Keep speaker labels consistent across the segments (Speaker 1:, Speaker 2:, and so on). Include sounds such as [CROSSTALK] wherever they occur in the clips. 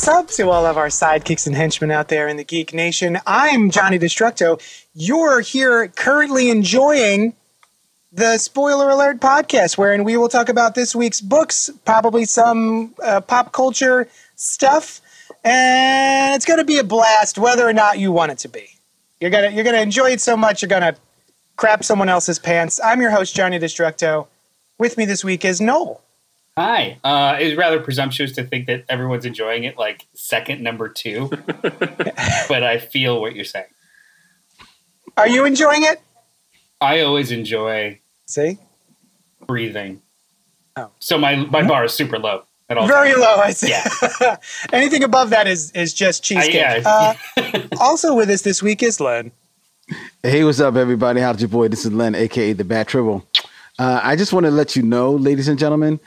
Speaker 1: What's up to all of our sidekicks and henchmen out there in the Geek Nation? I'm Johnny Destructo. You're here currently enjoying the Spoiler Alert podcast, wherein we will talk about this week's books, probably some uh, pop culture stuff, and it's going to be a blast, whether or not you want it to be. You're gonna you're gonna enjoy it so much you're gonna crap someone else's pants. I'm your host Johnny Destructo. With me this week is Noel.
Speaker 2: Hi. Uh, it was rather presumptuous to think that everyone's enjoying it like second number two, [LAUGHS] but I feel what you're saying.
Speaker 1: Are you enjoying it?
Speaker 2: I always enjoy
Speaker 1: See,
Speaker 2: breathing.
Speaker 1: Oh.
Speaker 2: So my, my bar is super low at all.
Speaker 1: very
Speaker 2: times.
Speaker 1: low. I see.
Speaker 2: Yeah. [LAUGHS]
Speaker 1: Anything above that is is just cheesecake.
Speaker 2: yeah.
Speaker 1: Uh, [LAUGHS] also with us this week is Len.
Speaker 3: Hey, what's up, everybody? How's your boy? This is Len, aka the Bat Tribble. Uh, I just want to let you know, ladies and gentlemen,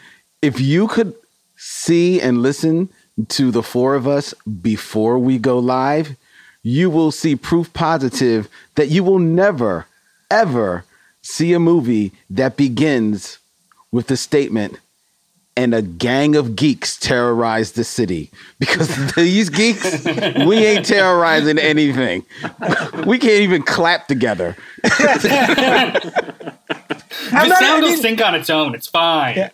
Speaker 3: if you could see and listen to the four of us before we go live, you will see proof positive that you will never, ever see a movie that begins with the statement, and a gang of geeks terrorize the city. Because [LAUGHS] these geeks, we ain't terrorizing anything. [LAUGHS] We can't even clap together. [LAUGHS]
Speaker 2: The sound will
Speaker 1: mean,
Speaker 2: sync on its own. It's fine.
Speaker 1: Yeah.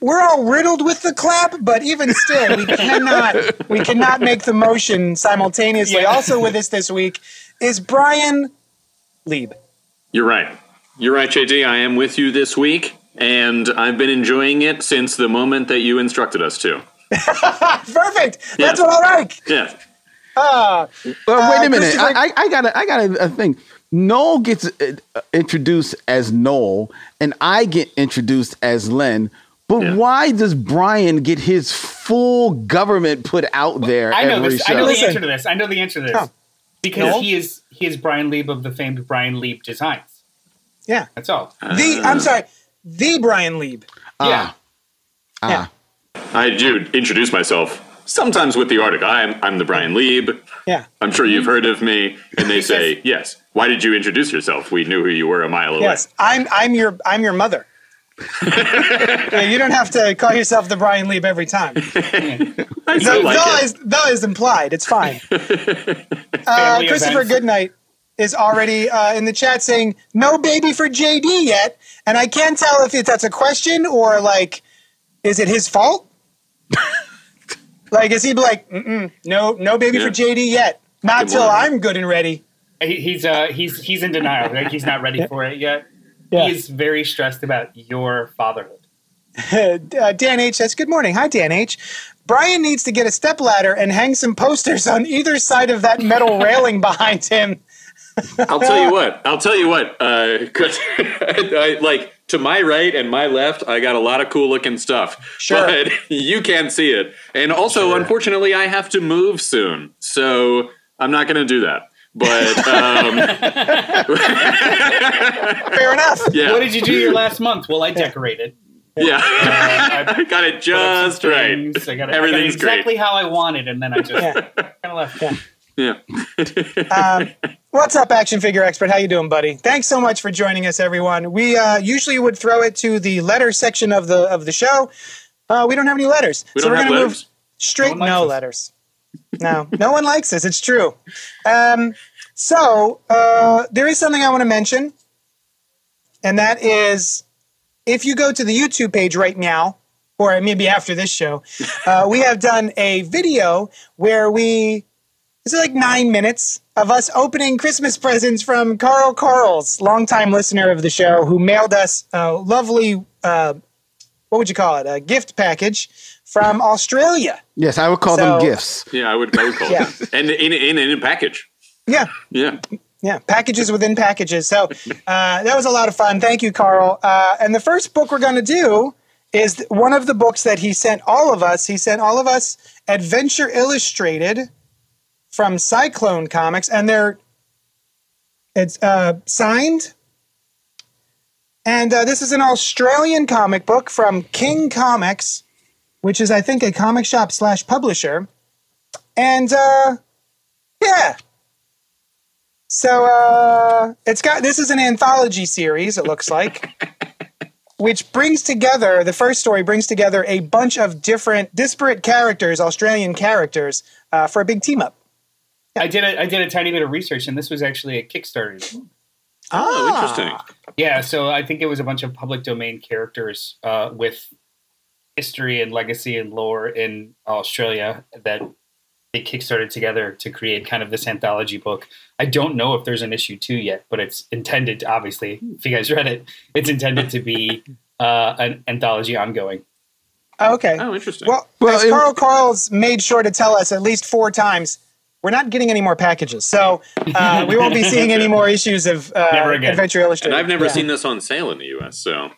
Speaker 1: We're all riddled with the clap, but even still, we cannot we cannot make the motion simultaneously.
Speaker 2: Yeah.
Speaker 1: Also with us this week is Brian Lieb.
Speaker 4: You're right. You're right, JD. I am with you this week, and I've been enjoying it since the moment that you instructed us to. [LAUGHS]
Speaker 1: Perfect. That's what I like.
Speaker 4: Yeah.
Speaker 1: Ah,
Speaker 3: Well, wait
Speaker 1: Uh,
Speaker 3: a minute. I, I, I got a, I got a, a thing. Noel gets uh, introduced as Noel, and I get introduced as Len. But
Speaker 4: Yeah.
Speaker 3: why does Brian get his full government put out there
Speaker 2: I know
Speaker 3: every
Speaker 2: this.
Speaker 3: show?
Speaker 2: I know the answer to this. I know the answer to this.
Speaker 1: Huh.
Speaker 2: Because
Speaker 1: No?
Speaker 2: he is he is Brian Lieb of the famed Brian Lieb Designs.
Speaker 1: yeah.
Speaker 2: That's all.
Speaker 1: The I'm sorry, the Brian Lieb.
Speaker 2: yeah.
Speaker 3: Ah.
Speaker 1: Yeah.
Speaker 4: I do introduce myself sometimes with the article. I'm, I'm the Brian Lieb.
Speaker 1: Yeah.
Speaker 4: I'm sure you've heard of me. And they [LAUGHS] say, yes. Why did you introduce yourself? We knew who you were a mile away.
Speaker 1: Yes, I'm I'm your I'm your mother. [LAUGHS] yeah, you don't have to call yourself the Brian Lieb every time. [LAUGHS]
Speaker 4: I
Speaker 1: The,
Speaker 4: like
Speaker 1: the
Speaker 4: it.
Speaker 1: is, the is implied. It's fine. [LAUGHS] Uh, Christopher
Speaker 2: events.
Speaker 1: Goodnight is already uh, in the chat saying no baby for JD yet, and I can't tell if it, that's a question or like, is it his fault? like, is he like, Mm-mm, no, no baby for JD yet? Not till. I'm good and ready.
Speaker 2: He, he's uh he's he's in denial. Like he's not ready for it yet.
Speaker 1: Yeah.
Speaker 2: He's very stressed about your fatherhood. [LAUGHS]
Speaker 1: uh, Dan H says, Good morning. Hi, Dan H. Brian needs to get a step ladder and hang some posters on either side of that metal [LAUGHS] railing behind him. [LAUGHS]
Speaker 4: I'll tell you what. I'll tell you what. Uh, 'cause I, like to my right and my left, I got a lot of cool looking stuff.
Speaker 1: Sure.
Speaker 4: But you can't see it. And also, unfortunately, I have to move soon, so I'm not going to do that. But um, [LAUGHS]
Speaker 1: Fair enough.
Speaker 4: yeah,
Speaker 2: What did you do your last month? Well, I decorated.
Speaker 4: yeah,
Speaker 2: I
Speaker 4: I [LAUGHS] got it just right.
Speaker 2: things. I got it, I got it
Speaker 4: Everything's
Speaker 2: exactly
Speaker 4: great.
Speaker 2: how I wanted, and then I just
Speaker 1: Yeah.
Speaker 2: kind of left.
Speaker 4: Yeah.
Speaker 1: Um, [LAUGHS] what's up, action figure expert? How you doing, buddy? Thanks so much for joining us, everyone. We uh, usually would throw it to the letter section of the of the show. Uh, we don't have any letters,
Speaker 4: We
Speaker 1: so
Speaker 4: don't
Speaker 1: we're gonna move straight.
Speaker 2: No
Speaker 1: No,
Speaker 2: likes
Speaker 1: letters. No, no one likes us. It's true. Um, so uh, there is something I want to mention, and that is if you go to the YouTube page right now, or maybe after this show, uh, we have done a video where we this is like nine minutes of us opening Christmas presents from Carl Carls, longtime listener of the show, who mailed us a lovely, uh, what would you call it, a gift package from Australia.
Speaker 3: Yes, I would call
Speaker 1: So-
Speaker 3: them gifts.
Speaker 4: Yeah, I would. I would call
Speaker 1: Yeah.
Speaker 4: it. And in, in in a package.
Speaker 1: Yeah,
Speaker 4: Yeah.
Speaker 1: Yeah, packages within packages. So uh, that was a lot of fun. Thank you, Carl. Uh, and the first book we're going to do is one of the books that he sent all of us. He sent all of us Adventure Illustrated from Cyclone Comics, and they're it's uh, signed. And uh, this is an Australian comic book from King Comics, which is, I think, a comic shop slash publisher. And uh, yeah, so uh, it's got this is an anthology series. It looks like, [LAUGHS] which brings together the first story brings together a bunch of different disparate characters, Australian characters, uh, for a big team up.
Speaker 2: I did a, I did a tiny bit of research, and this was actually a Kickstarter.
Speaker 4: Oh, interesting.
Speaker 2: Yeah, so I think it was a bunch of public domain characters uh, with history and legacy and lore in Australia that they kickstarted together to create kind of this anthology book. I don't know if there's an issue two yet, but it's intended, to, obviously, if you guys read it, it's intended to be [LAUGHS] uh, an anthology ongoing.
Speaker 1: Oh, okay.
Speaker 4: Oh, interesting.
Speaker 1: Well,
Speaker 3: Well,
Speaker 1: as
Speaker 3: it-
Speaker 1: Carl Carl's made sure to tell us at least four times, we're not getting any more packages, so uh, we won't be seeing any [LAUGHS] more issues of uh,
Speaker 2: Never again.
Speaker 1: Adventure Illustrated.
Speaker 4: and I've never
Speaker 1: Yeah.
Speaker 4: seen this on sale in the U.S. So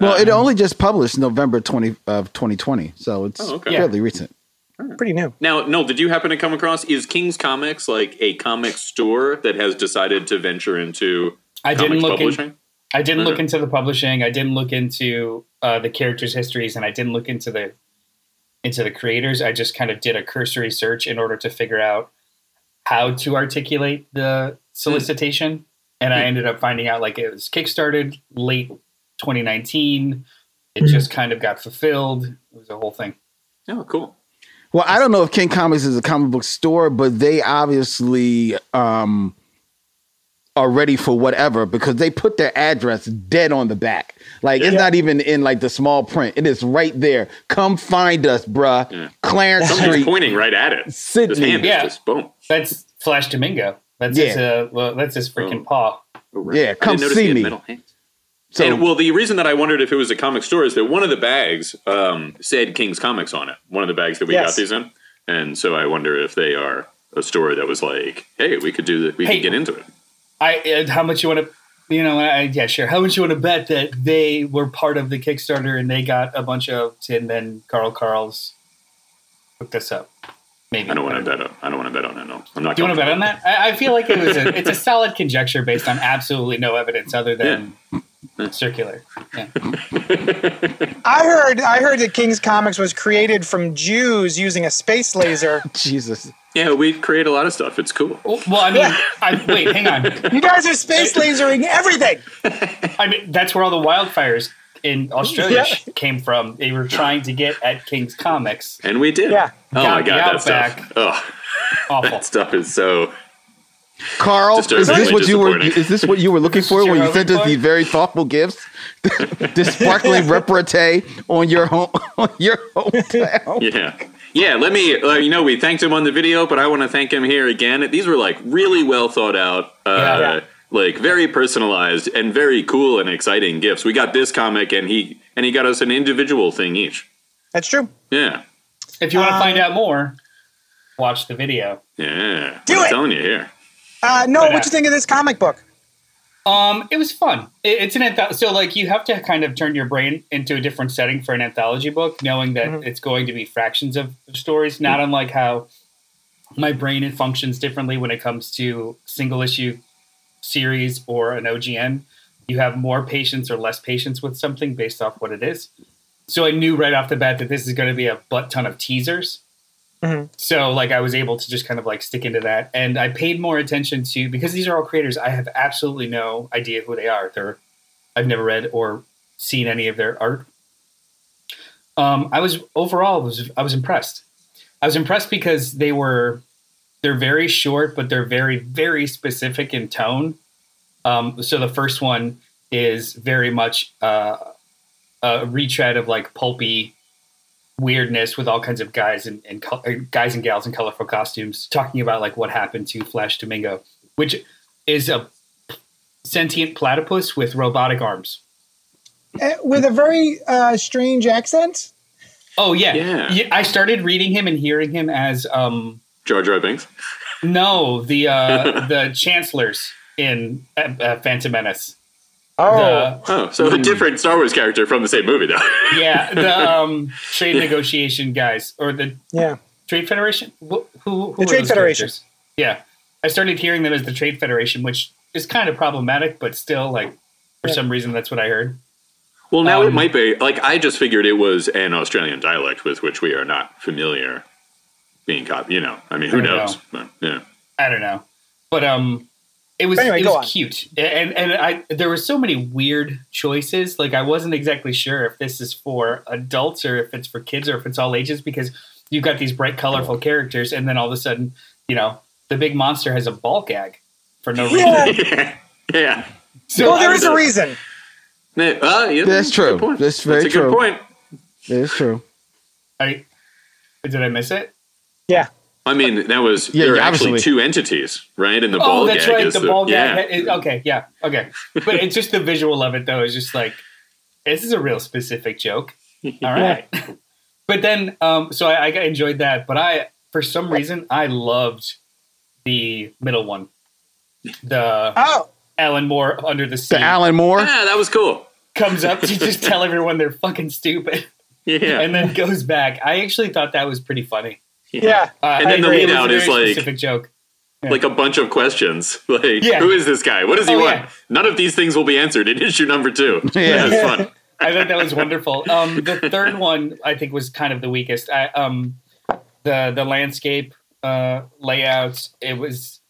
Speaker 1: No.
Speaker 3: Well, it um, only just published November 20 of 2020, so it's
Speaker 4: Oh, okay.
Speaker 3: fairly recent.
Speaker 1: Pretty new.
Speaker 4: now, Noel, did you happen to come across is King's Comics like a comic store that has decided to venture into
Speaker 2: I didn't look in. I didn't look
Speaker 4: uh-huh.
Speaker 2: into the publishing. I didn't look into uh, the characters' histories, and I didn't look into the into the creators. I just kind of did a cursory search in order to figure out how to articulate the hmm. solicitation, and I hmm. ended up finding out like it was kickstarted late 2019. It just kind of got fulfilled. It was a whole thing.
Speaker 4: Oh, cool.
Speaker 3: Well, I don't know if King Comics is a comic book store, but they obviously um, are ready for whatever because they put their address dead on the back. Like it's not even in like the small print; it is right there. Come find us, bruh.
Speaker 4: Yeah.
Speaker 3: Clarence
Speaker 4: Someone's
Speaker 3: Street.
Speaker 4: pointing right at it.
Speaker 3: Sydney.
Speaker 4: Hand
Speaker 2: Yeah.
Speaker 4: is just boom.
Speaker 2: That's Flash Domingo. That's his. Uh, well, that's his freaking
Speaker 4: Oh.
Speaker 2: paw.
Speaker 4: Oh, right.
Speaker 3: Yeah,
Speaker 4: I
Speaker 3: come
Speaker 4: didn't
Speaker 3: see
Speaker 4: he had
Speaker 3: me. So
Speaker 4: and well, the reason that I wondered if it was a comic store is that one of the bags um, said King's Comics on it. One of the bags that we
Speaker 1: Yes.
Speaker 4: got these in, and so I wonder if they are a store that was like, "Hey, we could do that. We
Speaker 2: Hey.
Speaker 4: could get into it."
Speaker 2: I uh, how much you want to, you know? I, yeah, sure. How much you want to bet that they were part of the Kickstarter and they got a bunch of, and then Carl Carl's hooked us up. Maybe
Speaker 4: I don't want to bet. On, I don't want to bet on it. No, I'm not.
Speaker 2: Do you want to bet on that? I, I feel like it was a, it's a [LAUGHS] solid conjecture based on absolutely no evidence other than circular. Yeah. [LAUGHS]
Speaker 1: I heard I heard that King's Comics was created from Jews using a space laser.
Speaker 3: Jesus.
Speaker 4: Yeah, we create a lot of stuff. It's cool.
Speaker 2: Well, well, I mean, I, wait, hang on. [LAUGHS]
Speaker 1: You guys are space lasering everything.
Speaker 2: I mean, that's where all the wildfires in Australia
Speaker 1: Yeah.
Speaker 2: came from. They were trying to get at King's Comics.
Speaker 4: And we did.
Speaker 1: Yeah.
Speaker 4: Oh
Speaker 2: Got
Speaker 4: my god, that
Speaker 2: Outback.
Speaker 4: stuff. Oh, [LAUGHS]
Speaker 2: Awful.
Speaker 4: that stuff is so.
Speaker 3: Carl, is this what you were? Is this what you were looking for when
Speaker 2: you're
Speaker 3: sent us these very thoughtful gifts? this sparkling [LAUGHS] repartee on your home, [LAUGHS] on your hometown.
Speaker 4: Yeah. Yeah, let me. Uh, you know, we thanked him on the video, but I want to thank him here again. These were like really well thought out, uh,
Speaker 2: Yeah. Yeah.
Speaker 4: like very personalized and very cool and exciting gifts. We got this comic, and he and he got us an individual thing each.
Speaker 1: That's true.
Speaker 4: Yeah,
Speaker 2: If you want to
Speaker 1: Um,
Speaker 2: find out more, watch the video.
Speaker 4: yeah.
Speaker 1: Do
Speaker 4: I'm
Speaker 1: it!
Speaker 4: telling you here.
Speaker 1: Uh, no,
Speaker 2: But,
Speaker 1: what you think of this comic book?
Speaker 2: Um, it was fun. It, it's an anthology. So, like, you have to kind of turn your brain into a different setting for an anthology book, knowing that
Speaker 1: Mhm.
Speaker 2: it's going to be fractions of stories. Not unlike how my brain functions differently when it comes to single issue series or an OGN. You have more patience or less patience with something based off what it is. So I knew right off the bat that this is going to be a butt ton of teasers.
Speaker 1: Mhm.
Speaker 2: So like I was able to just kind of like stick into that, and I paid more attention to because these are all creators. I have absolutely no idea who they are. They're I've never read or seen any of their art. Um, I was overall was I was impressed. I was impressed because they were they're very short, but they're very very specific in tone. Um, so the first one is very much uh, a retread of like pulpy weirdness with all kinds of guys and, and col- uh, guys and gals in colorful costumes talking about like what happened to Flash Domingo, which is a sentient platypus with robotic arms.
Speaker 1: Uh, with a very uh, strange accent.
Speaker 2: Oh yeah.
Speaker 4: Yeah.
Speaker 2: I started reading him and hearing him as um
Speaker 4: Jar Jar Binks.
Speaker 2: No, the uh, [LAUGHS] the chancellors in uh, uh, Phantom Menace.
Speaker 1: Oh,
Speaker 2: The,
Speaker 4: Oh, so a different Star Wars character from the same movie, though. [LAUGHS]
Speaker 2: yeah, the [LAUGHS] um, trade negotiation guys or the
Speaker 1: yeah.
Speaker 2: Trade Federation. Wh- Who? who
Speaker 1: The Trade
Speaker 2: those
Speaker 1: Federation.
Speaker 2: characters? Yeah, I started hearing them as the Trade Federation, which is kind of problematic, but still, like for
Speaker 1: Yeah.
Speaker 2: some reason, that's what I heard.
Speaker 4: Well, now it
Speaker 2: Um,
Speaker 4: might be. Like, I just figured it was an Australian dialect with which we are not familiar being cop. You know, I mean, who
Speaker 2: I don't
Speaker 4: knows? But, yeah.
Speaker 2: I don't know, but um, it was
Speaker 1: Anyway,
Speaker 2: it was
Speaker 1: on.
Speaker 2: cute, and and I there were so many weird choices. Like I wasn't exactly sure if this is for adults or if it's for kids or if it's all ages because you've got these bright, colorful characters, and then all of a sudden, you know, the big monster has a ball gag for no reason.
Speaker 1: Yeah. [LAUGHS]
Speaker 4: yeah. yeah.
Speaker 2: So
Speaker 1: well, there
Speaker 2: I
Speaker 1: is
Speaker 2: was-
Speaker 1: a reason.
Speaker 4: Yeah, uh, yeah,
Speaker 3: That's true.
Speaker 4: good point.
Speaker 3: That's very
Speaker 4: a
Speaker 3: true.
Speaker 4: good point.
Speaker 3: It's true.
Speaker 2: I did I miss it?
Speaker 1: Yeah.
Speaker 4: I mean, that was
Speaker 3: Yeah,
Speaker 4: there are
Speaker 3: yeah,
Speaker 4: actually two entities, right? And the
Speaker 2: Oh,
Speaker 4: ball
Speaker 2: that's
Speaker 4: gag
Speaker 2: right. The
Speaker 4: the,
Speaker 2: ball
Speaker 4: yeah.
Speaker 2: gag. is- Okay, yeah, okay. But it's just the visual of it, though. Is just like this is a real specific joke. All [LAUGHS] right. but then, um, so I, I enjoyed that. But I, for some reason, I loved the middle one, the
Speaker 1: Oh,
Speaker 2: Alan Moore under the sea
Speaker 3: The Alan Moore.
Speaker 4: Yeah, that was cool.
Speaker 2: comes up to just [LAUGHS] tell everyone they're fucking stupid,
Speaker 4: Yeah.
Speaker 2: and then goes back. I actually thought that was pretty funny.
Speaker 1: Yeah.
Speaker 2: Uh,
Speaker 4: And then the
Speaker 2: agree.
Speaker 4: lead
Speaker 2: It was a
Speaker 4: out is like-
Speaker 2: specific joke.
Speaker 4: like a bunch of questions. [LAUGHS] Like,
Speaker 2: Yeah.
Speaker 4: who is this guy? What does he
Speaker 2: Oh,
Speaker 4: want?
Speaker 2: yeah.
Speaker 4: None of these things will be answered in issue number two. [LAUGHS]
Speaker 3: Yeah.
Speaker 4: That's fun.
Speaker 2: I thought that was wonderful. Um, the third one I think was kind of the weakest. I, um, the the landscape uh, layouts. It was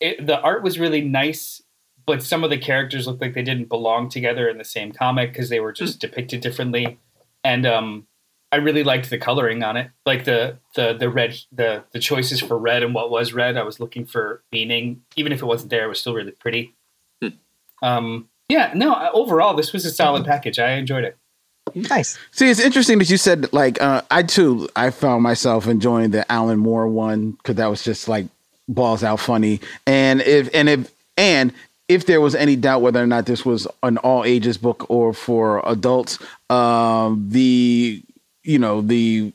Speaker 2: it, the art was really nice, but some of the characters looked like they didn't belong together in the same comic because they were just depicted differently. And um, I really liked the coloring on it, like the the the red the the choices for red and what was red. I was looking for meaning, even if it wasn't there. It was still really pretty. Um, yeah, no. Overall, this was a solid package. I enjoyed it.
Speaker 1: Nice.
Speaker 3: See, it's interesting that you said like uh, I too. I found myself enjoying the Alan Moore one because that was just like balls out funny. And if and if and if there was any doubt whether or not this was an all ages book or for adults, um, the you know the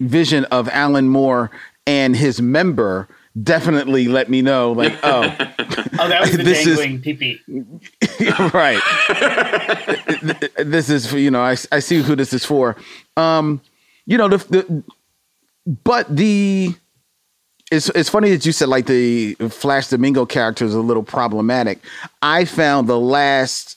Speaker 3: vision of Alan Moore and his member definitely let me know like [LAUGHS] oh
Speaker 2: Oh, that was the [LAUGHS]
Speaker 3: This is-
Speaker 2: dangling pee-pee. [LAUGHS]
Speaker 3: right. this is for you know I, I see who this is for. Um, you know the, the but the it's it's funny that you said like the Flash Domingo character is a little problematic. I found the last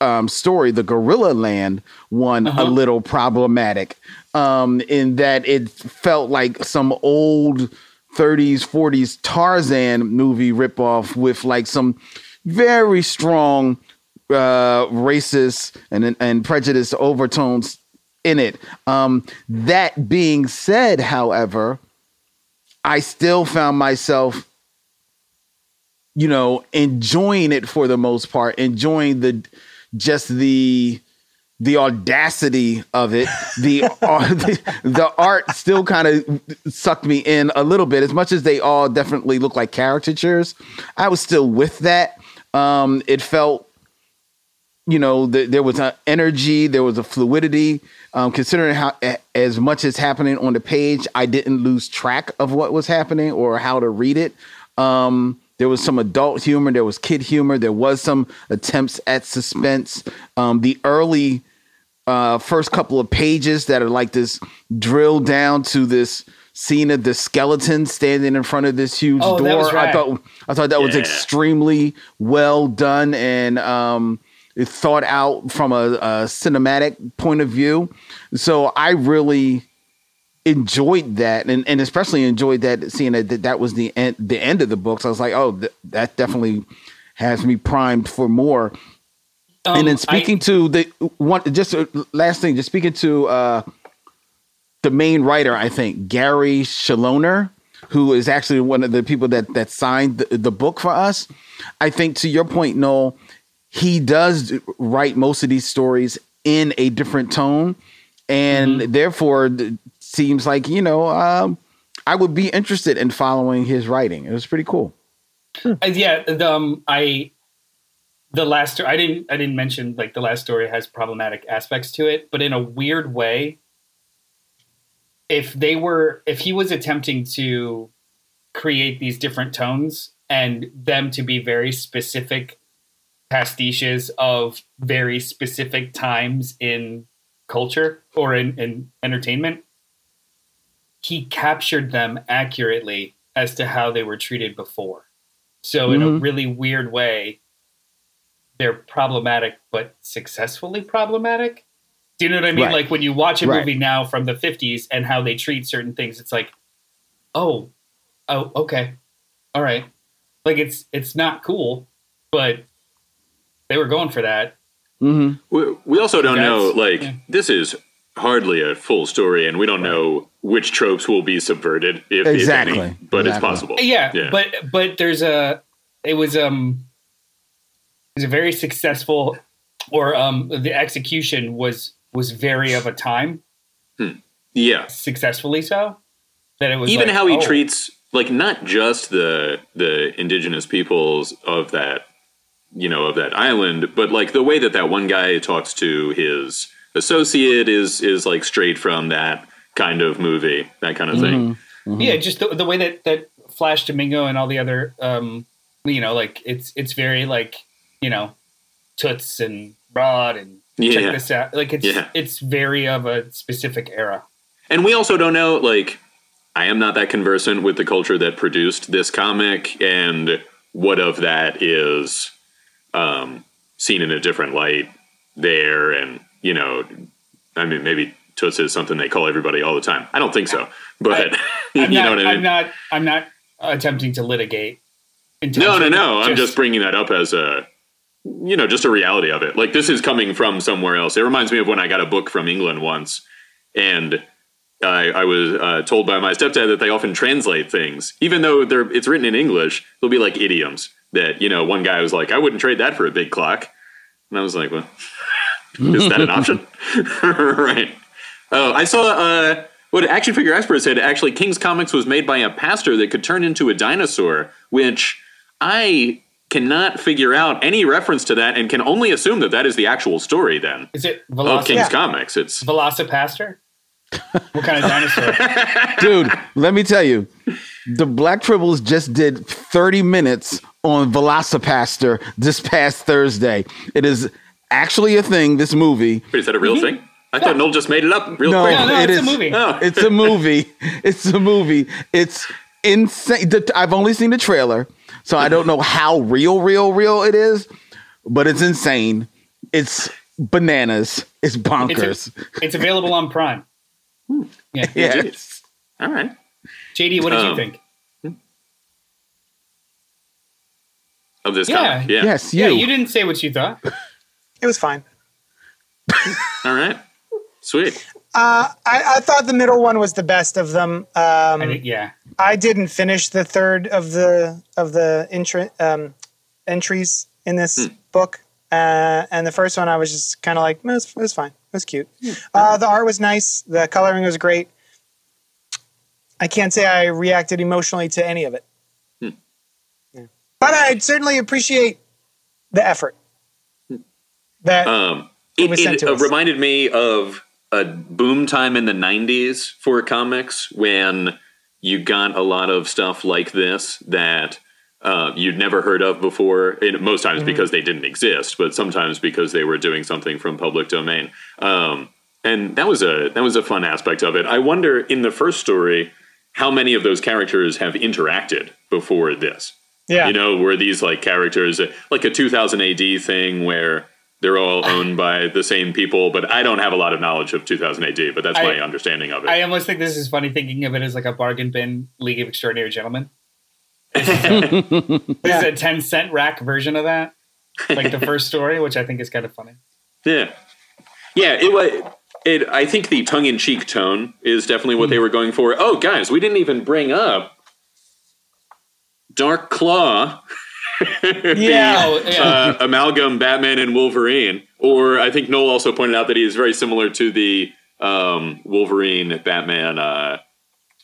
Speaker 3: um, story, the Gorilla Land one, a little problematic um, in that it felt like some old 30s, 40s Tarzan movie ripoff with like some very strong uh, racist and and prejudice overtones in it. Um, that being said, however, I still found myself, you know, enjoying it for the most part, enjoying the just the the audacity of it. The [LAUGHS] uh, the, the art still kind of sucked me in a little bit, as much as they all definitely look like caricatures. I was still with that. Um, it felt you know, th- there was an energy, there was a fluidity. Um, considering how a- as much is happening on the page, I didn't lose track of what was happening or how to read it. Um, there was some adult humor, there was kid humor, there was some attempts at suspense. Um, the early uh, first couple of pages that are like this drill down to this scene of the skeleton standing in front of this huge
Speaker 2: Oh,
Speaker 3: door.
Speaker 2: was
Speaker 3: I thought I thought that was extremely well done and um, thought out from a, a cinematic point of view. So I really enjoyed that, and, and especially enjoyed that seeing that that, was the end the end of the books. I was like, oh, th- that definitely has me primed for more.
Speaker 2: Um,
Speaker 3: and then
Speaker 2: I-
Speaker 3: speaking to the one, just uh, last thing, just speaking to uh, the main writer, I think Gary Chaloner, who is actually one of the people that that signed the, the book for us. I think to your point, Noel, he does write most of these stories in a different tone, and therefore th- seems like you know um, I would be interested in following his writing. It was pretty cool.
Speaker 2: Uh, yeah, the, um, I the last sto- I didn't I didn't mention like the last story has problematic aspects to it, but in a weird way. If they were, if he was attempting to create these different tones and them to be very specific pastiches of very specific times in culture or in, in entertainment. He captured them accurately as to how they were treated before. So, in a
Speaker 3: Mhm.
Speaker 2: really weird way, they're problematic, but successfully problematic. Do you know what I mean?
Speaker 3: Right.
Speaker 2: Like when you watch a
Speaker 3: Right.
Speaker 2: movie now from the 50s and how they treat certain things, it's like, oh, oh, okay, all right. Like it's it's not cool, but they were going for that.
Speaker 3: hmm
Speaker 4: We, we also don't know, like,
Speaker 2: yeah.
Speaker 4: this is hardly a full story, and we don't know which tropes will be subverted, if,
Speaker 3: Exactly.
Speaker 4: if any, but it's possible.
Speaker 2: Yeah,
Speaker 4: Yeah.
Speaker 2: but but there's a it was um it was a very successful or um the execution was was very of a time
Speaker 4: Yeah.
Speaker 2: successfully so that it was
Speaker 4: Even
Speaker 2: like,
Speaker 4: how he
Speaker 2: oh,
Speaker 4: treats, like, not just the the indigenous peoples of that, you know, of that island, but like the way that that one guy talks to his associate is is like straight from that kind of movie, that kind of thing.
Speaker 2: yeah just the, the way that that Flash Domingo and all the other um you know like it's it's very like you know toots and broad and
Speaker 4: Yeah.
Speaker 2: check this out like it's
Speaker 4: Yeah.
Speaker 2: it's very of a specific era
Speaker 4: And we also don't know, like, I am not that conversant with the culture that produced this comic and what of that is um, seen in a different light there. And, you know, I mean, maybe Toots is something they call everybody all the time. I don't think so. But, [LAUGHS] you
Speaker 2: I'm
Speaker 4: know what I mean.
Speaker 2: I'm not. I'm not attempting to litigate.
Speaker 4: no, no, no. I'm just bringing that up as a, you know, just a reality of it. Like, this is coming from somewhere else. It reminds me of when I got a book from England once. And I, I was uh, told by my stepdad that they often translate things, even though they're it's written in English. They'll be like idioms that you know. One guy was like, "I wouldn't trade that for a big clock," and I was like, "Well, is that an option?" [LAUGHS] right. Oh, I saw uh, what Action Figure Expert said. Actually, King's Comics was made by a pastor that could turn into a dinosaur, which I cannot figure out any reference to that, and can only assume that that is the actual story then
Speaker 2: Is it
Speaker 4: of
Speaker 2: Veloci-
Speaker 4: King's
Speaker 1: Yeah.
Speaker 4: Comics. It's
Speaker 2: VelociPastor? what kind of dinosaur? [LAUGHS]
Speaker 3: Dude, let me tell you, the Black Tribbles just did 30 minutes on VelociPastor this past Thursday. It is actually a thing, this movie.
Speaker 4: Wait, is that a real thing? I thought Noel just made it up real
Speaker 3: No,
Speaker 4: quick.
Speaker 2: No, no,
Speaker 3: it
Speaker 2: it's a movie.
Speaker 4: Oh. [LAUGHS]
Speaker 3: It's a movie. It's a movie. It's insane. I've only seen the trailer, so I don't know how real, real, real it is, but it's insane. It's bananas. It's
Speaker 2: It's,
Speaker 3: bonkers.
Speaker 2: it's available on Prime. Yeah. [LAUGHS]
Speaker 3: yes.
Speaker 4: All right.
Speaker 2: JD, what did you
Speaker 4: Um,
Speaker 2: think?
Speaker 4: Of this
Speaker 2: Yeah.
Speaker 4: comic. Yeah.
Speaker 3: Yes, you.
Speaker 2: Yeah, you didn't say what you thought.
Speaker 1: It was fine.
Speaker 4: All right. Sweet.
Speaker 1: Uh, I, I thought the middle one was the best of them. Um,
Speaker 2: I think, yeah.
Speaker 1: I didn't finish the third of the of the intri- um, entries in this book, uh, and the first one I was just kind of like, "Eh, it's, it's fine, it was cute. Uh, the art was nice, the coloring was great. I can't say I reacted emotionally to any of it, Yeah. but I certainly appreciate the effort. That
Speaker 4: Um, it
Speaker 1: was sent
Speaker 4: it,
Speaker 1: to
Speaker 4: uh,
Speaker 1: us.
Speaker 4: reminded me of a boom time in the 90s for comics when you got a lot of stuff like this that uh, you'd never heard of before. And most
Speaker 1: Mm-hmm.
Speaker 4: times because they didn't exist, but sometimes because they were doing something from public domain. Um, and that was a that was a fun aspect of it. I wonder in the first story how many of those characters have interacted before this.
Speaker 1: yeah,
Speaker 4: You know, were these like characters like a 2000 AD thing where they're all [LAUGHS] owned by the same people? But I don't have a lot of knowledge of 2000 AD, but that's
Speaker 2: I-
Speaker 4: my understanding of it.
Speaker 2: I almost think this is funny thinking of it as like a bargain bin League of Extraordinary Gentlemen. [LAUGHS] This is a, this is a 10 cent rack version of that. Like the first story, which I think is kind of funny.
Speaker 4: yeah, yeah. It was. It. I think the tongue-in-cheek tone is definitely what they hmm. were going for. Oh, guys, we didn't even bring up Dark Claw. [LAUGHS] [LAUGHS]
Speaker 1: yeah.
Speaker 2: Oh, yeah.
Speaker 4: uh, amalgam Batman and Wolverine. Or I think Noel also pointed out that he is very similar to the um, Wolverine Batman. Uh,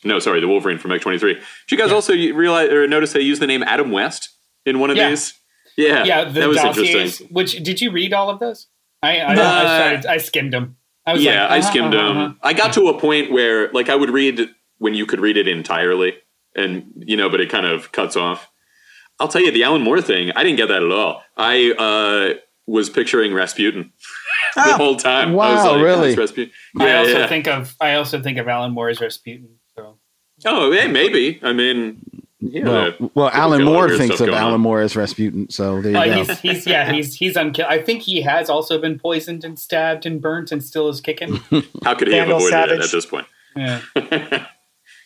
Speaker 4: no, sorry, the Wolverine from X twenty three. Did you guys also realize or notice they used the name Adam West in one of
Speaker 2: Yeah.
Speaker 4: these? Yeah,
Speaker 2: yeah, the
Speaker 4: that was
Speaker 2: dossiers.
Speaker 4: interesting.
Speaker 2: Which did you read all of those? I I,
Speaker 4: Uh,
Speaker 2: I started. I skimmed them. I was
Speaker 4: Yeah,
Speaker 2: like,
Speaker 4: I
Speaker 2: uh-huh,
Speaker 4: skimmed
Speaker 2: uh-huh,
Speaker 4: them.
Speaker 2: uh-huh.
Speaker 4: I got to a point where, like, I would read when you could read it entirely, and you know, but it kind of cuts off. I'll tell you, the Alan Moore thing, I didn't get that at all. I uh, was picturing Rasputin [LAUGHS] the
Speaker 1: Oh,
Speaker 4: whole time. I was
Speaker 3: Wow,
Speaker 4: like,
Speaker 3: really?
Speaker 4: "That's Rasputin.
Speaker 2: I
Speaker 4: Yeah,
Speaker 2: also
Speaker 4: yeah.
Speaker 2: think of I also think of Alan Moore as Rasputin. So
Speaker 4: oh, yeah, maybe. I mean, yeah.
Speaker 3: Well, well Alan Moore thinks of Alan
Speaker 4: on.
Speaker 3: Moore as Rasputin. So there you
Speaker 2: Uh,
Speaker 3: go.
Speaker 2: he's, he's yeah he's he's unkill. I think he has also been poisoned and stabbed and burnt and still is kicking.
Speaker 4: How could he have
Speaker 1: Vandal
Speaker 4: avoided
Speaker 1: Savage.
Speaker 4: it at this point?
Speaker 2: Yeah. [LAUGHS]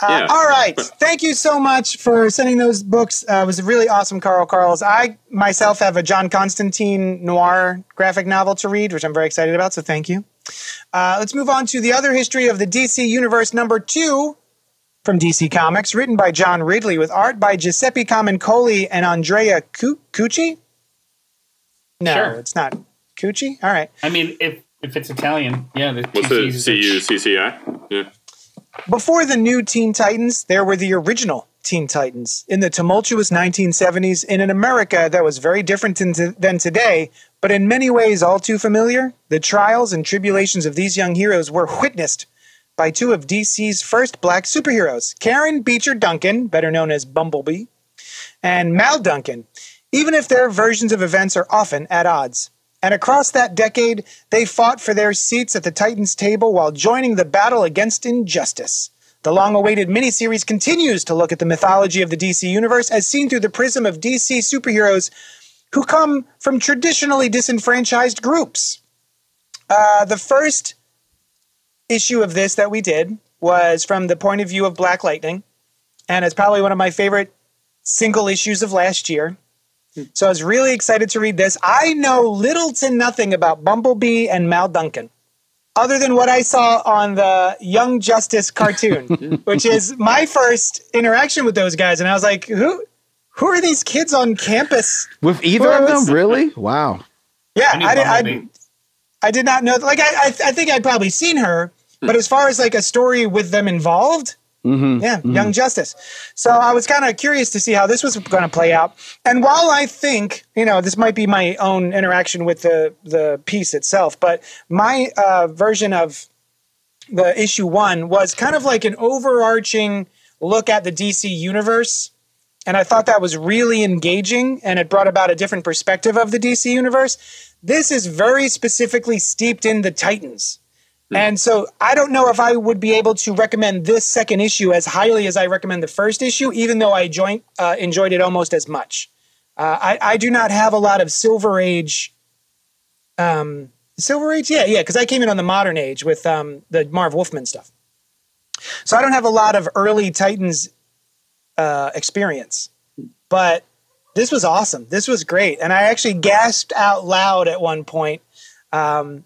Speaker 1: Uh,
Speaker 4: Yeah.
Speaker 1: All right. Thank you so much for sending those books. Uh, it was a really awesome, Carl Carls. I myself have a John Constantine noir graphic novel to read, which I'm very excited about. So thank you. Uh, let's move on to the other history of the DC Universe number two from DC Comics, written by John Ridley with art by Giuseppe Camuncoli and Andrea Cu- Cucci. No,
Speaker 2: Sure.
Speaker 1: it's not Cucci. All right.
Speaker 2: I mean, if if it's Italian, yeah, the
Speaker 4: What's the
Speaker 2: C's
Speaker 4: C
Speaker 2: is-
Speaker 4: U C C I? Yeah.
Speaker 1: Before the new Teen Titans, there were the original Teen Titans in the tumultuous 1970s in an America that was very different than, today, but in many ways all too familiar. The trials and tribulations of these young heroes were witnessed by two of DC's first black superheroes, Karen Beecher Duncan, better known as Bumblebee, and Mal Duncan, even if their versions of events are often at odds. And across that decade, they fought for their seats at the Titans table while joining the battle against injustice. The long awaited miniseries continues to look at the mythology of the DC universe as seen through the prism of DC superheroes who come from traditionally disenfranchised groups. Uh, the first issue of this that we did was from the point of view of Black Lightning, and it's probably one of my favorite single issues of last year. So I was really excited to read this. I know little to nothing about Bumblebee and Mal Duncan, other than what I saw on the Young Justice cartoon, [LAUGHS] which is my first interaction with those guys. And I was like, who who are these kids on campus?
Speaker 3: With either of them, really? Wow.
Speaker 1: Yeah,
Speaker 2: I
Speaker 1: I, did, I, I did not know. Like, I, I, I think I'd probably seen her, but as far as like a story with them involved, yeah, Young Justice. So I was kind of curious to see how this was going to play out. And while I think, you know, this might be my own interaction with the the piece itself, but my uh, version of the issue one was kind of like an overarching look at the DC universe. And I thought that was really engaging and it brought about a different perspective of the DC universe. This is very specifically steeped in the Titans. And so I don't know if I would be able to recommend this second issue as highly as I recommend the first issue, even though I joined, uh, enjoyed it almost as much. Uh, I, I do not have a lot of Silver Age. Um, Silver Age, yeah, yeah, because I came in on the modern age with um, the Marv Wolfman stuff. So I don't have a lot of early Titans uh, experience, but this was awesome. This was great, and I actually gasped out loud at one point, um,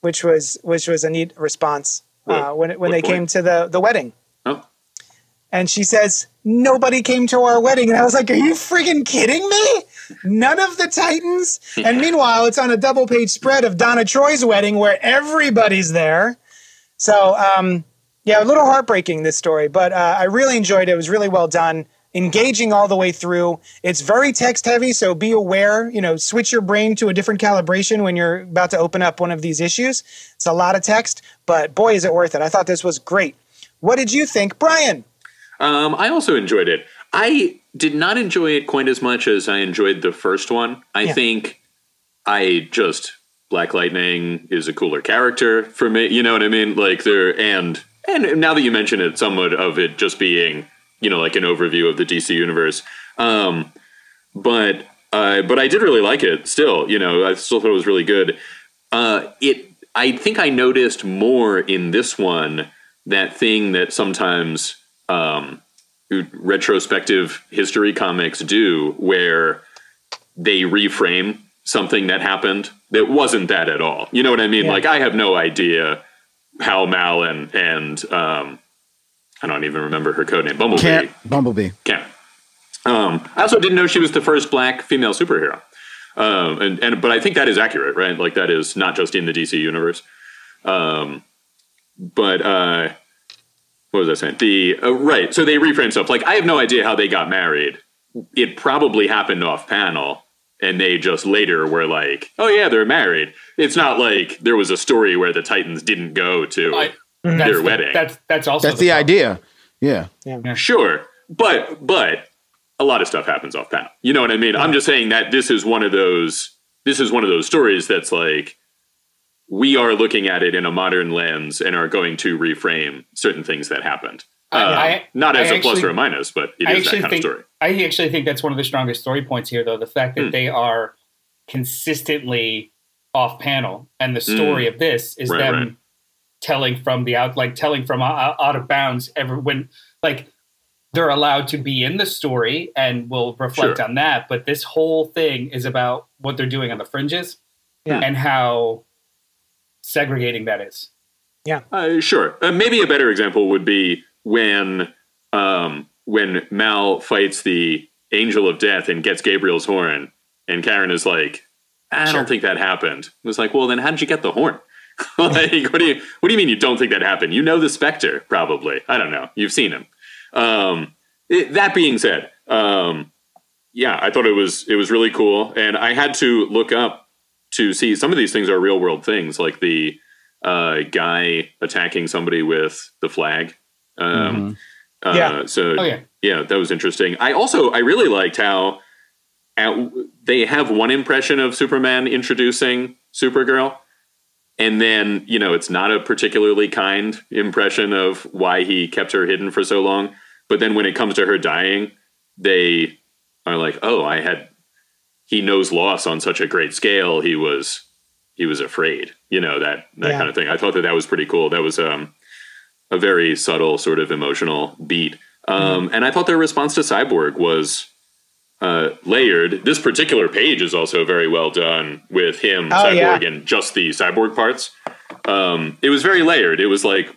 Speaker 1: which was which was a neat response uh, when when
Speaker 4: what
Speaker 1: they
Speaker 4: point?
Speaker 1: came to the the wedding.
Speaker 4: Oh.
Speaker 1: And she says, Nobody came to our wedding. And I was like, Are you freaking kidding me? None of the Titans? [LAUGHS] And meanwhile, it's on a double page spread of Donna Troy's wedding where everybody's there. So, um, yeah, a little heartbreaking, this story, but uh, I really enjoyed it. It was really well done, engaging all the way through. It's very text heavy, so be aware, you know, switch your brain to a different calibration when you're about to open up one of these issues. It's a lot of text, but boy, is it worth it. I thought this was great. What did you think, Brian?
Speaker 4: Um, I also enjoyed it. I did not enjoy it quite as much as I enjoyed the first one. I
Speaker 1: Yeah.
Speaker 4: think I just Black Lightning is a cooler character for me. You know what I mean? Like there, and and now that you mention it, somewhat of it just being you know like an overview of the DC universe. Um, but uh, but I did really like it. Still, you know, I still thought it was really good. Uh, it. I think I noticed more in this one that thing that sometimes um, retrospective history comics do, where they reframe something that happened that wasn't that at all. You know what I mean?
Speaker 1: Yeah.
Speaker 4: Like I have no idea how Mal and and um, I don't even remember her code name. Bumblebee.
Speaker 3: Can't Bumblebee.
Speaker 4: Can't. Um, I also didn't know she was the first black female superhero. Um, and, and but I think that is accurate, right? Like that is not just in the DC universe. Um, but uh, what was I saying? The uh, right. So they reframe stuff. Like I have no idea how they got married. It probably happened off panel, and they just later were like, "Oh yeah, they're married." It's not like there was a story where the Titans didn't go to
Speaker 2: I-
Speaker 4: their
Speaker 2: that's the-
Speaker 4: wedding.
Speaker 2: That's that's also
Speaker 3: That's the
Speaker 2: problem.
Speaker 3: idea. Yeah.
Speaker 4: Sure, but but a lot of stuff happens off panel. You know what I mean? I'm just saying that this is one of those this is one of those stories that's like we are looking at it in a modern lens and are going to reframe certain things that happened. Uh,
Speaker 2: I-
Speaker 4: not
Speaker 2: I
Speaker 4: as a plus or a minus, but it
Speaker 2: I
Speaker 4: is that kind
Speaker 2: think
Speaker 4: of story.
Speaker 2: I actually think that's one of the strongest story points here, though the fact that
Speaker 4: Hmm.
Speaker 2: they are consistently off panel, and the story of this is.
Speaker 4: Right,
Speaker 2: them
Speaker 4: right.
Speaker 2: Telling from the out, like telling from out, out of bounds. Ever when like they're allowed to be in the story, and we'll reflect
Speaker 4: Sure.
Speaker 2: on that. But this whole thing is about what they're doing on the fringes,
Speaker 1: Yeah.
Speaker 2: and how segregating that is.
Speaker 4: Uh, sure. Uh, maybe a better example would be when um, when Mal fights the Angel of Death and gets Gabriel's horn, and Karen is like, "I
Speaker 2: Sure.
Speaker 4: don't think that happened." It was like, "Well, then how did you get the horn?" [LAUGHS] like, what do you what do you mean you don't think that happened? You know the Spectre, probably. I don't know. You've seen him. Um, it- that being said, um, yeah, I thought it was it was really cool, and I had to look up to see some of these things are real world things, like the uh, guy attacking somebody with the flag. Um, uh,
Speaker 1: Yeah.
Speaker 4: So
Speaker 2: Oh yeah,
Speaker 4: yeah, that was interesting. I also I really liked how at, they have one impression of Superman introducing Supergirl, and then you know it's not a particularly kind impression of why he kept her hidden for so long. But then when it comes to her dying, they are like, "Oh, I had." He knows loss on such a great scale. He was he was afraid. You know that that
Speaker 1: Yeah.
Speaker 4: kind of thing. I thought that that was pretty cool. That was um a very subtle sort of emotional beat. Um,
Speaker 1: Mm-hmm.
Speaker 4: And I thought their response to Cyborg was uh, layered. This particular page is also very well done with him,
Speaker 1: Oh,
Speaker 4: Cyborg,
Speaker 1: yeah.
Speaker 4: and just the Cyborg parts. Um, it was very layered. It was like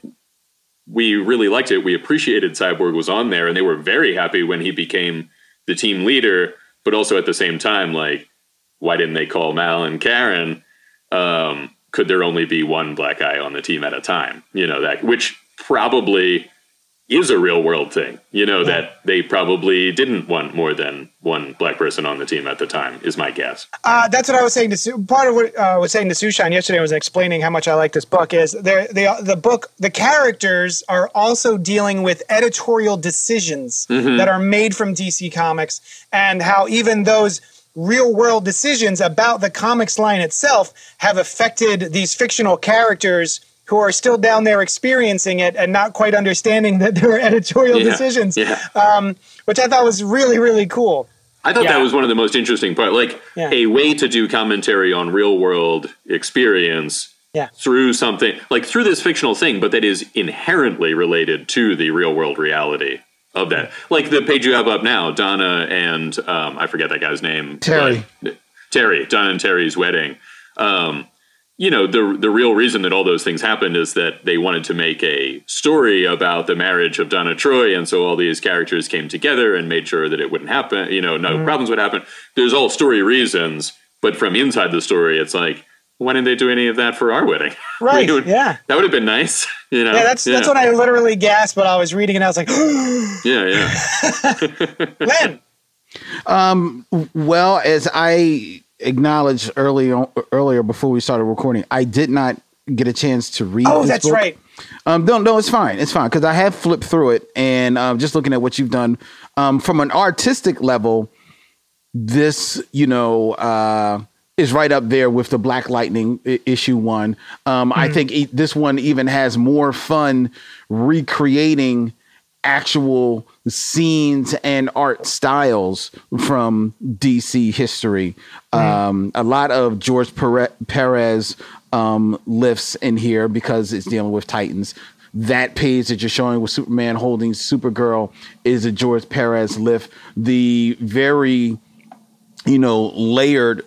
Speaker 4: we really liked it. We appreciated Cyborg was on there, and they were very happy when he became the team leader. But also at the same time, like, why didn't they call Mal and Karen? Um, could there only be one black guy on the team at a time? You know that, which probably is a real world thing. You know that they probably didn't want more than one black person on the team at the time. Is my guess.
Speaker 1: Uh, that's what I was saying to Su- part of what uh, I was saying to Sushan yesterday was explaining how much I like this book is there the the book the characters are also dealing with editorial decisions that are made from DC Comics and how even those real world decisions about the comics line itself have affected these fictional characters who are still down there experiencing it and not quite understanding that there are editorial
Speaker 4: Yeah,
Speaker 1: decisions
Speaker 4: yeah.
Speaker 1: um, which I thought was really really cool
Speaker 4: I thought that was one of the most interesting part, like
Speaker 1: Yeah.
Speaker 4: a way to do commentary on real world experience
Speaker 1: Yeah.
Speaker 4: through something like through this fictional thing, but that is inherently related to the real world reality of that. Like the page you have up now, Donna and um, I forget that guy's name,
Speaker 3: Terry.
Speaker 4: Terry, Donna and Terry's wedding. Um, you know the the real reason that all those things happened is that they wanted to make a story about the marriage of Donna Troy, and so all these characters came together and made sure that it wouldn't happen. You know, no mm-hmm. problems would happen. There's all story reasons, but from inside the story, it's like, why didn't they do any of that for our wedding? [LAUGHS]
Speaker 1: Right,
Speaker 4: We would-
Speaker 1: yeah.
Speaker 4: that would have been nice. [LAUGHS] You know,
Speaker 1: yeah that's that's when I literally gasped when I was reading it I was like [GASPS]
Speaker 4: yeah yeah [LAUGHS]
Speaker 1: Len um,
Speaker 3: Well, as I acknowledged earlier earlier before we started recording, I did not get a chance to read.
Speaker 1: Oh, that's
Speaker 3: book.
Speaker 1: right.
Speaker 3: Um, no, no, it's fine. It's fine because I have flipped through it and um, just looking at what you've done um, from an artistic level. This, you know, uh, is right up there with the Black Lightning I- issue one. Um, I think e- this one even has more fun recreating actual scenes and art styles from DC history. Um, a lot of George Perez um, lifts in here because it's dealing with Titans. That page that you're showing with Superman holding Supergirl is a George Perez lift. The very, you know, layered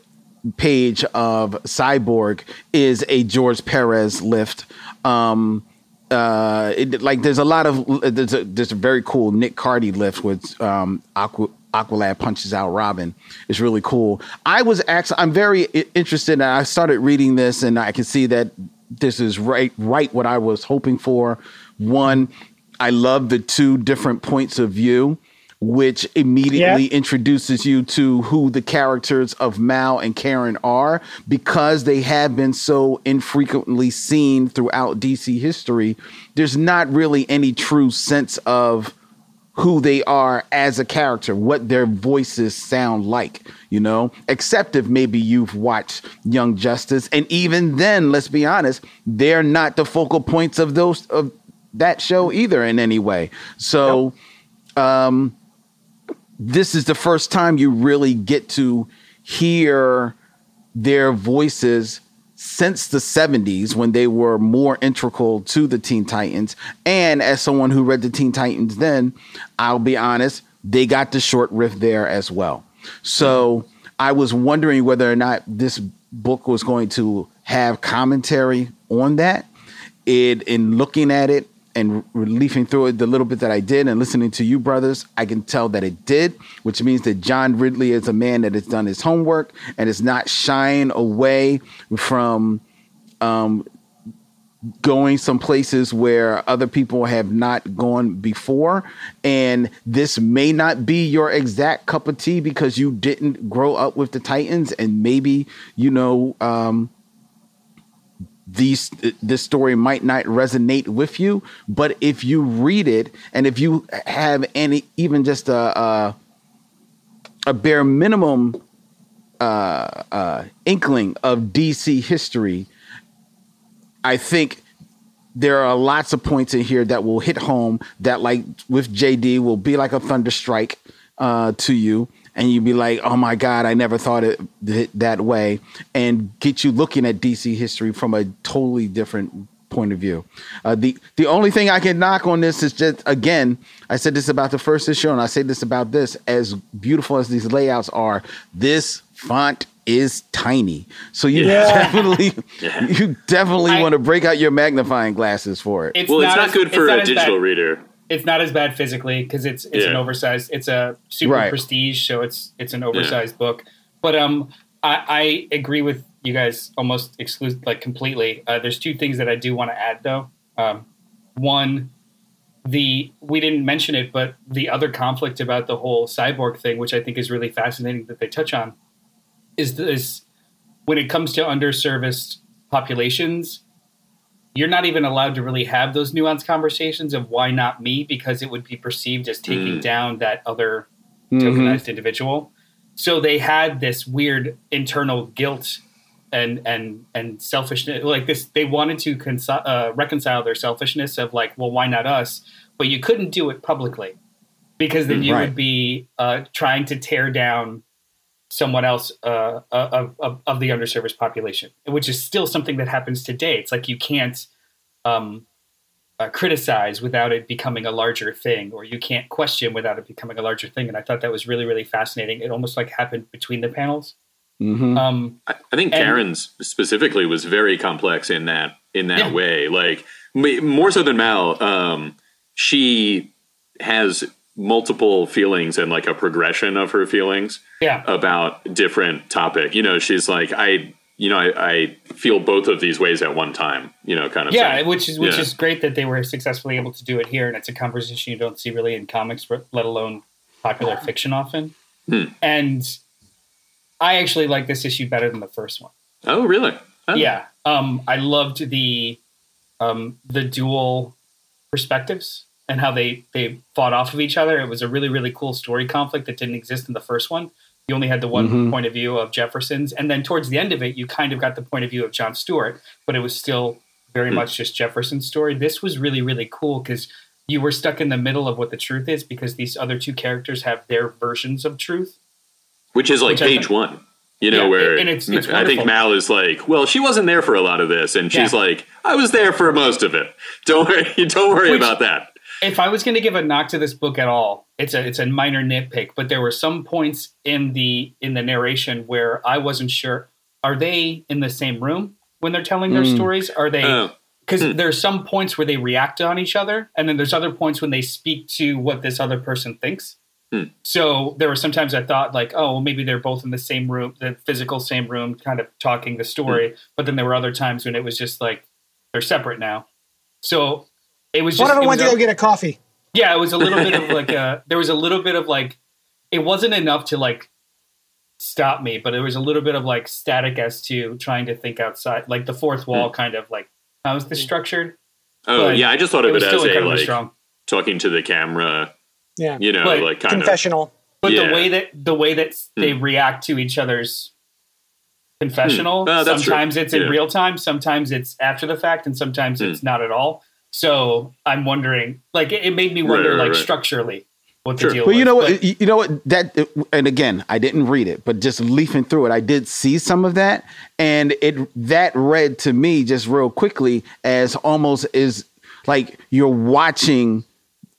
Speaker 3: page of Cyborg is a George Perez lift. Um, uh, it, like there's a lot of there's a there's a very cool Nick Cardy lift with um Aqua, Aqualad punches out Robin. It's really cool. I was actually I'm very interested. And I started reading this, and I can see that this is right right what I was hoping for. One, I love the two different points of view, which immediately
Speaker 1: Yeah.
Speaker 3: introduces you to who the characters of Mal and Karen are because they have been so infrequently seen throughout DC history. There's not really any true sense of who they are as a character, what their voices sound like, you know, except if maybe you've watched Young Justice. And even then, let's be honest, they're not the focal points of those of that show either in any way. So um this is the first time you really get to hear their voices since the 70s when they were more integral to the Teen Titans. And as someone who read the Teen Titans then, I'll be honest, they got the short riff there as well. So I was wondering whether or not this book was going to have commentary on that. It in looking at it and leafing through it the little bit that I did and listening to you brothers, I can tell that it did, which means that John Ridley is a man that has done his homework and is not shying away from um, going some places where other people have not gone before. And this may not be your exact cup of tea because you didn't grow up with the Titans and maybe, you know, um, these this story might not resonate with you but if you read it and if you have any even just a a, a bare minimum uh, uh, inkling of DC history I think there are lots of points in here that will hit home that like with JD will be like a thunder strike uh, to you and you'd be like, "Oh my God, I never thought it th- that way," and get you looking at DC history from a totally different point of view. Uh, the the only thing I can knock on this is just again, I said this about the first issue, and I say this about this. As beautiful as these layouts are, this font is tiny, so you
Speaker 4: Yeah. [LAUGHS]
Speaker 3: definitely you definitely
Speaker 2: I-
Speaker 3: want to break out your magnifying glasses for it.
Speaker 2: It's
Speaker 4: well, it's not
Speaker 2: as-
Speaker 4: good for a digital
Speaker 2: bad-
Speaker 4: reader.
Speaker 2: It's not as bad physically because it's it's an oversized. It's a super
Speaker 3: Right.
Speaker 2: prestige, so it's it's an oversized book. But um, I, I agree with you guys almost exclusive, like completely. Uh, there's two things that I do want to add though. Um, one, the we didn't mention it, but the other conflict about the whole cyborg thing, which I think is really fascinating that they touch on, is this when it comes to underserviced populations, you're not even allowed to really have those nuanced conversations of why not me because it would be perceived as taking
Speaker 4: Mm.
Speaker 2: down that other
Speaker 3: Mhm.
Speaker 2: tokenized individual. So they had this weird internal guilt and and and selfishness. Like this, they wanted to consi- uh, reconcile their selfishness of like, well, why not us? But you couldn't do it publicly because then
Speaker 3: Mm,
Speaker 2: you
Speaker 3: right.
Speaker 2: would be uh, trying to tear down someone else uh, of, of, of the underserviced population, which is still something that happens today. It's like you can't um, uh, criticize without it becoming a larger thing, or you can't question without it becoming a larger thing. And I thought that was really, really fascinating. It almost like happened between the panels.
Speaker 3: Mhm.
Speaker 2: Um,
Speaker 4: I, I think
Speaker 2: And-
Speaker 4: Karen's specifically was very complex in that in that
Speaker 2: Yeah.
Speaker 4: way. Like m- more so than Mal, um, she has multiple feelings and like a progression of her feelings
Speaker 2: yeah,
Speaker 4: about different topic. You know, she's like, I, you know, I, I feel both of these ways at one time. You know, kind of.
Speaker 2: yeah,
Speaker 4: thing.
Speaker 2: which is which
Speaker 4: Yeah.
Speaker 2: is great that they were successfully able to do it here, and it's a conversation you don't see really in comics, let alone popular fiction often.
Speaker 4: Hmm.
Speaker 2: And I actually like this issue better than the first one.
Speaker 4: Oh, really? Oh.
Speaker 2: Yeah, um, I loved the um, the dual perspectives and how they they fought off of each other. It was a really really cool story conflict that didn't exist in the first one. You only had the one
Speaker 3: Mhm.
Speaker 2: point of view of Jefferson's, and then towards the end of it, you kind of got the point of view of John Stewart, but it was still very
Speaker 4: Hmm.
Speaker 2: much just Jefferson's story. This was really really cool because you were stuck in the middle of what the truth is because these other two characters have their versions of truth.
Speaker 4: Which is like
Speaker 2: Which
Speaker 4: page one. You know,
Speaker 2: Yeah,
Speaker 4: where
Speaker 2: and it's- it's
Speaker 4: I think. Mal is like, well, she wasn't there for a lot of this, and she's
Speaker 2: Yeah.
Speaker 4: like, I was there for most of it. Don't worry, [LAUGHS] don't worry
Speaker 2: Which-
Speaker 4: about that.
Speaker 2: If I was going to give a knock to this book at all, it's a it's a minor nitpick, but there were some points in the in the narration where I wasn't sure are they in the same room when they're telling their
Speaker 3: Mm.
Speaker 2: stories? Are they
Speaker 4: Oh.
Speaker 2: because
Speaker 4: Hmm.
Speaker 2: there's some points where they react on each other, and then there's other points when they speak to what this other person thinks.
Speaker 4: Hmm.
Speaker 2: So there were sometimes I thought like, oh, well, maybe they're both in the same room, the physical same room, kind of talking the story.
Speaker 4: Hmm.
Speaker 2: But then there were other times when it was just like they're separate now. So it was just
Speaker 1: One of them
Speaker 2: it
Speaker 1: went to go get a coffee.
Speaker 2: yeah, it was a little bit of like a [LAUGHS] there was a little bit of like it wasn't enough to like stop me, but it was a little bit of like static as to trying to think outside, like the fourth wall kind of like how is this structured?
Speaker 4: Oh
Speaker 2: But
Speaker 4: yeah, I just thought
Speaker 2: It
Speaker 4: of
Speaker 2: was
Speaker 4: it, as a like
Speaker 2: strong.
Speaker 4: talking to the camera
Speaker 1: Yeah.
Speaker 4: You know,
Speaker 2: But
Speaker 4: like kind of.
Speaker 1: Confessional.
Speaker 2: But
Speaker 4: Yeah.
Speaker 2: the way that the way that they react to each other's confessional,
Speaker 4: Hmm. Uh, that's true.
Speaker 2: sometimes it's in
Speaker 4: Yeah.
Speaker 2: real time, sometimes it's after the fact, and sometimes
Speaker 4: Hmm.
Speaker 2: it's not at all. So I'm wondering, like, it, it made me wonder,
Speaker 4: Right, right,
Speaker 2: like,
Speaker 4: right.
Speaker 2: structurally, what
Speaker 4: Sure.
Speaker 2: the deal
Speaker 3: Well,
Speaker 2: was.
Speaker 3: you know what? You you know what? That and again, I didn't read it, but just leafing through it, I did see some of that, and it that read to me just real quickly as almost is like you're watching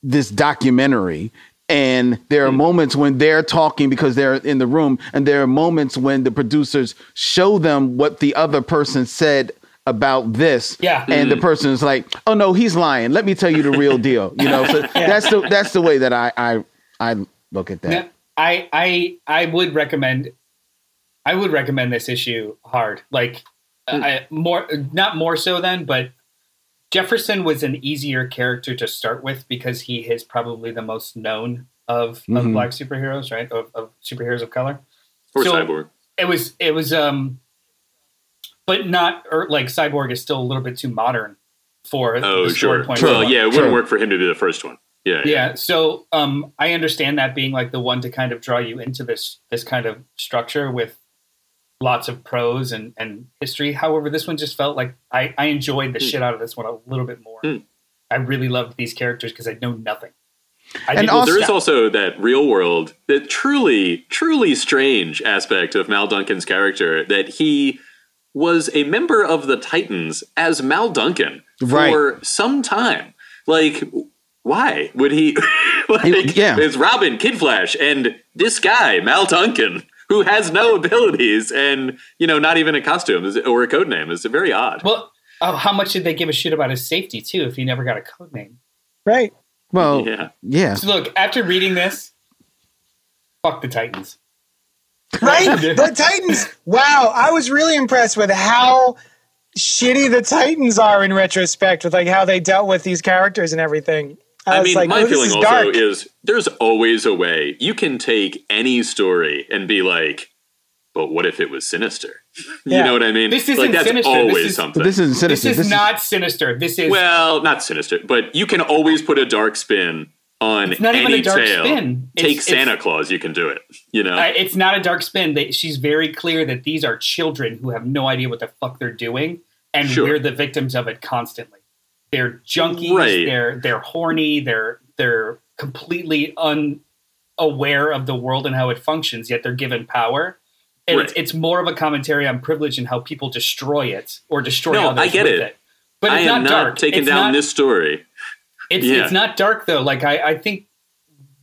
Speaker 3: this documentary. And there are hmm. moments when they're talking because they're in the room, and there are moments when the producers show them what the other person said about this.
Speaker 2: Yeah.
Speaker 3: And the person is like, "Oh no, he's lying. Let me tell you the real [LAUGHS] deal." You know, so that's the that's the way that I I I look at that.
Speaker 2: No, I I I would recommend I would recommend this issue hard. Like
Speaker 4: Hmm.
Speaker 2: I, more not more so then, but Jefferson was an easier character to start with because he is probably the most known of, of
Speaker 3: Mhm.
Speaker 2: black superheroes, right? Of, of superheroes of color.
Speaker 4: or
Speaker 2: so-
Speaker 4: cyborg.
Speaker 2: It was it was um but not or like Cyborg is still a little bit too modern for
Speaker 4: Oh,
Speaker 2: the story
Speaker 4: sure.
Speaker 2: point.
Speaker 4: Well, yeah, it wouldn't work for him to be the first one. Yeah.
Speaker 2: yeah so um i understand that being like the one to kind of draw you into this this kind of structure with lots of prose and and history however this one just felt like i i enjoyed the
Speaker 4: Hmm.
Speaker 2: shit out of this one a little bit more
Speaker 4: Hmm.
Speaker 2: i really loved these characters because i know nothing I
Speaker 3: And also-
Speaker 4: There is also that real world, that truly, truly strange aspect of Mal Duncan's character that he was a member of the Titans as Mal Duncan
Speaker 3: Right.
Speaker 4: for some time. Like, why would he? [LAUGHS] like,
Speaker 3: yeah.
Speaker 4: it's Robin, Kid Flash, and this guy, Mal Duncan, who has no abilities and you know not even a costume or a code name. Is very odd.
Speaker 2: well oh, how much did they give a shit about his safety too if he never got a code name
Speaker 1: Right.
Speaker 3: Well,
Speaker 4: yeah.
Speaker 3: yeah.
Speaker 2: so look after reading this fuck the titans
Speaker 1: Right? [LAUGHS] the Titans. Wow. I was really impressed with how shitty the Titans are in retrospect with like how they dealt with these characters and everything. I,
Speaker 4: I mean,
Speaker 1: like,
Speaker 4: my
Speaker 1: oh,
Speaker 4: feeling
Speaker 1: is
Speaker 4: also
Speaker 1: dark.
Speaker 4: is there's always a way you can take any story and be like, but what if it was sinister? [LAUGHS]
Speaker 1: Yeah.
Speaker 4: You know what I mean?
Speaker 2: This isn't
Speaker 4: that's
Speaker 2: Sinister. This
Speaker 4: always
Speaker 2: is-
Speaker 4: something.
Speaker 3: This isn't
Speaker 2: this
Speaker 3: sinister.
Speaker 2: is not sinister this is
Speaker 4: well, not sinister, but you can always put a dark spin on
Speaker 2: It's not even a dark
Speaker 4: tale.
Speaker 2: spin.
Speaker 4: Take
Speaker 2: It's-
Speaker 4: Santa Claus, you can do it. You know,
Speaker 2: it's not a dark spin. They, she's very clear that these are children who have no idea what the fuck they're doing, and
Speaker 4: Sure.
Speaker 2: we're the victims of it constantly. They're junkies.
Speaker 4: Right.
Speaker 2: They're they're horny. They're they're completely unaware of the world and how it functions. Yet they're given power. And it's,
Speaker 4: Right.
Speaker 2: it's more of a commentary on privilege and how people destroy it or destroy
Speaker 4: No,
Speaker 2: others
Speaker 4: I get
Speaker 2: with
Speaker 4: it.
Speaker 2: But
Speaker 4: I am
Speaker 2: not
Speaker 4: not
Speaker 2: dark.
Speaker 4: taking
Speaker 2: It's
Speaker 4: down
Speaker 2: not-
Speaker 4: this story.
Speaker 2: It's
Speaker 4: Yeah.
Speaker 2: it's not dark though. Like I, I think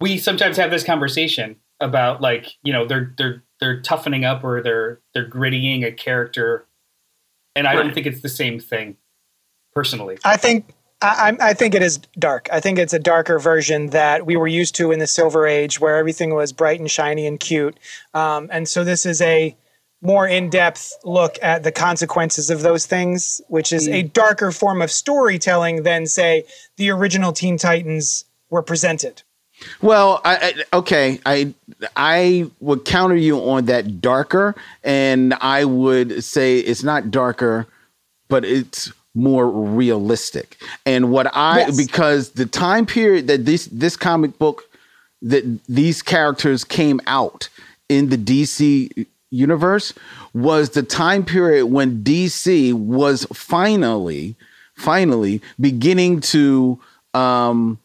Speaker 2: we sometimes have this conversation about like you know they're they're they're toughening up or they're they're grittying a character, and I don't think it's the same thing. Personally,
Speaker 1: I think I, I I think it is dark. I think it's a darker version that we were used to in the Silver Age, where everything was bright and shiny and cute. Um, and so this is a more in-depth look at the consequences of those things, which is a mm. darker form of storytelling than, say, the original Teen Titans were presented.
Speaker 3: Well, I, I okay, I I would counter you on that darker, and I would say it's not darker, but it's more realistic. And what I
Speaker 1: Yes.
Speaker 3: because the time period that this this comic book that these characters came out in the DC universe was the time period when DC was finally finally beginning to um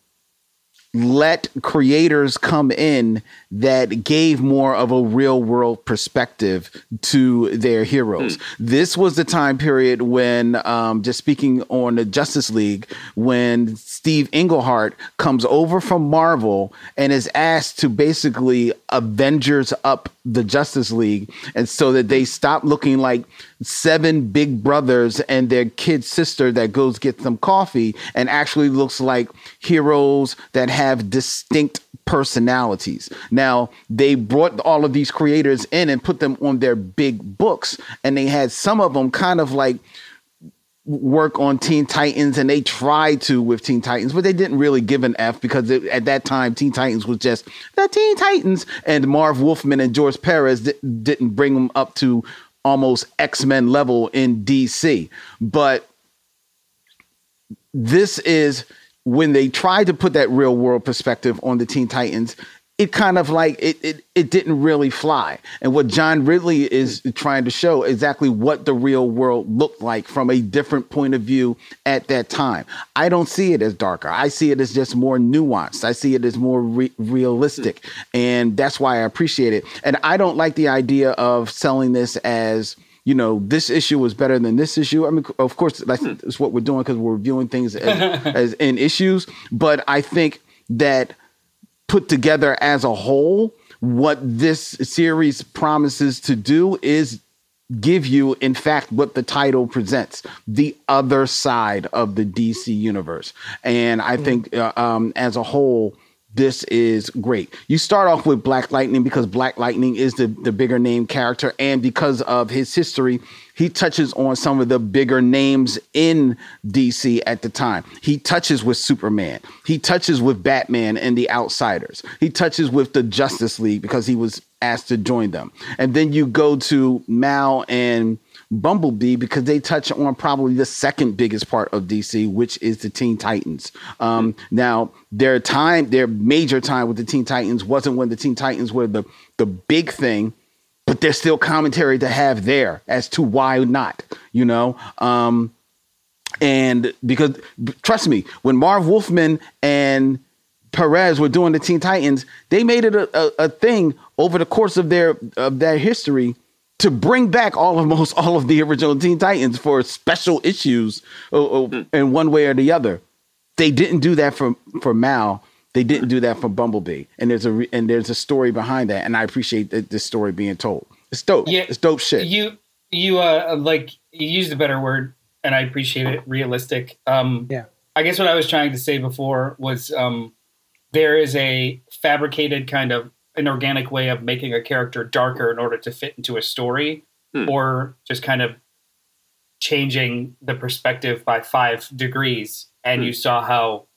Speaker 3: let creators come in that gave more of a real world perspective to their heroes. This was the time period when, um, just speaking on the Justice League, when Steve Englehart comes over from Marvel and is asked to basically Avengers up the Justice League, and so that they stop looking like seven big brothers and their kid sister that goes get some coffee and actually looks like heroes that have distinct personalities. Now, they brought all of these creators in and put them on their big books, and they had some of them kind of like work on Teen Titans, and they tried to with Teen Titans, but they didn't really give an F because it, at that time Teen Titans was just the Teen Titans, and Marv Wolfman and George Perez di- didn't bring them up to almost X Men level in DC. But this is when they tried to put that real world perspective on the Teen Titans, it kind of like it, it it didn't really fly. And what John Ridley is trying to show exactly what the real world looked like from a different point of view at that time. I don't see it as darker. I see it as just more nuanced. I see it as more re- realistic, and that's why I appreciate it. And I don't like the idea of selling this as you know, this issue was better than this issue. I mean, of course, that's, hmm. that's what we're doing because we're viewing things as, [LAUGHS] as in issues. But I think that put together as a whole, what this series promises to do is give you, in fact, what the title presents the other side of the DC universe. And I think, uh, um, as a whole, this is great. You start off with Black Lightning because Black Lightning is the, the bigger name character, and because of his history, he touches on some of the bigger names in DC at the time. He touches with Superman. He touches with Batman and the Outsiders. He touches with the Justice League because he was asked to join them. And then you go to Mal and Bumblebee because they touch on probably the second biggest part of DC, which is the Teen Titans. Um, now, their time, their major time with the Teen Titans wasn't when the Teen Titans were the the big thing, but there's still commentary to have there as to why not, you know. Um, and because trust me, when Marv Wolfman and Perez were doing the Teen Titans, they made it a, a, a thing over the course of their of their history to bring back all almost all of the original Teen Titans for special issues uh, uh, in one way or the other. They didn't do that for for Mal. They didn't do that for Bumblebee, and there's a re- and there's a story behind that, and I appreciate th- this story being told. It's dope.
Speaker 2: Yeah,
Speaker 3: it's dope shit.
Speaker 2: You you uh like you used a better word, and I appreciate it. Realistic. Um,
Speaker 1: Yeah.
Speaker 2: I guess what I was trying to say before was um, there is a fabricated kind of an organic way of making a character darker in order to fit into a story,
Speaker 4: Hmm.
Speaker 2: or just kind of changing the perspective by five degrees, and
Speaker 4: Hmm.
Speaker 2: you saw how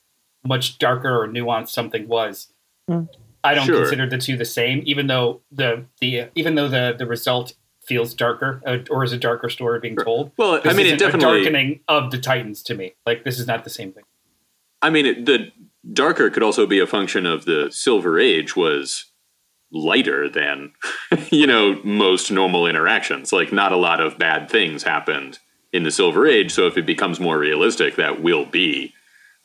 Speaker 2: much darker or nuanced something was.
Speaker 1: Hmm.
Speaker 2: I don't
Speaker 4: Sure.
Speaker 2: consider the two the same, even though the the even though the the result feels darker uh, or is a darker story being told.
Speaker 4: Well, I mean, it
Speaker 2: isn't a
Speaker 4: definitely.
Speaker 2: darkening of the Titans to me. Like this is not the same thing.
Speaker 4: I mean, it, the darker could also be a function of the Silver Age was lighter than [LAUGHS] you know most normal interactions. Like, not a lot of bad things happened in the Silver Age. So, if it becomes more realistic, that will be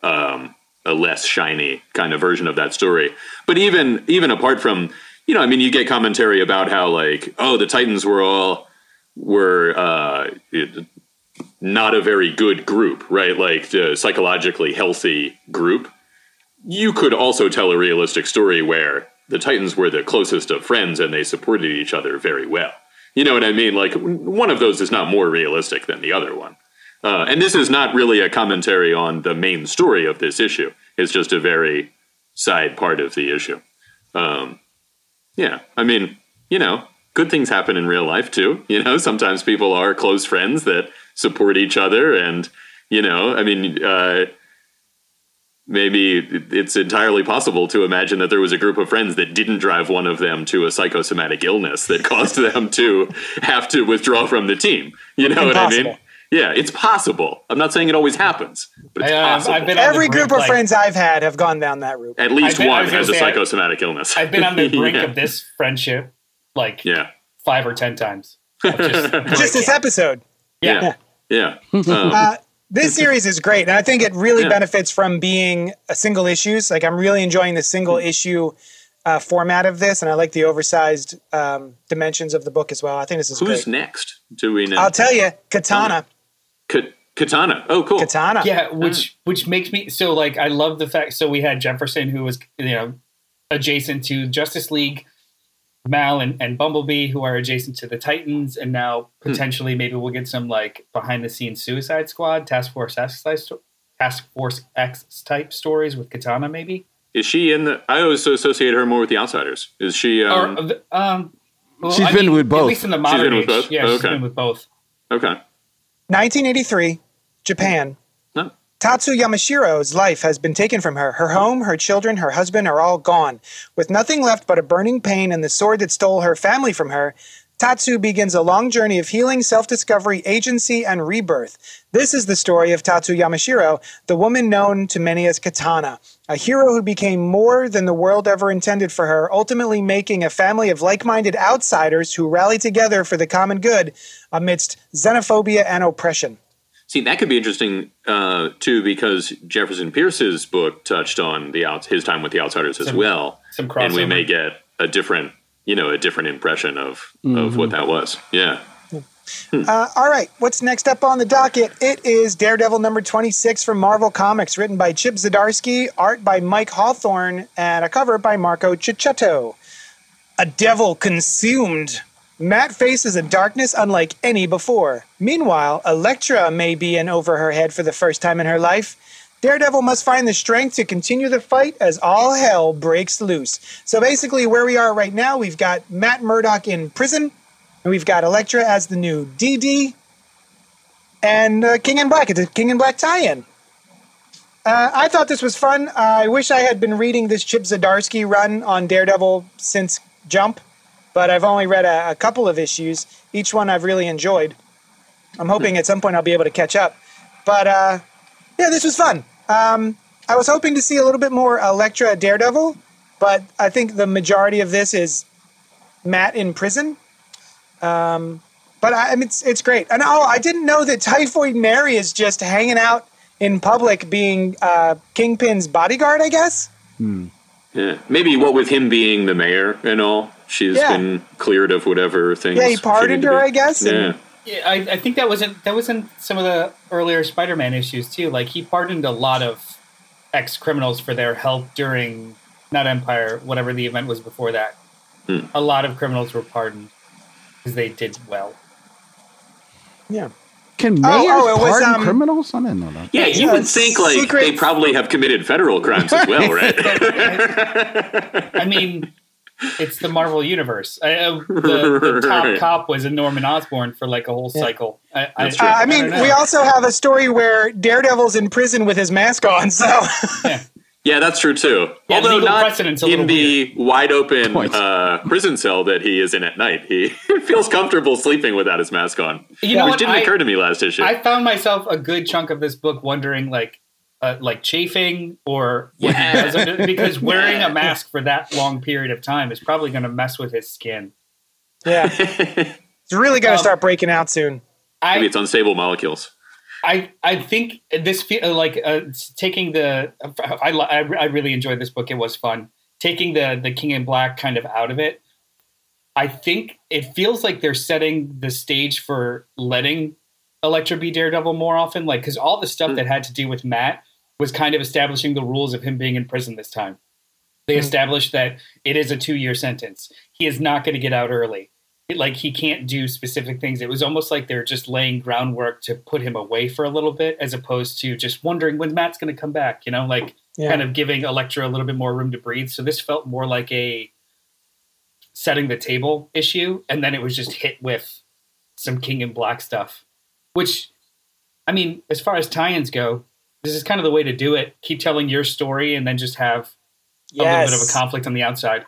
Speaker 4: um, a less shiny kind of version of that story. But even even apart from you know, I mean, you get commentary about how like, oh, the Titans were all were uh, not a very good group, right? Like the psychologically healthy group. You could also tell a realistic story where the Titans were the closest of friends and they supported each other very well. You know what I mean? Like one of those is not more realistic than the other one. Uh, and this is not really a commentary on the main story of this issue. It's just a very side part of the issue. Um, yeah, I mean, you know, good things happen in real life too. [LAUGHS] You know, sometimes people are close friends that support each other, and you know, I mean, uh, maybe it's entirely possible to imagine that there was a group of friends that didn't drive one of them to a psychosomatic illness that [LAUGHS] caused them to have to withdraw from the team. You know what I mean? Yeah, it's possible. I'm not saying it always happens, but it's
Speaker 2: I, um,
Speaker 4: possible.
Speaker 2: I've been
Speaker 1: Every group of
Speaker 2: like-
Speaker 1: friends I've had have gone down that route.
Speaker 4: At least
Speaker 2: been-
Speaker 4: one
Speaker 2: was
Speaker 4: has a
Speaker 2: say, I-
Speaker 4: psychosomatic illness.
Speaker 2: I've been on the [LAUGHS] brink
Speaker 4: yeah.
Speaker 2: of this friendship like
Speaker 4: Yeah.
Speaker 2: five or ten times. Of just, [LAUGHS]
Speaker 1: Just this episode.
Speaker 2: yeah.
Speaker 4: Yeah. Yeah. Um,
Speaker 1: Uh, this series is great, and I think it really
Speaker 4: Yeah.
Speaker 1: benefits from being a single issues. Like I'm really enjoying the single issue uh, format of this, and I like the oversized um, dimensions of the book as well. I think this is
Speaker 4: who's
Speaker 1: great.
Speaker 4: next? Do we know?
Speaker 1: I'll tell you, Katana.
Speaker 4: Ka- Katana. Oh, cool.
Speaker 1: Katana.
Speaker 2: Yeah, which which makes me so like I love the fact. So we had Jefferson, who was you know adjacent to Justice League, Mal and, and Bumblebee, who are adjacent to the Titans, and now potentially maybe we'll get some like behind the scenes Suicide Squad, Task Force X type, Task Force X type stories with Katana, maybe.
Speaker 4: Is she in the? I always associate her more with the Outsiders. Is she? Um,
Speaker 2: or uh, um, well,
Speaker 3: She's been with both.
Speaker 2: At least in the modern
Speaker 4: been with both?
Speaker 2: Yeah, she's
Speaker 4: Okay.
Speaker 2: been with both.
Speaker 4: okay.
Speaker 1: 1983, Japan. Tatsu Yamashiro's life has been taken from her. Her home, her children, her husband are all gone. With nothing left but a burning pain and the sword that stole her family from her, Tatsu begins a long journey of healing, self discovery, agency, and rebirth. This is the story of Tatsu Yamashiro, the woman known to many as Katana, a hero who became more than the world ever intended for her, ultimately making a family of like minded outsiders who rally together for the common good amidst xenophobia and oppression.
Speaker 4: See, that could be interesting uh, too, because Jefferson Pierce's book touched on the outs his time with the outsiders as
Speaker 2: Some-
Speaker 4: well,
Speaker 2: some
Speaker 4: and we may get a different, you know, a different impression of of
Speaker 2: Mm-hmm.
Speaker 4: what that was. Yeah,
Speaker 1: Uh, all right, what's next up on the docket? It is Daredevil number 26 from Marvel Comics, written by Chip Zdarsky, art by Mike Hawthorne, and a cover by Marco Checchetto. A devil consumed. Matt faces a darkness unlike any before. Meanwhile, Elektra may be in over her head for the first time in her life. Daredevil must find the strength to continue the fight as all hell breaks loose. So basically, where we are right now, we've got Matt Murdock in prison, and we've got Elektra as the new DD, and uh, King in Black. It's a King in Black tie-in. Uh, I thought this was fun. I wish I had been reading this Chip Zdarsky run on Daredevil since Jump, but I've only read a, a couple of issues. Each one I've really enjoyed. I'm hoping at some point I'll be able to catch up. But uh, yeah, this was fun. Um, I was hoping to see a little bit more Elektra Daredevil, but I think the majority of this is Matt in prison. Um, but I, I mean, it's it's great. And oh, I didn't know that Typhoid Mary is just hanging out in public, being uh, Kingpin's bodyguard. I guess.
Speaker 4: yeah. Maybe what with him being the mayor and all, she's
Speaker 1: Yeah.
Speaker 4: been cleared of whatever things.
Speaker 1: Yeah, he pardoned her. I guess,
Speaker 4: Yeah,
Speaker 2: Yeah, I, I think that wasn't that was in some of the earlier Spider-Man issues too. Like he pardoned a lot of ex criminals for their help during not Empire, whatever the event was before that.
Speaker 4: Hmm.
Speaker 2: A lot of criminals were pardoned because they did well.
Speaker 1: Yeah.
Speaker 3: Can
Speaker 1: Oh,
Speaker 3: mayors
Speaker 1: oh, it was,
Speaker 3: pardon
Speaker 1: um,
Speaker 3: criminals? I didn't know that.
Speaker 4: yeah. You
Speaker 1: Yeah,
Speaker 4: would think like
Speaker 1: secret-
Speaker 4: they probably have committed federal crimes as well, [LAUGHS] right?
Speaker 2: I mean, it's the Marvel universe. I, uh, the, the [LAUGHS] top
Speaker 4: Right.
Speaker 2: cop was a Norman Osborn for like a whole cycle. I, I,
Speaker 4: That's.
Speaker 1: Uh, I mean,
Speaker 2: know.
Speaker 1: we also have a story where Daredevil's in prison with his mask on. So
Speaker 2: Yeah.
Speaker 4: Yeah, that's true too.
Speaker 2: Yeah,
Speaker 4: Although not in
Speaker 2: little
Speaker 4: the wide open uh, prison cell that he is in at night, he [LAUGHS] feels comfortable sleeping without his mask on.
Speaker 2: You know
Speaker 4: which
Speaker 2: what?
Speaker 4: didn't
Speaker 2: I-
Speaker 4: occur to me last issue.
Speaker 2: I found myself a good chunk of this book wondering, like, uh, like chafing or what
Speaker 4: Yeah.
Speaker 2: he does under- [LAUGHS] because [LAUGHS] wearing a mask for that long period of time is probably going to mess with his skin.
Speaker 1: yeah, [LAUGHS] it's really going to
Speaker 2: Um,
Speaker 1: start breaking out soon.
Speaker 4: Maybe
Speaker 2: I
Speaker 4: it's unstable molecules.
Speaker 2: I I think this feel like uh, taking the I, I I really enjoyed this book. It was fun taking the the King in Black kind of out of it. I think it feels like they're setting the stage for letting Elektra be Daredevil more often, like because all the stuff
Speaker 4: Hmm.
Speaker 2: that had to do with Matt was kind of establishing the rules of him being in prison this time. They
Speaker 1: Hmm.
Speaker 2: established that it is a two year sentence. He is not going to get out early. It, like he can't do specific things. It was almost like they're just laying groundwork to put him away for a little bit, as opposed to just wondering when Matt's going to come back. You know, like
Speaker 1: Yeah.
Speaker 2: kind of giving Elektra a little bit more room to breathe. So this felt more like a setting the table issue, and then it was just hit with some King in Black stuff. Which, I mean, as far as tie-ins go, this is kind of the way to do it. Keep telling your story, and then just have a little bit of a conflict on the outside.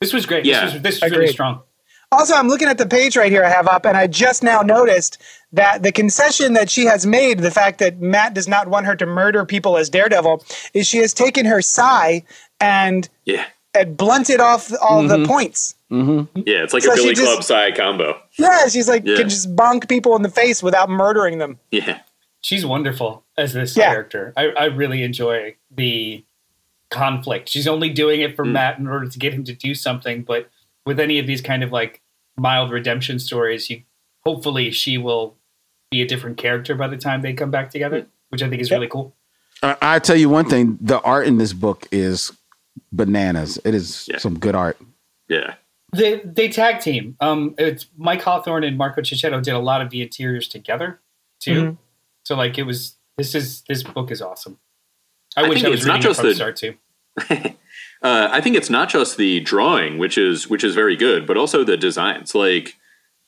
Speaker 2: This was great.
Speaker 4: Yeah.
Speaker 2: This was, this was really strong.
Speaker 1: Also, I'm looking at the page right here I have up, and I just now noticed that the concession that she has made, the fact that Matt does not want her to murder people as Daredevil, is she has taken her sai and,
Speaker 4: Yeah.
Speaker 1: and blunted off all the mm-hmm. points. Mm-hmm.
Speaker 4: Yeah, it's like
Speaker 1: So
Speaker 4: a
Speaker 1: she
Speaker 4: Billy
Speaker 1: just-
Speaker 4: Club side combo.
Speaker 1: Yeah, she's like
Speaker 4: Yeah.
Speaker 1: can just bonk people in the face without murdering them.
Speaker 4: Yeah.
Speaker 2: She's wonderful as this
Speaker 1: Yeah.
Speaker 2: character. I, I really enjoy the conflict. She's only doing it for
Speaker 4: Mm.
Speaker 2: Matt in order to get him to do something, but with any of these kind of like mild redemption stories, you hopefully she will be a different character by the time they come back together, which I think is
Speaker 1: Yep.
Speaker 2: really cool.
Speaker 3: I, I tell you one thing: the art in this book is bananas. It is
Speaker 4: Yeah.
Speaker 3: some good art.
Speaker 4: Yeah.
Speaker 2: They they tag team. Um, it's Mike Hawthorne and Marco Checchetto did a lot of the interiors together too.
Speaker 1: Mhm.
Speaker 2: So like it was this is this book is awesome. I,
Speaker 4: I
Speaker 2: wish
Speaker 4: think
Speaker 2: I was
Speaker 4: it's not
Speaker 2: reading
Speaker 4: just
Speaker 2: it from
Speaker 4: the-
Speaker 2: start to. [LAUGHS]
Speaker 4: Uh, I think it's not just the drawing, which is which is very good, but also the designs. Like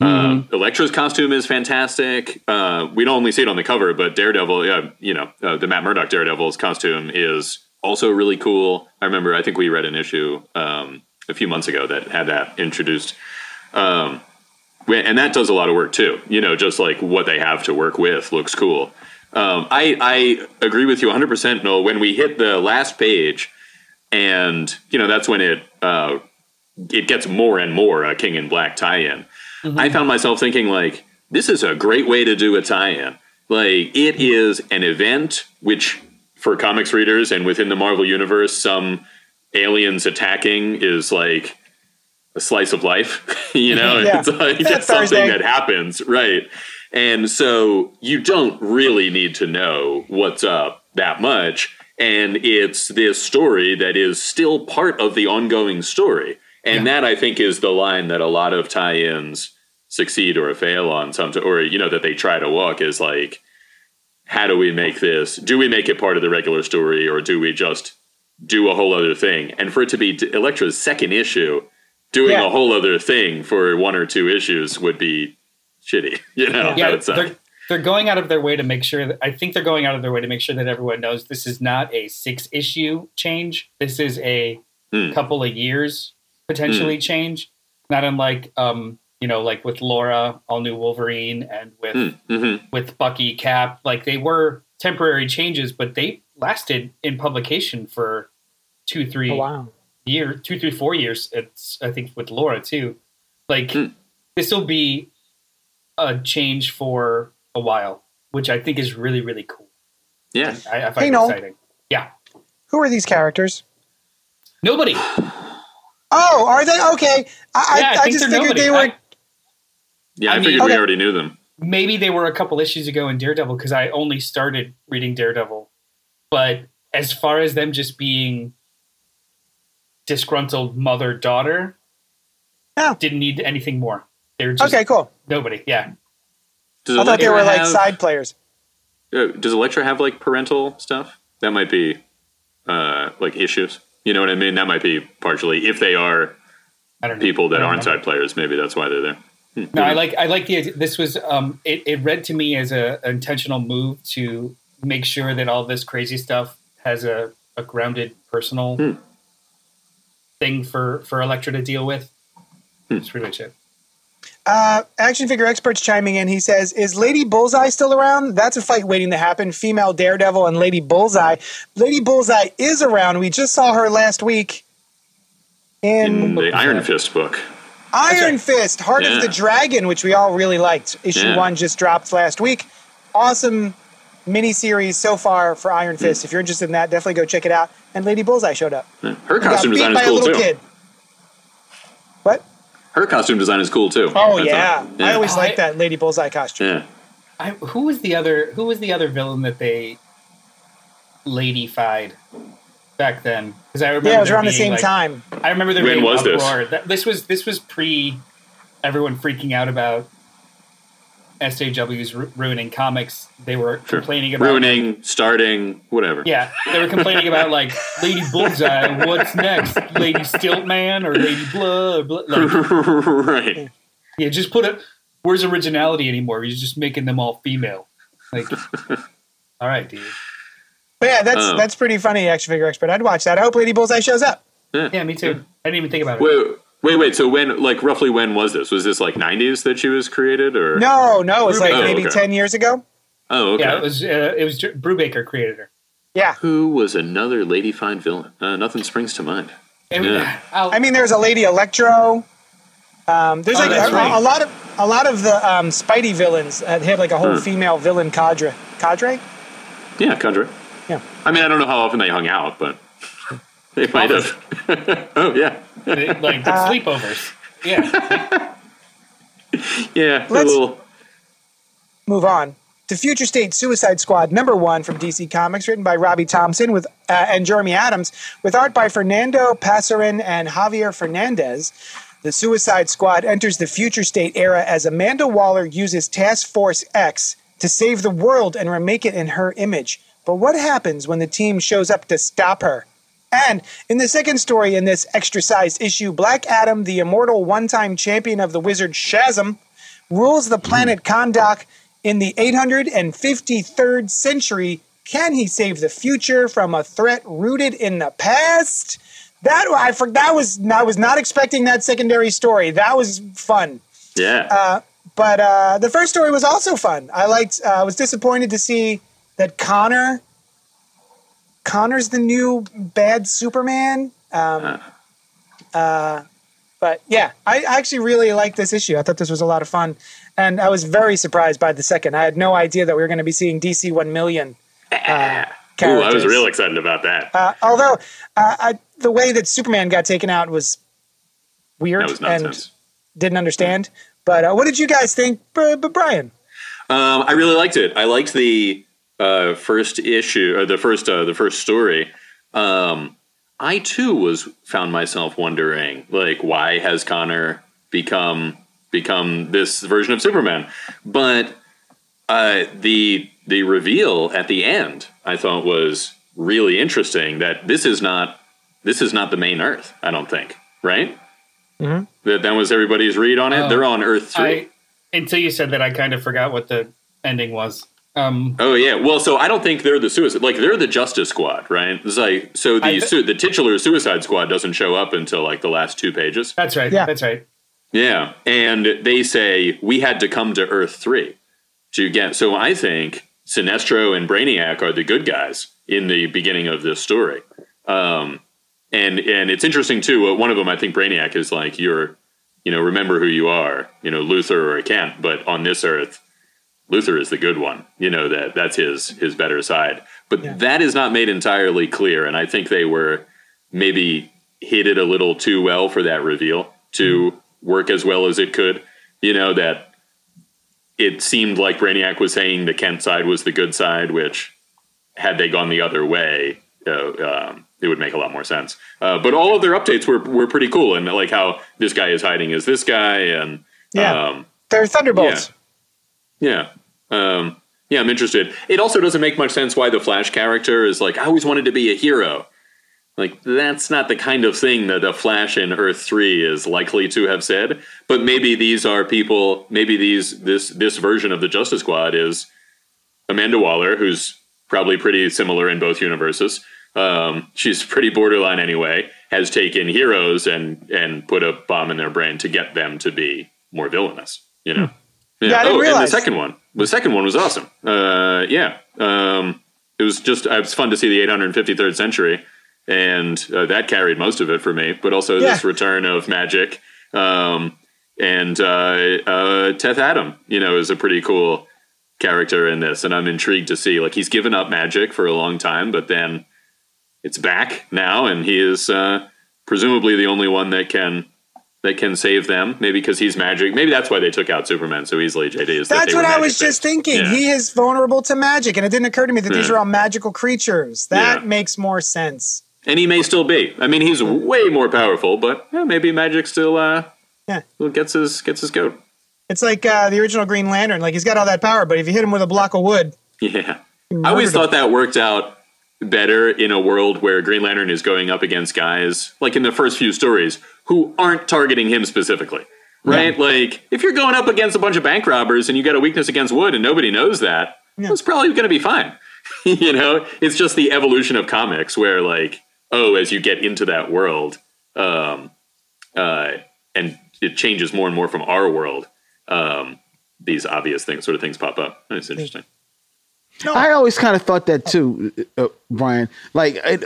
Speaker 4: uh, Elektra's costume is fantastic. Uh, we don't only see it on the cover, but Daredevil, yeah, you know, uh, the Matt Murdock Daredevil's costume is also really cool. I remember, I think we read an issue um, a few months ago that had that introduced. Um, and that does a lot of work too. You know, just like what they have to work with looks cool. Um, I I agree with you 100, percent Noel. When we hit the last page, and you know that's when it uh, it gets more and more a King in Black tie-in. I found myself thinking like, this is a great way to do a tie-in. Like it is an event which for comics readers and within the Marvel universe, some aliens attacking is like a slice of life. [LAUGHS] you know,
Speaker 1: Yeah.
Speaker 4: it's like just something that happens, right? And so you don't really need to know what's up that much. And it's this story that is still part of the ongoing story. And that I think is the line that a lot of tie-ins succeed or fail on some or you know that they try to walk is like how do we make this do we make it part of the regular story or do we just do a whole other thing and for it to be Elektra's second issue doing
Speaker 1: Yeah.
Speaker 4: a whole other thing for one or two issues would be shitty [LAUGHS] you know
Speaker 2: yeah,
Speaker 4: would
Speaker 2: they're they're going out of their way to make sure that I think they're going out of their way to make sure that everyone knows this is not a six issue change. This is a
Speaker 4: Hmm.
Speaker 2: couple of years potentially change. Not unlike um, you know, like with Laura, all new Wolverine, and with
Speaker 4: Mhm.
Speaker 2: with Bucky Cap, like they were temporary changes, but they lasted in publication for two, three
Speaker 1: Oh, wow.
Speaker 2: year, two, three, four years. It's I think with Laura too. Like
Speaker 4: Hmm.
Speaker 2: this will be a change for a while, which I think is really really cool.
Speaker 4: yeah
Speaker 2: I, I find
Speaker 1: Hey,
Speaker 2: it
Speaker 1: Noel.
Speaker 2: exciting. Yeah,
Speaker 1: Who are these characters?
Speaker 2: nobody.
Speaker 1: Oh, are they okay? I,
Speaker 2: Yeah, I
Speaker 1: I, I
Speaker 2: think
Speaker 1: just
Speaker 2: they're
Speaker 1: figured
Speaker 2: nobody.
Speaker 1: they were.
Speaker 2: I-
Speaker 4: yeah I,
Speaker 2: I mean-
Speaker 4: figured we already knew them
Speaker 2: maybe they were a couple issues ago in Daredevil because I only started reading Daredevil. But as far as them just being disgruntled mother daughter,
Speaker 1: Yeah.
Speaker 2: didn't need anything more. They were just
Speaker 1: okay, cool.
Speaker 2: nobody. Yeah.
Speaker 4: does
Speaker 1: I thought they
Speaker 4: Elektra
Speaker 1: were like
Speaker 4: have-
Speaker 1: side players.
Speaker 4: uh, does Elektra have like parental stuff that might be uh, like issues you know what I mean that might be partially if they are
Speaker 2: I don't know.
Speaker 4: people that aren't
Speaker 2: know.
Speaker 4: side players maybe that's why they're there
Speaker 2: No, I like I like the. This was um, it, it read to me as a an intentional move to make sure that all this crazy stuff has a, a grounded personal
Speaker 4: Hmm.
Speaker 2: thing for for Elektra to deal with. It's pretty much it.
Speaker 1: Uh, action figure experts chiming in. He says, "Is Lady Bullseye still around? That's a fight waiting to happen. Female Daredevil and Lady Bullseye. Lady Bullseye is around. We just saw her last week in
Speaker 4: in the Iron? Fist book
Speaker 1: Iron
Speaker 2: right.
Speaker 1: Fist, Heart
Speaker 4: Yeah.
Speaker 1: of the Dragon, which we all really liked. Issue
Speaker 4: Yeah.
Speaker 1: one just dropped last week. Awesome miniseries so far for Iron
Speaker 4: Hmm.
Speaker 1: Fist. If you're interested in that, definitely go check it out. And Lady Bullseye showed up.
Speaker 4: Yeah. her costume design is
Speaker 1: by a
Speaker 4: cool
Speaker 1: little
Speaker 4: too
Speaker 1: kid. What?
Speaker 4: her costume design is cool too
Speaker 1: Oh
Speaker 4: That's
Speaker 1: yeah. I always
Speaker 2: Oh,
Speaker 1: liked
Speaker 2: I-
Speaker 1: that Lady Bullseye costume.
Speaker 4: yeah
Speaker 2: I, who was the other who was the other villain that they ladyfied back then? Because I remember
Speaker 1: Yeah, it was
Speaker 2: there
Speaker 1: around the same
Speaker 2: like-
Speaker 1: time.
Speaker 2: I remember there
Speaker 4: When
Speaker 2: being
Speaker 4: was this?
Speaker 2: uproar. That, this was this was pre everyone freaking out about SJWs ru- ruining comics. They were
Speaker 4: Sure.
Speaker 2: complaining about
Speaker 4: ruining starting whatever
Speaker 2: Yeah, they were complaining about like Lady Bullseye. What's next, Lady Stiltman or Lady Blah? blah like, [LAUGHS]
Speaker 4: right
Speaker 2: yeah, just put it. Where's originality anymore? You're just making them all female. Like, [LAUGHS] all right, dude.
Speaker 1: But yeah, that's
Speaker 4: Oh.
Speaker 1: that's pretty funny, action figure expert. I'd watch that. I hope Lady Bullseye shows up.
Speaker 2: Yeah, me too. I didn't even think about it.
Speaker 4: wait wait wait so when like roughly when was this was this like 90s that she was created or
Speaker 1: No, no, it's like
Speaker 4: Oh,
Speaker 1: maybe
Speaker 4: okay.
Speaker 1: ten years ago.
Speaker 4: oh okay
Speaker 2: Yeah, it was. Uh, it was Brubaker created her.
Speaker 1: Yeah.
Speaker 4: who was another lady fine villain uh, nothing springs to mind
Speaker 2: And,
Speaker 4: Yeah.
Speaker 2: I'll-
Speaker 1: I mean, there's a Lady Electro. Um, there's
Speaker 2: Oh,
Speaker 1: like a,
Speaker 2: right.
Speaker 1: a lot of a lot of the um, Spidey villains uh, had like a whole
Speaker 4: Hmm.
Speaker 1: female villain cadre. Cadre?
Speaker 4: Yeah, Cadre.
Speaker 1: Yeah.
Speaker 4: I mean, I don't know how often they hung out, but they might have. [LAUGHS] oh yeah,
Speaker 2: like [LAUGHS]
Speaker 1: Uh,
Speaker 2: sleepovers. Yeah, [LAUGHS]
Speaker 4: yeah.
Speaker 1: Let's-
Speaker 4: little.
Speaker 1: Move on to Future State Suicide Squad number one from DC Comics, written by Robbie Thompson with uh, and Jeremy Adams, with art by Fernando Pasarín and Javier Fernandez. The Suicide Squad enters the Future State era as Amanda Waller uses Task Force X to save the world and remake it in her image. But what happens when the team shows up to stop her? And in the second story in this extra sized issue, Black Adam, the immortal one time champion of the wizard Shazam, rules the planet Kahndaq in the 853rd century. Can he save the future from a threat rooted in the past? That I for, that was I was not expecting that secondary story. That was fun.
Speaker 4: Yeah.
Speaker 1: Uh, but uh, the first story was also fun. I liked. uh, I was disappointed to see that Connor. Connor's the new bad Superman. Um, uh, but yeah, I actually really liked this issue. I thought this was a lot of fun, and I was very surprised by the second. I had no idea that we were going to be seeing DC One Million. Uh, [LAUGHS]
Speaker 4: Ooh, I was real excited about that.
Speaker 1: Uh, although uh, I, the way that Superman got taken out was weird
Speaker 4: was
Speaker 1: and didn't understand. But uh, what did you guys think, Brian?
Speaker 4: Um, I really liked it. I liked the uh, first issue or the first uh, the first story. Um, I too was found myself wondering, like, why has Connor become become this version of Superman? But uh, the the reveal at the end, I thought was really interesting. That this is not this is not the main Earth. I don't think, right?
Speaker 1: Mhm.
Speaker 4: That that was everybody's read on it.
Speaker 2: Oh,
Speaker 4: They're on Earth three.
Speaker 2: I, until you said that, I kind of forgot what the ending was. Um,
Speaker 4: Oh yeah, well, so I don't think they're the suicide. Like they're the Justice Squad, right? It's like so the
Speaker 2: I-
Speaker 4: su- the titular Suicide Squad doesn't show up until like the last two pages.
Speaker 2: that's right.
Speaker 1: Yeah.
Speaker 2: That's right.
Speaker 4: Yeah, and they say we had to come to Earth three to get. So I think Sinestro and Brainiac are the good guys in the beginning of this story. Um, and and it's interesting too. uh, One of them, I think Brainiac is like you're, you know, remember who you are. You know, Luthor or Kent, but on this Earth, Luthor is the good one. You know that that's his his better side. But
Speaker 1: Yeah.
Speaker 4: that is not made entirely clear, and I think they were maybe hit it a little too well for that reveal to work as well as it could. You know that it seemed like Brainiac was saying the Kent side was the good side, which had they gone the other way, uh, um, it would make a lot more sense. Uh, but all of their updates were were pretty cool, and like how this guy is hiding is this guy, and
Speaker 1: Yeah.
Speaker 4: um,
Speaker 1: They're Thunderbolts.
Speaker 4: Yeah. Um, yeah, I'm interested. It also doesn't make much sense why the Flash character is like, I always wanted to be a hero. Like, that's not the kind of thing that a Flash in Earth 3 is likely to have said. But maybe these are people, maybe these this this version of the Justice Squad is Amanda Waller, who's probably pretty similar in both universes. Um, she's pretty borderline anyway, has taken heroes and and put a bomb in their brain to get them to be more villainous, you know?
Speaker 1: Yeah, I didn't
Speaker 4: oh, and the second one. The second one was awesome. Uh, yeah. Um, it was just, it was fun to see the 853rd century. And uh, that carried most of it for me, but also
Speaker 1: Yeah.
Speaker 4: this return of magic. Um, and uh, uh, Teth Adam, you know, is a pretty cool character in this. And I'm intrigued to see, like, he's given up magic for a long time, but then it's back now. And he is uh, presumably the only one that can. That can save them, maybe because he's magic. Maybe that's why they took out Superman so easily. JD is
Speaker 1: That's
Speaker 4: were
Speaker 1: what I was just thinking.
Speaker 4: Yeah.
Speaker 1: He is vulnerable to magic, and it didn't occur to me that these are all magical creatures. That
Speaker 4: Yeah.
Speaker 1: makes more sense.
Speaker 4: and he may still be. I mean, he's way more powerful, but yeah, maybe magic still uh,
Speaker 1: Yeah.
Speaker 4: still gets his gets his goat.
Speaker 1: It's like uh, the original Green Lantern. Like he's got all that power, but if you hit him with a block of wood,
Speaker 4: Yeah, I always
Speaker 1: him.
Speaker 4: thought that worked out better in a world where Green Lantern is going up against guys like in the first few stories who aren't targeting him specifically. Right? Like if you're going up against a bunch of bank robbers and you got a weakness against wood and nobody knows that,
Speaker 1: Yeah.
Speaker 4: it's probably going to be fine. [LAUGHS] you know, it's just the evolution of comics where like, oh, as you get into that world, um, uh, and it changes more and more from our world, um, these obvious things, sort of things pop up. It's interesting.
Speaker 3: I always kind of thought that too, uh, Brian. Like it,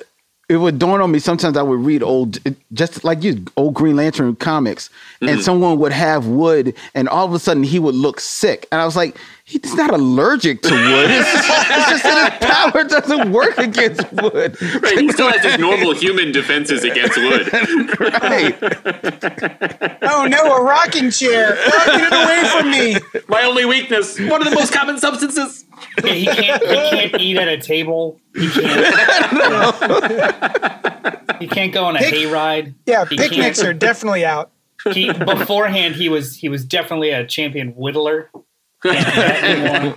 Speaker 3: it would dawn on me. Sometimes I would read old, just like you, old Green Lantern comics, and someone would have wood, and all of a sudden he would look sick, and I was like, he's not allergic to wood. It's just, it's just that his power doesn't work against wood.
Speaker 4: Right, he still has his normal human defenses against wood.
Speaker 3: Right.
Speaker 1: Oh no, a rocking chair! Oh, get it away from me!
Speaker 4: My only weakness, one of the most common substances.
Speaker 2: Yeah, he can't. He can't eat at a table. He can't. [LAUGHS] he can't go on a
Speaker 1: Pic-
Speaker 2: hayride.
Speaker 1: Yeah,
Speaker 2: He
Speaker 1: picnics
Speaker 2: can't-
Speaker 1: are definitely out.
Speaker 2: He, beforehand, he was he was definitely a champion whittler. Can't do that anymore.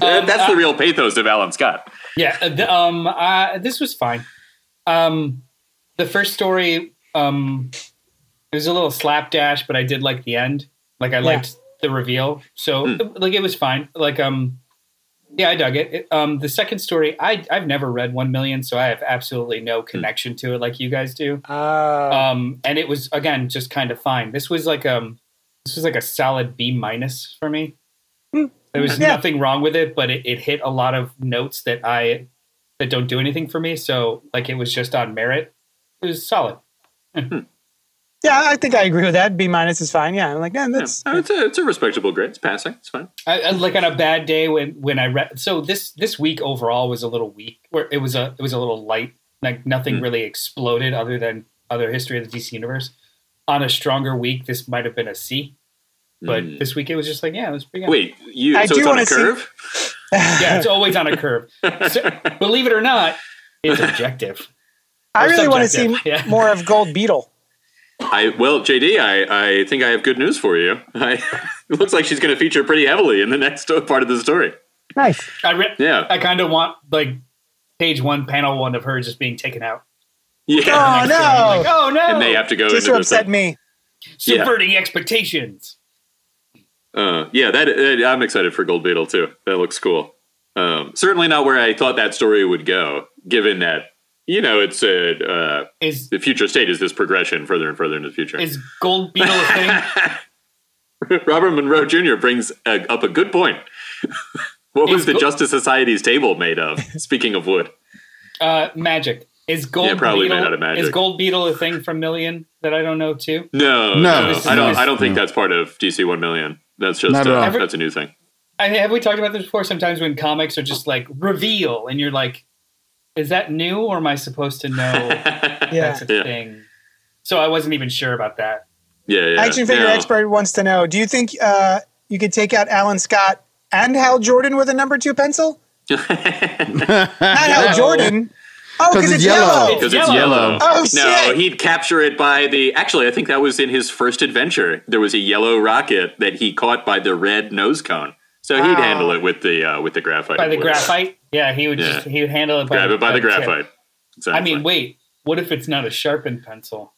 Speaker 2: Um,
Speaker 4: That's the real pathos of Alan Scott.
Speaker 2: Yeah, uh, the, um, uh, this was fine. Um, the first story, um, it was a little slapdash, but I did like the end. Like I liked the reveal, so like it was fine. Like um, yeah, I dug it. it. Um, the second story, I I've never read One Million, so I have absolutely no connection to it like you guys do.
Speaker 1: Uh,
Speaker 2: Um, and it was again just kind of fine. This was like um, this was like a solid B minus for me. There was
Speaker 1: Yeah.
Speaker 2: nothing wrong with it, but it, it hit a lot of notes that I that don't do anything for me. So like it was just on merit. It was solid. [LAUGHS]
Speaker 1: Yeah, I think I agree with that. B minus is fine. Yeah, I'm like, yeah, that's
Speaker 4: Oh, it's a it's a respectable grade. It's passing. It's fine.
Speaker 2: I, I like on a bad day when when I read. So this this week overall was a little weak. Where it was a it was a little light. Like nothing
Speaker 4: Hmm.
Speaker 2: really exploded other than other history of the DC universe. On a stronger week, this might have been a C. But
Speaker 4: Mm.
Speaker 2: this week it was just like yeah, it was pretty good.
Speaker 4: Wait, you
Speaker 1: I
Speaker 4: so
Speaker 1: do
Speaker 4: it's on
Speaker 1: wanna
Speaker 4: a
Speaker 1: see-
Speaker 4: curve?
Speaker 2: yeah, it's always on a curve. So, [LAUGHS] believe it or not, it's objective.
Speaker 1: I really want to see
Speaker 2: yeah.
Speaker 1: more of Gold Beetle.
Speaker 4: I well, JD, I, I think I have good news for you. I, it [LAUGHS] looks like she's going to feature pretty heavily in the next part of the story.
Speaker 1: Nice.
Speaker 2: I re-
Speaker 4: Yeah,
Speaker 2: I kind of want like page one, panel one of her just being taken out.
Speaker 4: yeah.
Speaker 1: Oh, no.
Speaker 2: like, oh no!
Speaker 4: And they have to go
Speaker 1: Just to upset
Speaker 4: the
Speaker 1: me.
Speaker 2: subverting expectations.
Speaker 4: Uh, yeah. That, that I'm excited for Gold Beetle too. That looks cool. Um, certainly not where I thought that story would go, given that you know it's a uh,
Speaker 2: Is
Speaker 4: the future state is this progression further and further into the future.
Speaker 2: is Gold Beetle a thing? [LAUGHS]
Speaker 4: Robert Monroe Jr. brings a, up a good point. [LAUGHS] what was
Speaker 2: Is
Speaker 4: the
Speaker 2: Go-
Speaker 4: Justice Society's table made of? Speaking of wood,
Speaker 2: Uh, magic. Is Gold
Speaker 4: Yeah, probably
Speaker 2: Beetle
Speaker 4: made out of magic.
Speaker 2: is Gold Beetle a thing from Million that I don't know too?
Speaker 4: no,
Speaker 3: No,
Speaker 4: no, I don't. I don't think
Speaker 3: no.
Speaker 4: that's part of DC One Million. That's just
Speaker 3: Not at
Speaker 4: uh,
Speaker 3: all.
Speaker 4: That's a new thing.
Speaker 2: I, have we talked about this before? Sometimes when comics are just like reveal, and you're like, is that new, or am I supposed to know [LAUGHS]
Speaker 1: Yeah.
Speaker 2: that's a
Speaker 4: Yeah.
Speaker 2: thing? So I wasn't even sure about that.
Speaker 4: yeah, yeah.
Speaker 1: Action figure
Speaker 4: No.
Speaker 1: expert wants to know: Do you think uh, you could take out Alan Scott and Hal Jordan with a number two pencil? [LAUGHS] Not Hal
Speaker 2: No.
Speaker 1: Jordan. Oh,
Speaker 3: 'Cause
Speaker 1: because
Speaker 3: it's
Speaker 1: it's yellow.
Speaker 3: yellow.
Speaker 4: Because
Speaker 2: It's
Speaker 4: it's
Speaker 2: yellow.
Speaker 4: yellow.
Speaker 1: Oh,
Speaker 4: no,
Speaker 1: shit.
Speaker 4: he'd capture it by the. Actually, I think that was in his first adventure. There was a yellow rocket that he caught by the red nose cone. So he'd
Speaker 1: Ah.
Speaker 4: handle it with the uh, with the graphite.
Speaker 2: By the
Speaker 4: wood.
Speaker 2: graphite, yeah, he would
Speaker 4: Yeah.
Speaker 2: just he would handle it. By
Speaker 4: Grab it by the
Speaker 2: tip.
Speaker 4: graphite.
Speaker 2: I mean,
Speaker 4: Exactly.
Speaker 2: wait, what if it's not a sharpened pencil?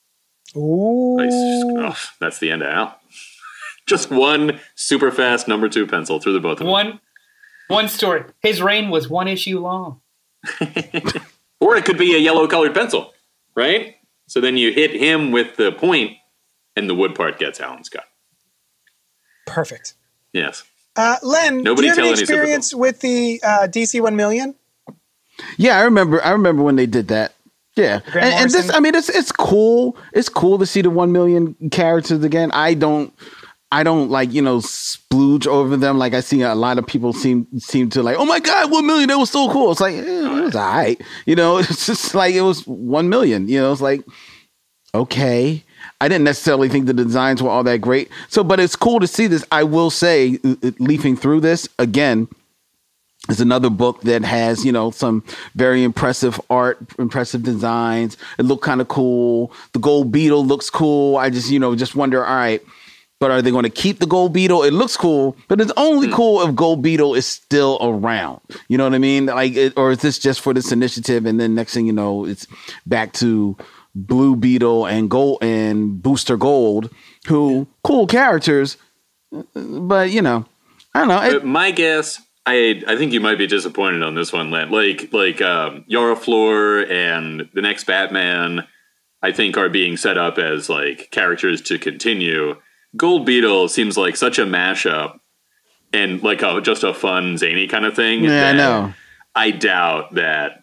Speaker 1: Ooh.
Speaker 4: Nice. Oh, that's the end of Al. [LAUGHS] Just one super fast number two pencil through the both of them.
Speaker 2: One, one story. His reign was one issue long. [LAUGHS]
Speaker 4: Or it could be a yellow colored pencil, right? So then you hit him with the point, and the wood part gets Alan Scott.
Speaker 1: Perfect.
Speaker 4: Yes.
Speaker 1: Uh, Len,
Speaker 4: Nobody
Speaker 1: do you have
Speaker 4: tell
Speaker 1: any
Speaker 4: any
Speaker 1: experience with the uh, DC One Million?
Speaker 3: Yeah, I remember. I remember when they did that. Yeah, and, and this, I mean, it's it's cool. It's cool to see the one million characters again. I don't, I don't like you know splooge over them. Like I see a lot of people seem seem to like. Oh my god, one million! That was so cool. It's like eh, it was alright. You know, [LAUGHS] it's just like it was one million. You know, it's like okay. I didn't necessarily think the designs were all that great. So, but it's cool to see this. I will say, uh, uh, leafing through this again, is another book that has, you know, some very impressive art, impressive designs. It looked kind of cool. The gold beetle looks cool. I just, you know, just wonder, all right, but are they going to keep the gold beetle? It looks cool, but it's only cool if gold beetle is still around. You know what I mean? Like, it, or is this just for this initiative? And then next thing you know, it's back to blue beetle and gold and booster gold, who cool characters, but you know, I don't know. It,
Speaker 4: my guess, I I think you might be disappointed on this one, Len. Like like um, Yara Flor and the next Batman, I think are being set up as like characters to continue. Gold Beetle seems like such a mashup and like a just a fun zany kind of thing.
Speaker 3: yeah, I know.
Speaker 4: I doubt that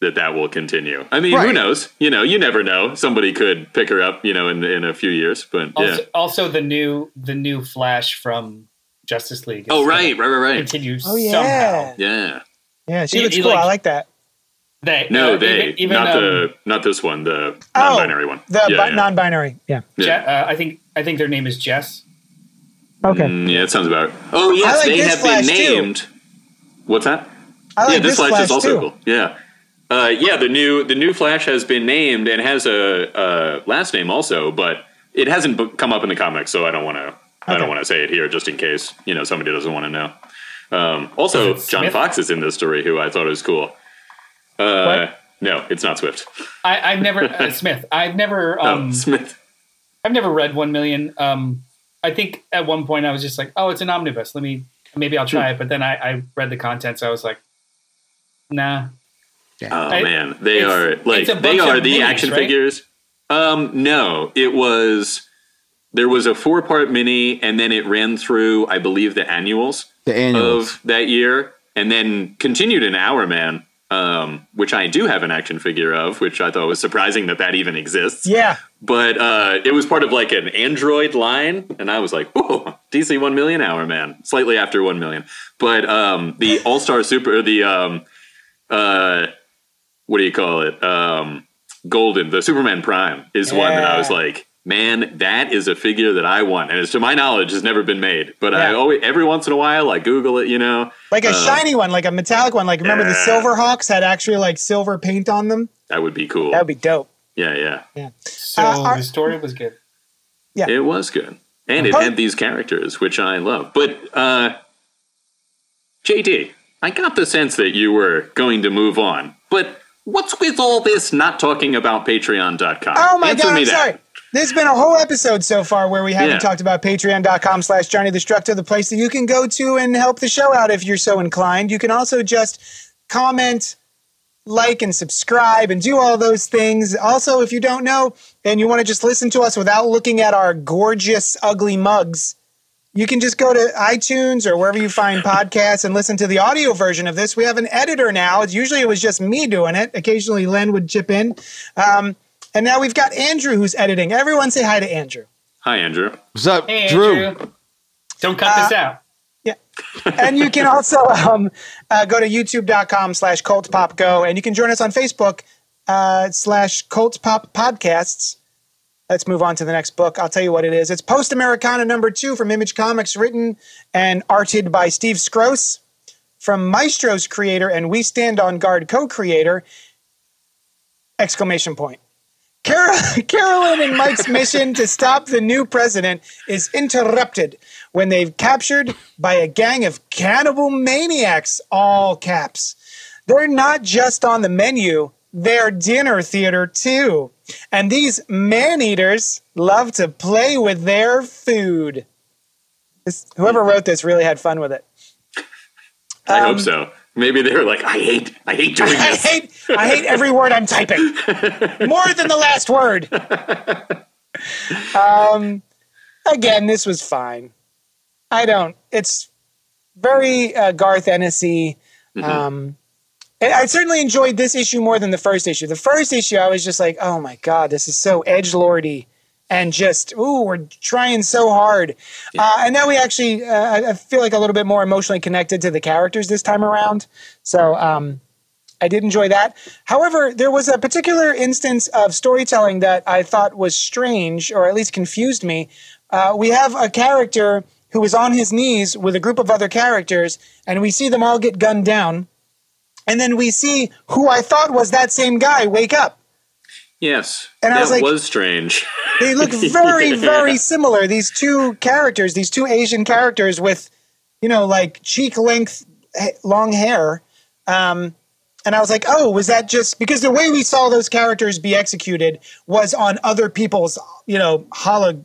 Speaker 4: that that will continue. I mean, who knows? You know, you never know. Somebody could pick her up, you know, in in a few years. But yeah.
Speaker 2: Also, also the new the new Flash from Justice League.
Speaker 4: Oh right, right, right, right.
Speaker 2: Continue
Speaker 1: Oh yeah,
Speaker 2: somehow.
Speaker 4: Yeah.
Speaker 1: yeah. She looks
Speaker 2: you
Speaker 1: cool.
Speaker 2: like-
Speaker 1: I like that.
Speaker 2: They
Speaker 4: No,
Speaker 2: uh,
Speaker 4: they
Speaker 2: even, even,
Speaker 4: not
Speaker 2: um,
Speaker 4: the not this one, the
Speaker 1: Oh,
Speaker 4: non-binary one.
Speaker 1: The
Speaker 4: yeah,
Speaker 1: bi-
Speaker 4: yeah.
Speaker 1: non-binary. Yeah.
Speaker 2: Je-
Speaker 4: yeah.
Speaker 2: uh, I think I think their name is Jess.
Speaker 1: Okay.
Speaker 4: Mm, yeah, it sounds about. Oh yes,
Speaker 1: like
Speaker 4: they have
Speaker 1: Flash,
Speaker 4: been
Speaker 1: too.
Speaker 4: named. What's that?
Speaker 1: I like
Speaker 4: yeah, this, Flash, is also
Speaker 1: too.
Speaker 4: cool. Yeah, uh, yeah. The new the new Flash has been named and has a, a last name also, but it hasn't bu- come up in the comics, so I don't want to. I don't want to say it here just in case you know somebody doesn't want to know. Um, also, John
Speaker 2: Smith?
Speaker 4: Fox is in this story, who I thought was cool. Uh,
Speaker 2: What?
Speaker 4: no, it's not Swift.
Speaker 2: I, I've never uh, [LAUGHS] Smith. I've never um
Speaker 4: oh, Smith.
Speaker 2: I've never read One Million. Um, I think at one point I was just like, oh, it's an omnibus. Let me maybe I'll try it. But then I, I read the contents. I was like, nah.
Speaker 4: Oh
Speaker 2: I-
Speaker 4: man, they are like they are the
Speaker 2: minis,
Speaker 4: action
Speaker 2: right?
Speaker 4: figures. Um, no, it was there was a four part mini, and then it ran through, I believe, the annuals
Speaker 3: The annuals.
Speaker 4: of that year, and then continued in Hourman, um, which I do have an action figure of, which I thought was surprising that that even exists.
Speaker 1: Yeah.
Speaker 4: But uh, it was part of like an Android line, and I was like, "Whoa, DC One Million Hourman!" Slightly after One Million, but um, the [LAUGHS] All Star Super, the um, uh, what do you call it? Um, Golden, the Superman Prime is one that I was like, "Man, that is a figure that I want," and it's to my knowledge has never been made. But I always, every once in a while, I Google it, you know.
Speaker 1: Like a
Speaker 4: Uh,
Speaker 1: shiny one, like a metallic one. Like remember the
Speaker 4: Yeah.
Speaker 1: Silver Hawks had actually like silver paint on them?
Speaker 4: That would be cool.
Speaker 1: That would be dope.
Speaker 4: yeah, yeah, Yeah.
Speaker 2: So
Speaker 1: Uh, are-
Speaker 2: the story was good.
Speaker 4: Yeah, it was good, and it had these characters, which I love. But uh, JD, I got the sense that you were going to move on, but what's with all this not talking about Patreon.com?
Speaker 1: Oh my
Speaker 4: Answer
Speaker 1: god, I'm
Speaker 4: that.
Speaker 1: sorry. There's been a whole episode so far where we haven't
Speaker 4: Yeah.
Speaker 1: talked about patreon.com slash Johnny Destructo, the place that you can go to and help the show out if you're so inclined. You can also just comment, like, and subscribe and do all those things. Also, if you don't know and you want to just listen to us without looking at our gorgeous, ugly mugs, you can just go to iTunes or wherever you find podcasts and listen to the audio version of this. We have an editor now. It's usually it was just me doing it. Occasionally Len would chip in. Um, and now we've got Andrew who's editing. Everyone say hi to Andrew.
Speaker 4: Hi, Andrew.
Speaker 3: What's up,
Speaker 2: Hey,
Speaker 3: Drew?
Speaker 2: Andrew. Don't cut this out. Yeah.
Speaker 1: and you can also um, uh, go to youtube.com slash cult pop go and you can join us on facebook uh, slash cult pop podcasts let's move on to the next book i'll tell you what it is it's post americana number two from image comics written and arted by steve skroce from maestro's creator and we stand on guard co-creator exclamation point Carol, [LAUGHS] Carolyn and Mike's mission to stop the new president is interrupted when they've captured by a gang of cannibal maniacs, all caps. They're not just on the menu, they're dinner theater too. And these man eaters love to play with their food. This, whoever wrote this really had fun with it.
Speaker 4: I
Speaker 1: Um,
Speaker 4: hope so. Maybe they were like, I hate, I hate doing
Speaker 1: I
Speaker 4: this.
Speaker 1: hate I hate every word I'm typing. [LAUGHS] More than the last word. Um again, this was fine. I don't it's very uh, Garth Ennisy. Um I I certainly enjoyed this issue more than the first issue. The first issue, I was just like, "Oh my god, this is so edge lordy," and just, "Ooh, we're trying so hard." Uh, and now we actually, uh, I- feel like a little bit more emotionally connected to the characters this time around. So, um, I did enjoy that. However, there was a particular instance of storytelling that I thought was strange, or at least confused me. Uh, we have a character who is on his knees with a group of other characters, and we see them all get gunned down. And then we see who I thought was that same guy wake up.
Speaker 4: Yes,
Speaker 1: And I
Speaker 4: that
Speaker 1: was like-
Speaker 4: was strange. [LAUGHS]
Speaker 1: They look [LAUGHS] very,
Speaker 4: Yeah.
Speaker 1: very similar. These two characters, these two Asian characters with, you know, like cheek length, eh, long hair. Um, and I was like, oh, was that just because the way we saw those characters be executed was on other people's, you know, holog,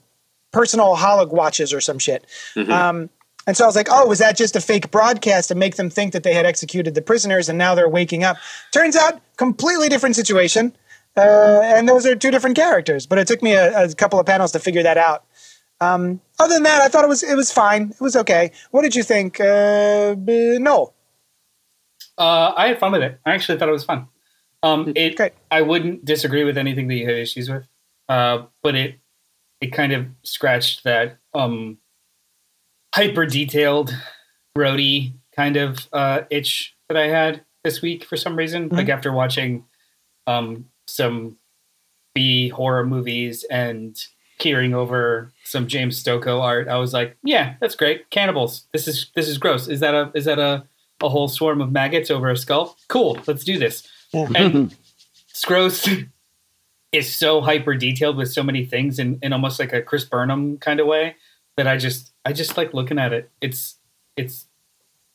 Speaker 1: personal holog watches or some shit. Um, and so I was like, oh, was that just a fake broadcast to make them think that they had executed the prisoners and now they're waking up? Turns out, completely different situation. Uh, and those are two different characters, but it took me a, a couple of panels to figure that out. Um, other than that, I thought it was it was fine. It was okay. What did you think? Uh, b- no.
Speaker 2: Uh, I had fun with it. I actually thought it was fun. Um, it.
Speaker 1: Great.
Speaker 2: I wouldn't disagree with anything that you had issues with, uh, but it it kind of scratched that um, hyper detailed, roady kind of uh, itch that I had this week for some reason. Like after watching um, some B horror movies and peering over some James Stokoe art, I was like, "Yeah, that's great. Cannibals. This is this is gross. Is that a is that a a whole swarm of maggots over a skull? Cool. Let's do this." And [LAUGHS] Scrooge is so hyper detailed with so many things in, in almost like a Chris Burnham kind of way that I just I just like looking at it. It's it's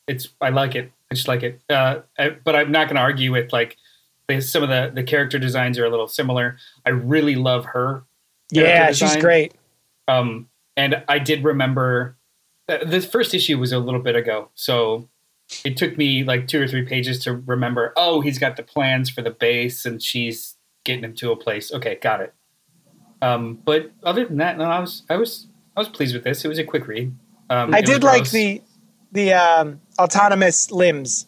Speaker 2: it's I like it. I just like it. Uh, I, but I'm not going to argue with like some of the the character designs are a little similar. I really love her.
Speaker 1: Yeah,
Speaker 2: character
Speaker 1: she's great.
Speaker 2: Um, and I did remember uh, the first issue was a little bit ago, so it took me like two or three pages to remember. Oh, he's got the plans for the base, and she's getting him to a place. Okay, got it. Um, but other than that, no, I was I was I was pleased with this. It was a quick read. Um,
Speaker 1: I did like
Speaker 2: gross.
Speaker 1: the the um, autonomous limbs.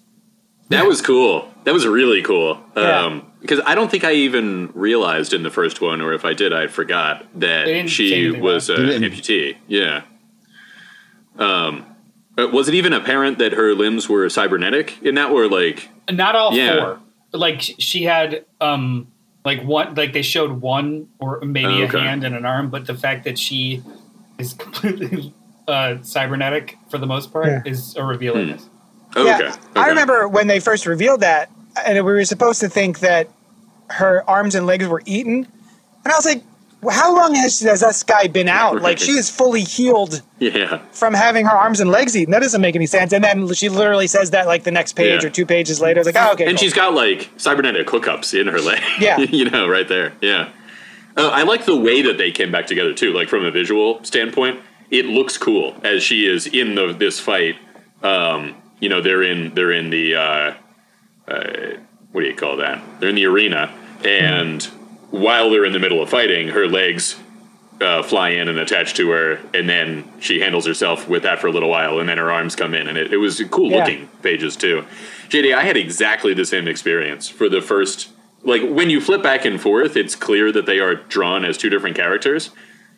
Speaker 4: That was cool. That was really cool.
Speaker 1: Yeah.
Speaker 4: Um, because I don't think I even realized in the first one, or if I did, I forgot that she was an
Speaker 3: it. They didn't.
Speaker 4: amputee. Yeah. Um, but was it even apparent that her limbs were cybernetic in that? Or like,
Speaker 2: not all
Speaker 4: Yeah.
Speaker 2: four. Like she had um like one like they showed one or maybe
Speaker 4: Oh, okay.
Speaker 2: a hand and an arm, but the fact that she is completely [LAUGHS] uh cybernetic for the most part
Speaker 1: Yeah.
Speaker 2: is a reveal in this.
Speaker 4: oh,
Speaker 1: Yeah,
Speaker 4: okay, okay.
Speaker 1: I remember when they first revealed that, and we were supposed to think that her arms and legs were eaten, and I was like, well, "How long has, has this guy been out? Like she is fully healed [LAUGHS]
Speaker 4: Yeah.
Speaker 1: from having her arms and legs eaten. That doesn't make any sense." And then she literally says that like the next page
Speaker 4: Yeah.
Speaker 1: or two pages later, like, "Oh, okay."
Speaker 4: and
Speaker 1: cool."
Speaker 4: she's got like cybernetic hookups in her leg.
Speaker 1: Yeah. [LAUGHS]
Speaker 4: you know, right there. Yeah. Uh, I like the way that they came back together too. Like from a visual standpoint, it looks cool as she is in the this fight. Um, you know, they're in they're in the uh, uh, what do you call that? They're in the arena, and while they're in the middle of fighting, her legs uh, fly in and attach to her, and then she handles herself with that for a little while, and then her arms come in, and it, it was cool
Speaker 1: Yeah.
Speaker 4: looking pages too. JD, I had exactly the same experience for the first. Like when you flip back and forth, it's clear that they are drawn as two different characters,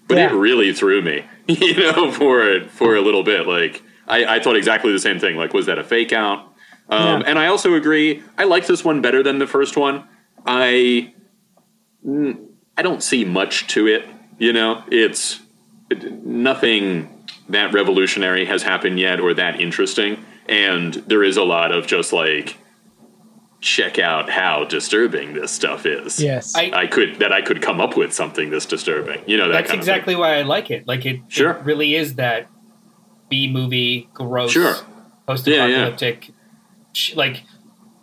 Speaker 4: but it really threw me, [LAUGHS] you know, for for a little bit. Like I, I thought exactly the same thing. Like, was that a fake out? Um,
Speaker 1: Yeah.
Speaker 4: And I also agree. I like this one better than the first one. I I don't see much to it. You know, it's it- nothing that revolutionary has happened yet or that interesting, and there is a lot of just like check out how disturbing this stuff is.
Speaker 1: yes,
Speaker 2: I-
Speaker 4: I could that I could come up with something this disturbing. You know that
Speaker 2: That's
Speaker 4: kind
Speaker 2: exactly why I like it. Like it,
Speaker 4: Sure.
Speaker 2: it really is that B movie gross
Speaker 4: Sure.
Speaker 2: post
Speaker 4: Yeah, yeah.
Speaker 2: apocalyptic like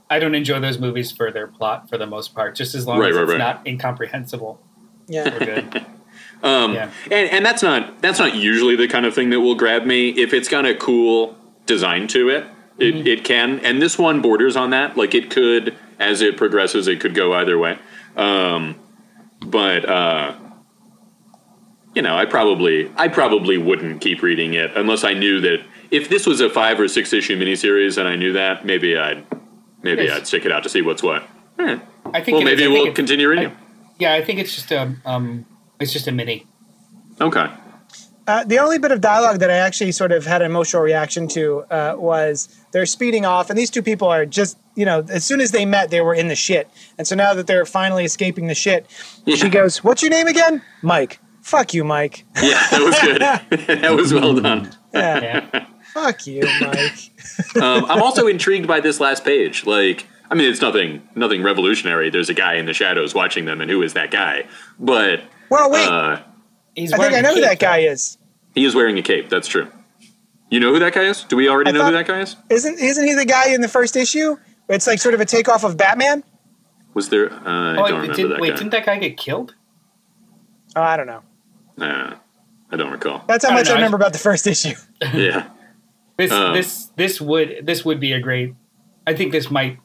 Speaker 2: I don't enjoy those movies for their plot for the most part, just as long
Speaker 4: Right,
Speaker 2: as
Speaker 4: right,
Speaker 2: it's
Speaker 4: right.
Speaker 2: not incomprehensible.
Speaker 1: yeah.
Speaker 2: We're good. [LAUGHS]
Speaker 4: Um,
Speaker 2: Yeah.
Speaker 4: and and that's not that's not usually the kind of thing that will grab me if it's got a cool design to it. It,
Speaker 2: Mm-hmm.
Speaker 4: it can, and this one borders on that. Like it could, as it progresses, it could go either way. Um, but uh, you know, I probably I probably wouldn't keep reading it unless I knew that if this was a five or six issue miniseries and I knew that, maybe I'd maybe
Speaker 2: Yes.
Speaker 4: I'd stick it out to see what's what. Eh.
Speaker 2: I think
Speaker 4: Well,
Speaker 2: it is.
Speaker 4: maybe
Speaker 2: I
Speaker 4: we'll
Speaker 2: it-
Speaker 4: continue reading.
Speaker 2: I- yeah, I think it's just a um, it's just a mini.
Speaker 4: okay.
Speaker 1: Uh, the only bit of dialogue that I actually sort of had an emotional reaction to uh, was they're speeding off, and these two people are just, you know, as soon as they met, they were in the shit. And so now that they're finally escaping the shit, she goes, What's your name again? Mike. Fuck you, Mike. [LAUGHS]
Speaker 4: Yeah, that was good. [LAUGHS] that was well done.
Speaker 1: Yeah.
Speaker 2: Yeah.
Speaker 1: Fuck you, Mike. [LAUGHS]
Speaker 4: Um, I'm also intrigued by this last page. Like, I mean, it's nothing nothing revolutionary. There's a guy in the shadows watching them, and who is that guy? But
Speaker 1: Well, wait.
Speaker 4: uh,
Speaker 2: He's
Speaker 1: I think
Speaker 2: wearing
Speaker 1: I
Speaker 2: a
Speaker 1: know who
Speaker 2: cape,
Speaker 1: that guy is.
Speaker 4: he is wearing a cape. That's true. You know who that guy is? Do we already
Speaker 1: I
Speaker 4: know
Speaker 1: thought-
Speaker 4: who that guy is?
Speaker 1: Isn't isn't he the guy in the first issue? It's like sort of a takeoff of Batman.
Speaker 4: Was there? Uh, I
Speaker 2: Oh,
Speaker 4: don't
Speaker 2: wait,
Speaker 4: remember
Speaker 2: did,
Speaker 4: that
Speaker 2: wait
Speaker 4: guy.
Speaker 2: didn't that guy get killed?
Speaker 1: Oh, I don't know.
Speaker 4: Uh, I don't recall.
Speaker 1: That's how
Speaker 2: I don't
Speaker 1: much I
Speaker 2: know.
Speaker 1: remember about the first issue. [LAUGHS] [LAUGHS]
Speaker 4: yeah.
Speaker 2: This
Speaker 4: Um,
Speaker 2: this this would this would be a great. I think this might.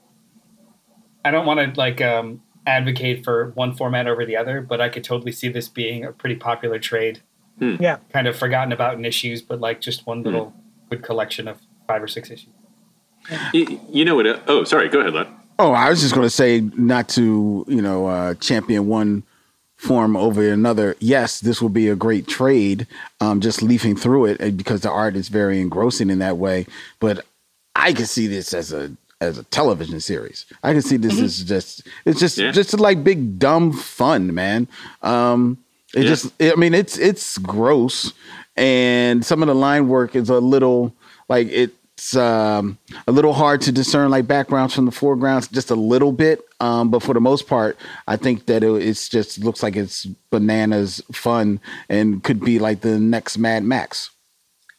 Speaker 2: I don't want to like um, advocate for one format over the other, but I could totally see this being a pretty popular trade.
Speaker 1: Yeah.
Speaker 2: Kind of forgotten about in issues, but like just one little
Speaker 4: Hmm.
Speaker 2: good collection of five or six issues.
Speaker 4: You, you know what? uh, oh, sorry. Go ahead, Len.
Speaker 3: Oh, I was just going to say not to, you know, uh, champion one form over another. Yes, this will be a great trade. Um, just leafing through it uh, because the art is very engrossing in that way. But I can see this as a as a television series. I can see this as just it's just
Speaker 4: Yeah.
Speaker 3: just like big dumb fun, man. Um, it
Speaker 4: Yeah.
Speaker 3: just I mean it's it's gross, and some of the line work is a little like it's um, a little hard to discern like backgrounds from the foregrounds just a little bit. Um, but for the most part, I think that it, it's just looks like it's bananas fun and could be like the next Mad Max.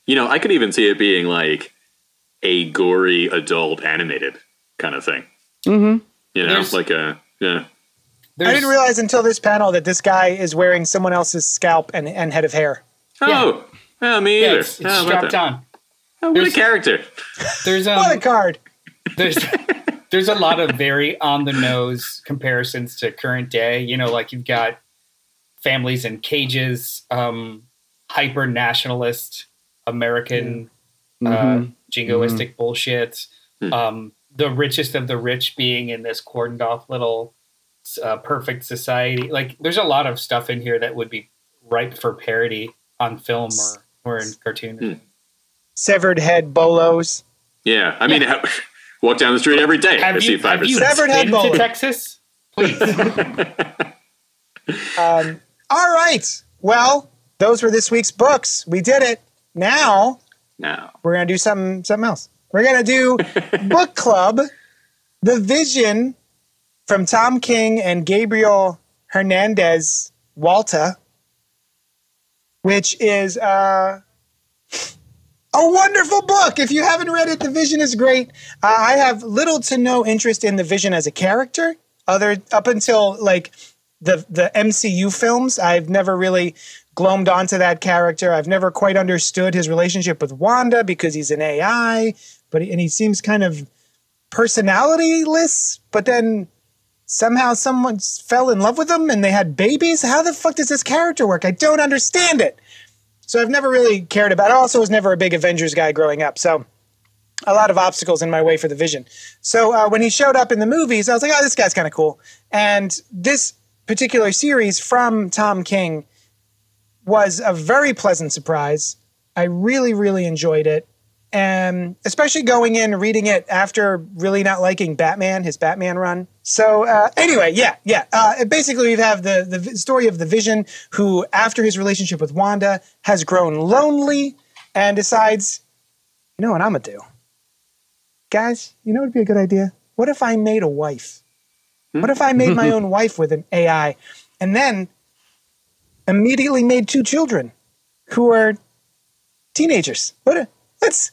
Speaker 4: You know, I could even see it being like a gory adult animated kind of thing.
Speaker 3: Mm-hmm.
Speaker 4: You know,
Speaker 2: There's-
Speaker 4: like a yeah.
Speaker 1: I didn't realize until this panel that this guy is wearing someone else's scalp and, and head of hair.
Speaker 4: Oh, yeah, me
Speaker 2: Yeah,
Speaker 4: either.
Speaker 2: it's, it's
Speaker 4: How
Speaker 2: strapped on.
Speaker 4: Oh, what a character.
Speaker 2: There's
Speaker 1: What a
Speaker 2: um,
Speaker 1: card.
Speaker 2: there's [LAUGHS] there's a lot of very on the nose comparisons to current day. You know, like you've got families in cages, um, hyper nationalist American uh,
Speaker 3: Mhm.
Speaker 2: jingoistic bullshit.
Speaker 4: Hmm.
Speaker 2: Um, the richest of the rich being in this cordoned off little uh, perfect society. Like, there's a lot of stuff in here that would be ripe for parody on film or, or in cartoon.
Speaker 1: Severed head bolos.
Speaker 4: Yeah, I mean, [LAUGHS] walk down the street every day. I
Speaker 2: Have
Speaker 4: see
Speaker 2: you,
Speaker 4: five
Speaker 2: have
Speaker 4: or
Speaker 2: you
Speaker 4: six.
Speaker 1: Severed head
Speaker 2: been to Texas? Please. [LAUGHS]
Speaker 1: Um, all right. Well, those were this week's books. We did it. Now
Speaker 4: Now,
Speaker 1: we're gonna do something something else. We're gonna do [LAUGHS] book club, the vision from Tom King and Gabriel Hernandez Walta, which is uh, a wonderful book. If you haven't read it, the vision is great. Uh, I have little to no interest in the vision as a character, other up until like the the MCU films. I've never really glommed onto that character. I've never quite understood his relationship with Wanda because he's an AI, but he, and he seems kind of personalityless. But then somehow someone fell in love with him and they had babies. How the fuck does this character work? I don't understand it. So I've never really cared about. I also was never a big Avengers guy growing up. So a lot of obstacles in my way for the Vision. So uh, when he showed up in the movies, I was like, oh, this guy's kind of cool. And this particular series from Tom King was a very pleasant surprise. I really, really enjoyed it. And especially going in, reading it after really not liking Batman, his Batman run. So uh, anyway, yeah, yeah. Uh, basically, we have the the story of the Vision, who after his relationship with Wanda has grown lonely and decides, you know what I'm gonna do, guys. You know what would be a good idea? What if I made a wife? What if I made my [LAUGHS] own wife with an AI, and then immediately made two children who are teenagers? What? A, let's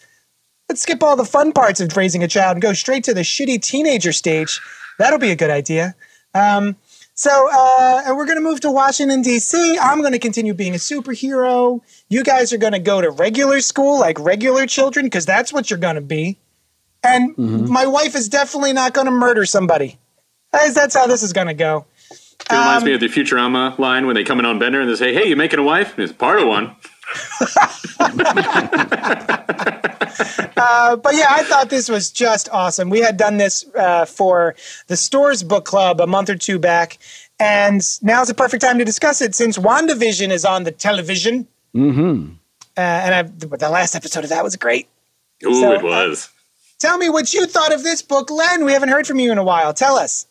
Speaker 1: let's skip all the fun parts of raising a child and go straight to the shitty teenager stage. That'll be a good idea. Um, so, uh, and we're going to move to Washington, D.C. I'm going to continue being a superhero. You guys are going to go to regular school like regular children because that's what you're going to be. And my wife is definitely not going to murder somebody. That's that's how this is going to go.
Speaker 4: it reminds
Speaker 1: Um,
Speaker 4: me of the Futurama line when they come in on Bender and they say, "Hey, you making a wife?" And it's part of one.
Speaker 1: Uh, but yeah, I thought this was just awesome. We had done this uh, for the Stores Book Club a month or two back, and now's the perfect time to discuss it since WandaVision is on the television.
Speaker 3: Mm-hmm.
Speaker 1: Uh, and I, the last episode of that was great.
Speaker 4: Ooh,
Speaker 1: So,
Speaker 4: it was.
Speaker 1: Tell me what you thought of this book, Len. We haven't heard from you in a while. Tell us.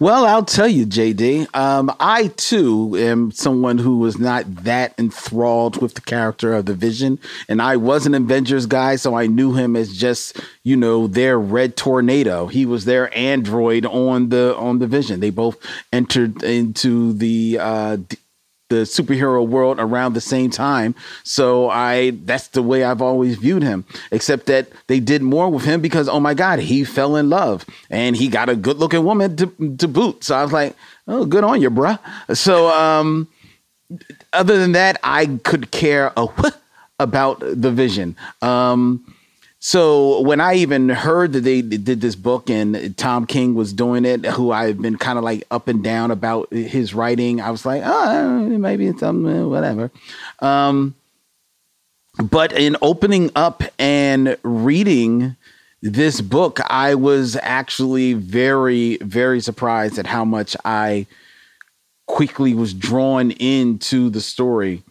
Speaker 3: Well, I'll tell you, JD. Um, I too am someone who was not that enthralled with the character of the Vision, and I was an Avengers guy, so I knew him as just you know their Red Tornado. He was their android on the on the Vision. They both entered into the uh, the superhero world around the same time. So I that's the way I've always viewed him. Except that they did more with him because oh my god, he fell in love and he got a good looking woman to to boot. So I was like, oh, good on you, bruh. So um, other than that, I could care a [LAUGHS] about the vision. Um, so when I even heard that they did this book and Tom King was doing it, who I've been kind of like up and down about his writing, I was like, oh, maybe it's something, whatever. Um, but in opening up and reading this book, I was actually very, very surprised at how much I quickly was drawn into the story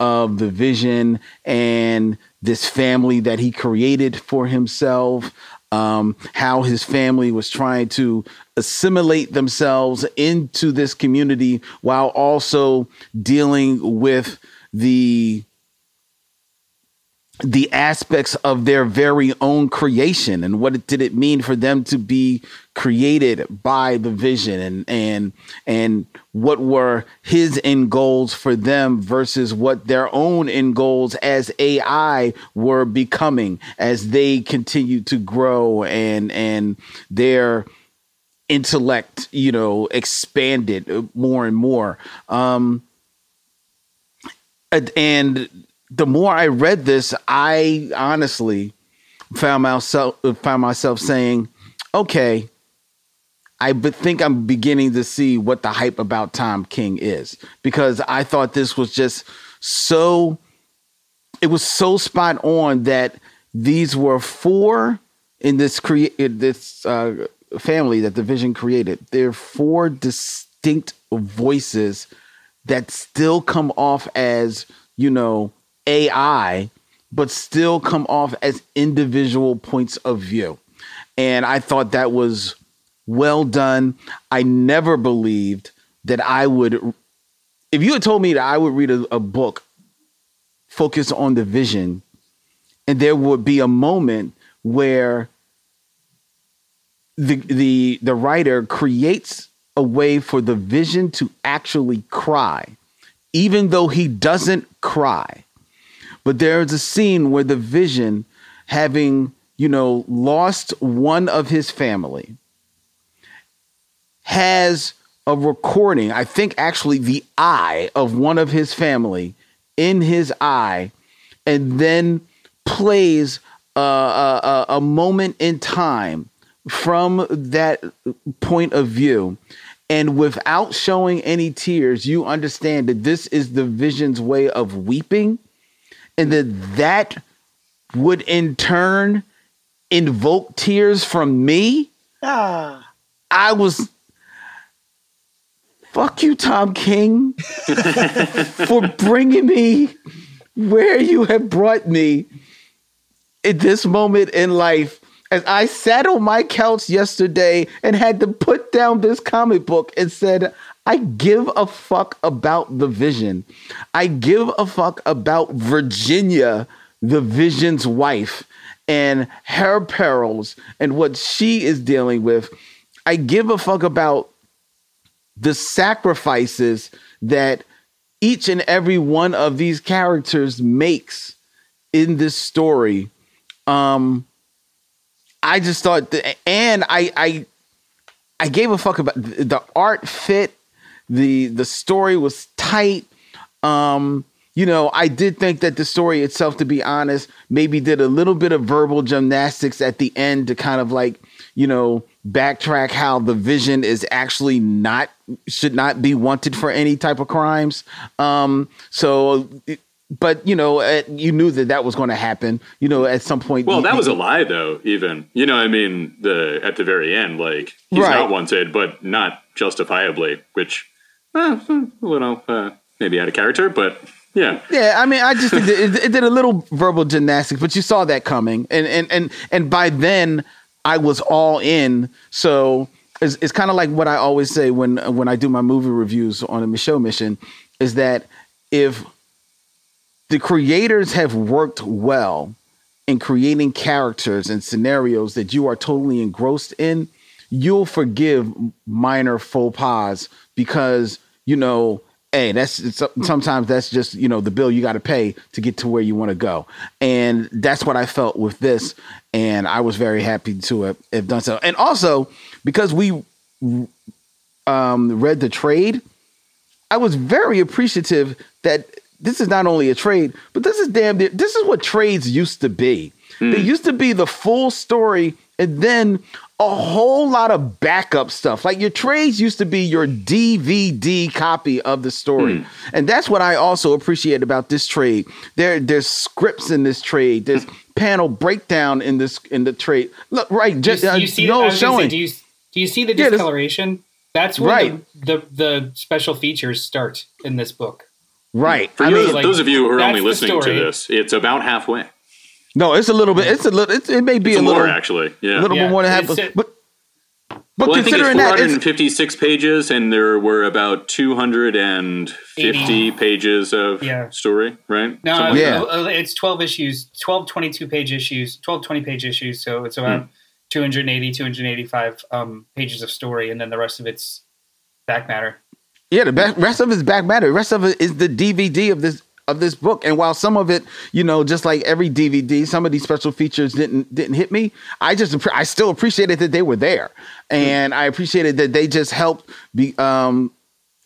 Speaker 3: of the vision and this family that he created for himself um, how his family was trying to assimilate themselves into this community while also dealing with the the aspects of their very own creation and what did it mean for them to be created by the vision and and and what were his end goals for them versus what their own end goals as AI were becoming as they continue to grow and and their intellect you know expanded more and more. Um and the more I read this, I honestly found myself found myself saying, "Okay, I think I'm beginning to see what the hype about Tom King is because I thought this was just so it was so spot on that these were four in this create this uh, family that the vision created. They're four distinct voices that still come off as you know AI, but still come off as individual points of view. And I thought that was well done. I never believed that I would, if you had told me that I would read a, a book focused on the vision, and there would be a moment where the the the writer creates a way for the vision to actually cry, even though he doesn't cry. But there's a scene where the vision, having you know lost one of his family, has a recording, I think actually the eye of one of his family in his eye, and then plays a, a, a moment in time from that point of view. And without showing any tears, you understand that this is the vision's way of weeping, and that that would in turn invoke tears from me.
Speaker 1: Ah.
Speaker 3: I was fuck you, Tom King, [LAUGHS] for bringing me where you have brought me at this moment in life. As I sat on my couch yesterday and had to put down this comic book and said, I give a fuck about the vision. I give a fuck about Virginia, the vision's wife, and her perils and what she is dealing with. I give a fuck about the sacrifices that each and every one of these characters makes in this story. Um, I just thought, that, and I, I, I gave a fuck about the art fit, the the story was tight. Um, you know, I did think that the story itself, to be honest, maybe did a little bit of verbal gymnastics at the end to kind of like, you know, backtrack how the vision is actually not should not be wanted for any type of crimes. Um, so, but you know, uh, you knew that that was going to happen. You know, at some point.
Speaker 4: Well,
Speaker 3: you-
Speaker 4: that was a lie, though. Even you know, I mean, the at the very end, like he's
Speaker 3: Right.
Speaker 4: not wanted, but not justifiably, which uh, a little uh, maybe out of character, but yeah,
Speaker 3: Yeah, I mean, I just think it, it did a little verbal gymnastics, but you saw that coming, and and and and by then I was all in. So it's, it's kind of like what I always say when when I do my movie reviews on a Michelle mission, is that if the creators have worked well in creating characters and scenarios that you are totally engrossed in, you'll forgive minor faux pas because you know, hey, that's it's, sometimes that's just you know the bill you got to pay to get to where you want to go, and that's what I felt with this, and I was very happy to have, have done so, and also because we um, read the trade, I was very appreciative that this is not only a trade, but this is damn. This is what trades used to be. They used to be the full story, and then a whole lot of backup stuff. Like your trades used to be your DVD copy of the story, and that's what I also appreciate about this trade. There, there's scripts in this trade. There's panel breakdown in this in the trade. Look, right,
Speaker 2: Do
Speaker 3: just
Speaker 2: you,
Speaker 3: uh,
Speaker 2: do you see?
Speaker 3: no
Speaker 2: I was gonna say,
Speaker 3: showing.
Speaker 2: do you do you see the
Speaker 3: Yeah,
Speaker 2: discoloration? That's where
Speaker 3: Right.
Speaker 2: the, the the special features start in this book.
Speaker 3: right.
Speaker 4: for
Speaker 3: I
Speaker 4: you,
Speaker 3: mean,
Speaker 2: like,
Speaker 4: those of you who are only listening to this, it's about halfway.
Speaker 3: No, it's a little bit. It's a little. It's, it may be
Speaker 4: It's
Speaker 3: a little more
Speaker 4: actually. Yeah.
Speaker 3: a little
Speaker 2: Yeah,
Speaker 3: bit more than half.
Speaker 2: it's a-
Speaker 3: But but
Speaker 4: well, I think it's
Speaker 3: considering that, it's,
Speaker 4: 456 pages, and there were about 250 pages of
Speaker 2: Yeah.
Speaker 4: story, right?
Speaker 2: No,
Speaker 4: Something
Speaker 3: Yeah.
Speaker 4: that.
Speaker 2: uh, it's 12 issues, 12 22 page issues, 12 20 page issues. So it's
Speaker 4: Hmm.
Speaker 2: about 280, 285 um, pages of story, and then the rest of it's back matter.
Speaker 3: Yeah, the back, rest of it's back matter. The rest of it is the DVD of this of this book. And while some of it, you know, just like every DVD, some of these special features didn't didn't hit me. I just I still appreciated that they were there, and I appreciated that they just helped be um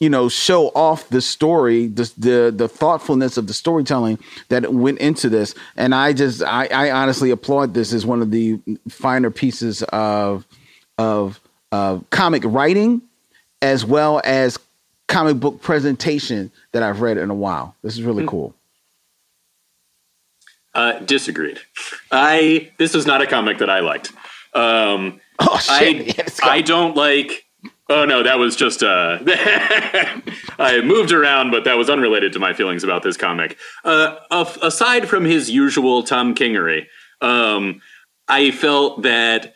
Speaker 3: you know show off the story the the the thoughtfulness of the storytelling that went into this and i just i i honestly applaud this as one of the finer pieces of of uh, comic writing as well as comic book presentation that I've read in a while. This is really cool.
Speaker 4: Uh, disagreed. I this is not a comic that I liked. Um, [LAUGHS]
Speaker 3: Oh shit!
Speaker 4: I. I don't like. Oh no, that was just uh, [LAUGHS] I moved around, but that was unrelated to my feelings about this comic. Uh, af- aside from his usual Tom Kingery, um, I felt that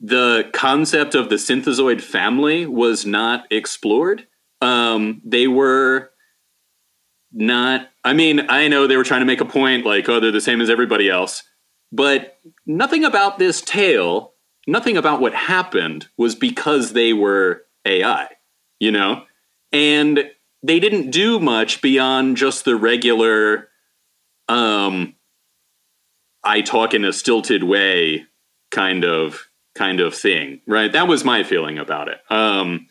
Speaker 4: the concept of the synthezoid family was not explored. Um, they were not. I mean, I know they were trying to make a point, like, oh, they're the same as everybody else, but nothing about this tale, nothing about what happened was because they were AI, you know? And they didn't do much beyond just the regular um I talk in a stilted way kind of kind of thing, right? That was my feeling about it. Um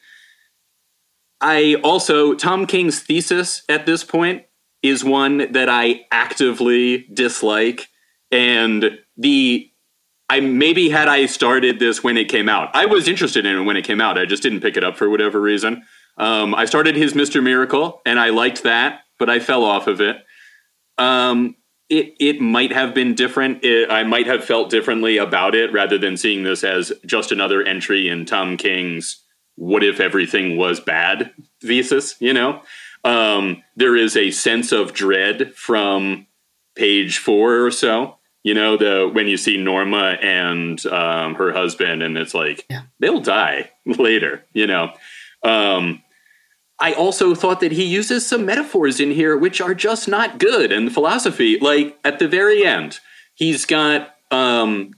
Speaker 4: I also Tom King's thesis at this point is one that I actively dislike and the I maybe had I started this when it came out. I was interested in it when it came out. I just didn't pick it up for whatever reason. Um, I started his Mr. Miracle and I liked that, but I fell off of it. Um, it it might have been different. It, I might have felt differently about it rather than seeing this as just another entry in Tom King's "What if everything was bad?" thesis. You know, um, there is a sense of dread from page four or so. You know, the when you see Norma and um, her husband, and it's like they'll die [LAUGHS] later. You know. Um, I also thought that he uses some metaphors in here which are just not good. And philosophy, like at the very end, he's got um,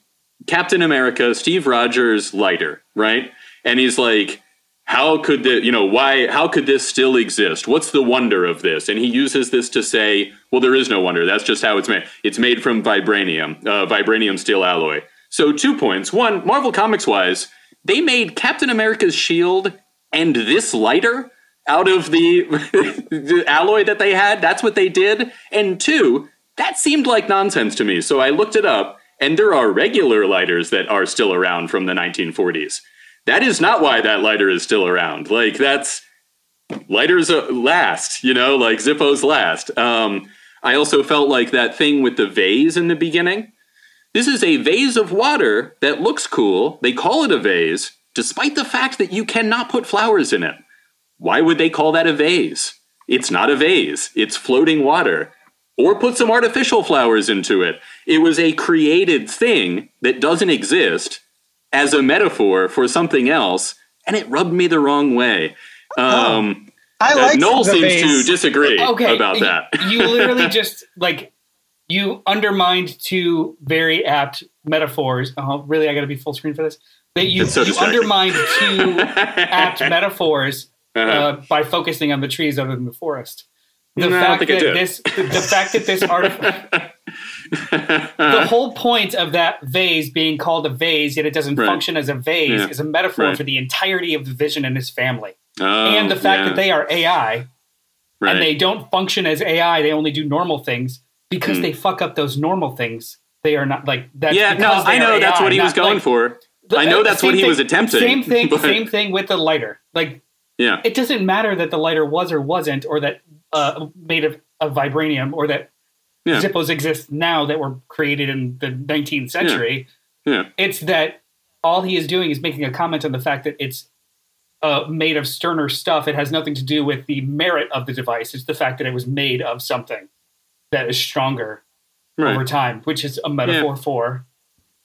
Speaker 4: Captain America, Steve Rogers lighter, right? And he's like, how could the, you know, why, how could this still exist? What's the wonder of this? And he uses this to say, well, there is no wonder. That's just how it's made. It's made from vibranium, uh, vibranium steel alloy. So, two points. One, Marvel Comics wise, they made Captain America's shield and this lighter out of the, [LAUGHS] the alloy that they had. That's what they did. And two, that seemed like nonsense to me. So I looked it up, and there are regular lighters that are still around from the 1940s. That is not why that lighter is still around. Like, that's lighters last, you know, like Zippos last. Um, I also felt like that thing with the vase in the beginning. This is a vase of water that looks cool. They call it a vase, despite the fact that you cannot put flowers in it. Why would they call that a vase? It's not a vase, it's floating water. Or put some artificial flowers into it. It was a created thing that doesn't exist as a metaphor for something else, and it rubbed me the wrong way. Um,
Speaker 1: I
Speaker 4: uh,
Speaker 1: like
Speaker 4: Noel
Speaker 1: the
Speaker 4: seems
Speaker 1: vase.
Speaker 4: to disagree
Speaker 2: okay
Speaker 4: about
Speaker 2: you-
Speaker 4: that.
Speaker 2: you literally [LAUGHS] just like you undermined two very apt metaphors oh really i gotta be full screen for this that you,
Speaker 4: so
Speaker 2: you undermined two [LAUGHS] apt metaphors uh,
Speaker 4: Uh-huh.
Speaker 2: by focusing on the trees other than the forest the
Speaker 4: No, I don't
Speaker 2: fact
Speaker 4: think I
Speaker 2: that
Speaker 4: did.
Speaker 2: this the fact that this artifact [LAUGHS] the [LAUGHS] whole point of that vase being called a vase yet it doesn't
Speaker 4: Right.
Speaker 2: function as a vase
Speaker 4: Yeah.
Speaker 2: is a metaphor
Speaker 4: Right.
Speaker 2: for the entirety of the vision and his family
Speaker 4: Oh,
Speaker 2: and the fact
Speaker 4: yeah,
Speaker 2: that they are ai
Speaker 4: right.
Speaker 2: and they don't function as AI. They only do normal things because
Speaker 4: Hmm.
Speaker 2: they fuck up those normal things. They are not like that's
Speaker 4: yeah, no, I know
Speaker 2: are
Speaker 4: that's what he was going
Speaker 2: like,
Speaker 4: for.
Speaker 2: the-
Speaker 4: I know
Speaker 2: uh,
Speaker 4: that's what he
Speaker 2: thing-
Speaker 4: was attempting.
Speaker 2: Same thing. [LAUGHS]
Speaker 4: but-
Speaker 2: Same thing with the lighter. Like
Speaker 4: Yeah,
Speaker 2: it doesn't matter that the lighter was or wasn't, or that uh, made of, of vibranium, or that
Speaker 4: Yeah.
Speaker 2: Zippos exist now that were created in the 19th century.
Speaker 4: yeah,
Speaker 2: It's that all he is doing is making a comment on the fact that it's uh, made of sterner stuff. It has nothing to do with the merit of the device. It's the fact that it was made of something that is stronger
Speaker 4: right.
Speaker 2: over time, which is a metaphor for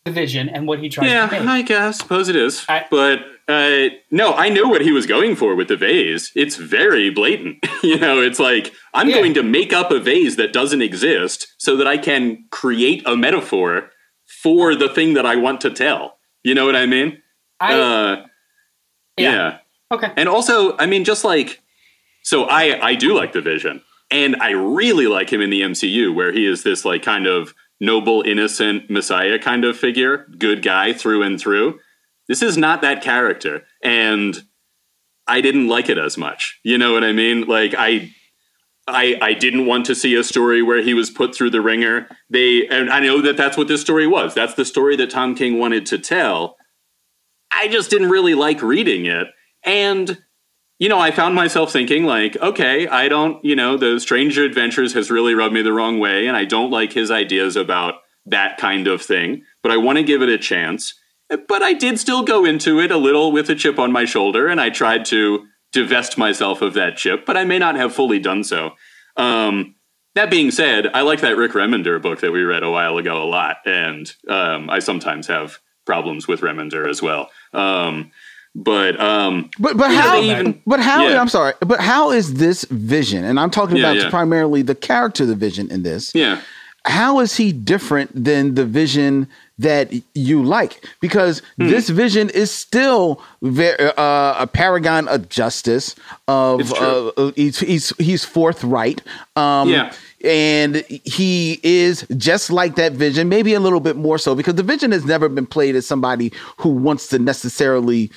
Speaker 2: the vision and what he tries
Speaker 4: Yeah,
Speaker 2: to make.
Speaker 4: I guess suppose it is.
Speaker 2: I-
Speaker 4: but uh, no, I know what he was going for with the vase. It's very blatant. [LAUGHS] you know, it's like I'm
Speaker 2: Yeah.
Speaker 4: going to make up a vase that doesn't exist so that I can create a metaphor for the thing that I want to tell. You know what I mean?
Speaker 2: I,
Speaker 4: uh,
Speaker 2: yeah.
Speaker 4: yeah.
Speaker 2: Okay.
Speaker 4: And also, I mean, just like, so I I do like the Vision, and I really like him in the MCU, where he is this like kind of noble, innocent Messiah kind of figure, good guy through and through. This is not that character, and I didn't like it as much. You know what I mean? Like I. I, I didn't want to see a story where he was put through the ringer. They and I know that that's what this story was. That's the story that Tom King wanted to tell. I just didn't really like reading it. And you know, I found myself thinking like, okay, I don't, you know, the Strange Adventures has really rubbed me the wrong way and I don't like his ideas about that kind of thing, but I want to give it a chance. But I did still go into it a little with a chip on my shoulder and I tried to divest myself of that chip, but I may not have fully done so. Um, that being said, I like that Rick Remender book that we read a while ago a lot, and um, I sometimes have problems with Remender as well. Um, but um,
Speaker 3: But but how?
Speaker 4: even-
Speaker 3: but how?
Speaker 4: yeah.
Speaker 3: I'm sorry. But how is this vision? And I'm talking
Speaker 4: Yeah,
Speaker 3: about
Speaker 4: yeah.
Speaker 3: primarily the character, the vision in this.
Speaker 4: yeah,
Speaker 3: How is he different than the vision that you like? Because
Speaker 4: Hmm.
Speaker 3: this vision is still very, uh, a paragon of justice. Of uh, he's, he's he's forthright. Um,
Speaker 4: Yeah.
Speaker 3: and he is just like that vision, maybe a little bit more so, because the vision has never been played as somebody who wants to necessarily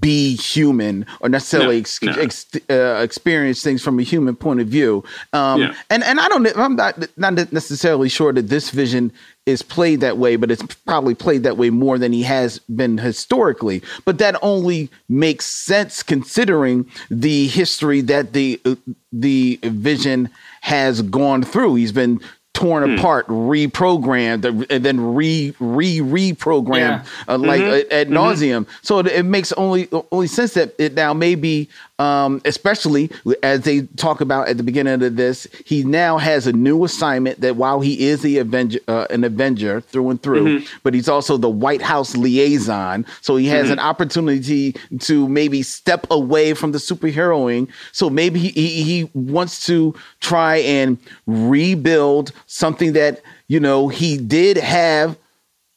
Speaker 3: be human or necessarily
Speaker 4: No,
Speaker 3: ex-
Speaker 4: no.
Speaker 3: ex- uh, experience things from a human point of view. Um,
Speaker 4: Yeah.
Speaker 3: And and I don't, I'm not not necessarily sure that this vision is played that way, but it's probably played that way more than he has been historically. But that only makes sense considering the history that the uh, the vision has gone through. He's been torn
Speaker 4: Hmm.
Speaker 3: apart, reprogrammed, uh, and then re re reprogrammed
Speaker 2: Yeah.
Speaker 3: uh, like
Speaker 4: Mm-hmm.
Speaker 3: uh, ad nauseum. So it, it makes only only sense that it now may be, um, especially as they talk about at the beginning of this, he now has a new assignment that while he is the Avenger, uh, an Avenger through and through,
Speaker 4: Mm-hmm.
Speaker 3: but he's also the White House liaison. So he has an opportunity to maybe step away from the superheroing. So maybe he, he, he wants to try and rebuild something that you know he did have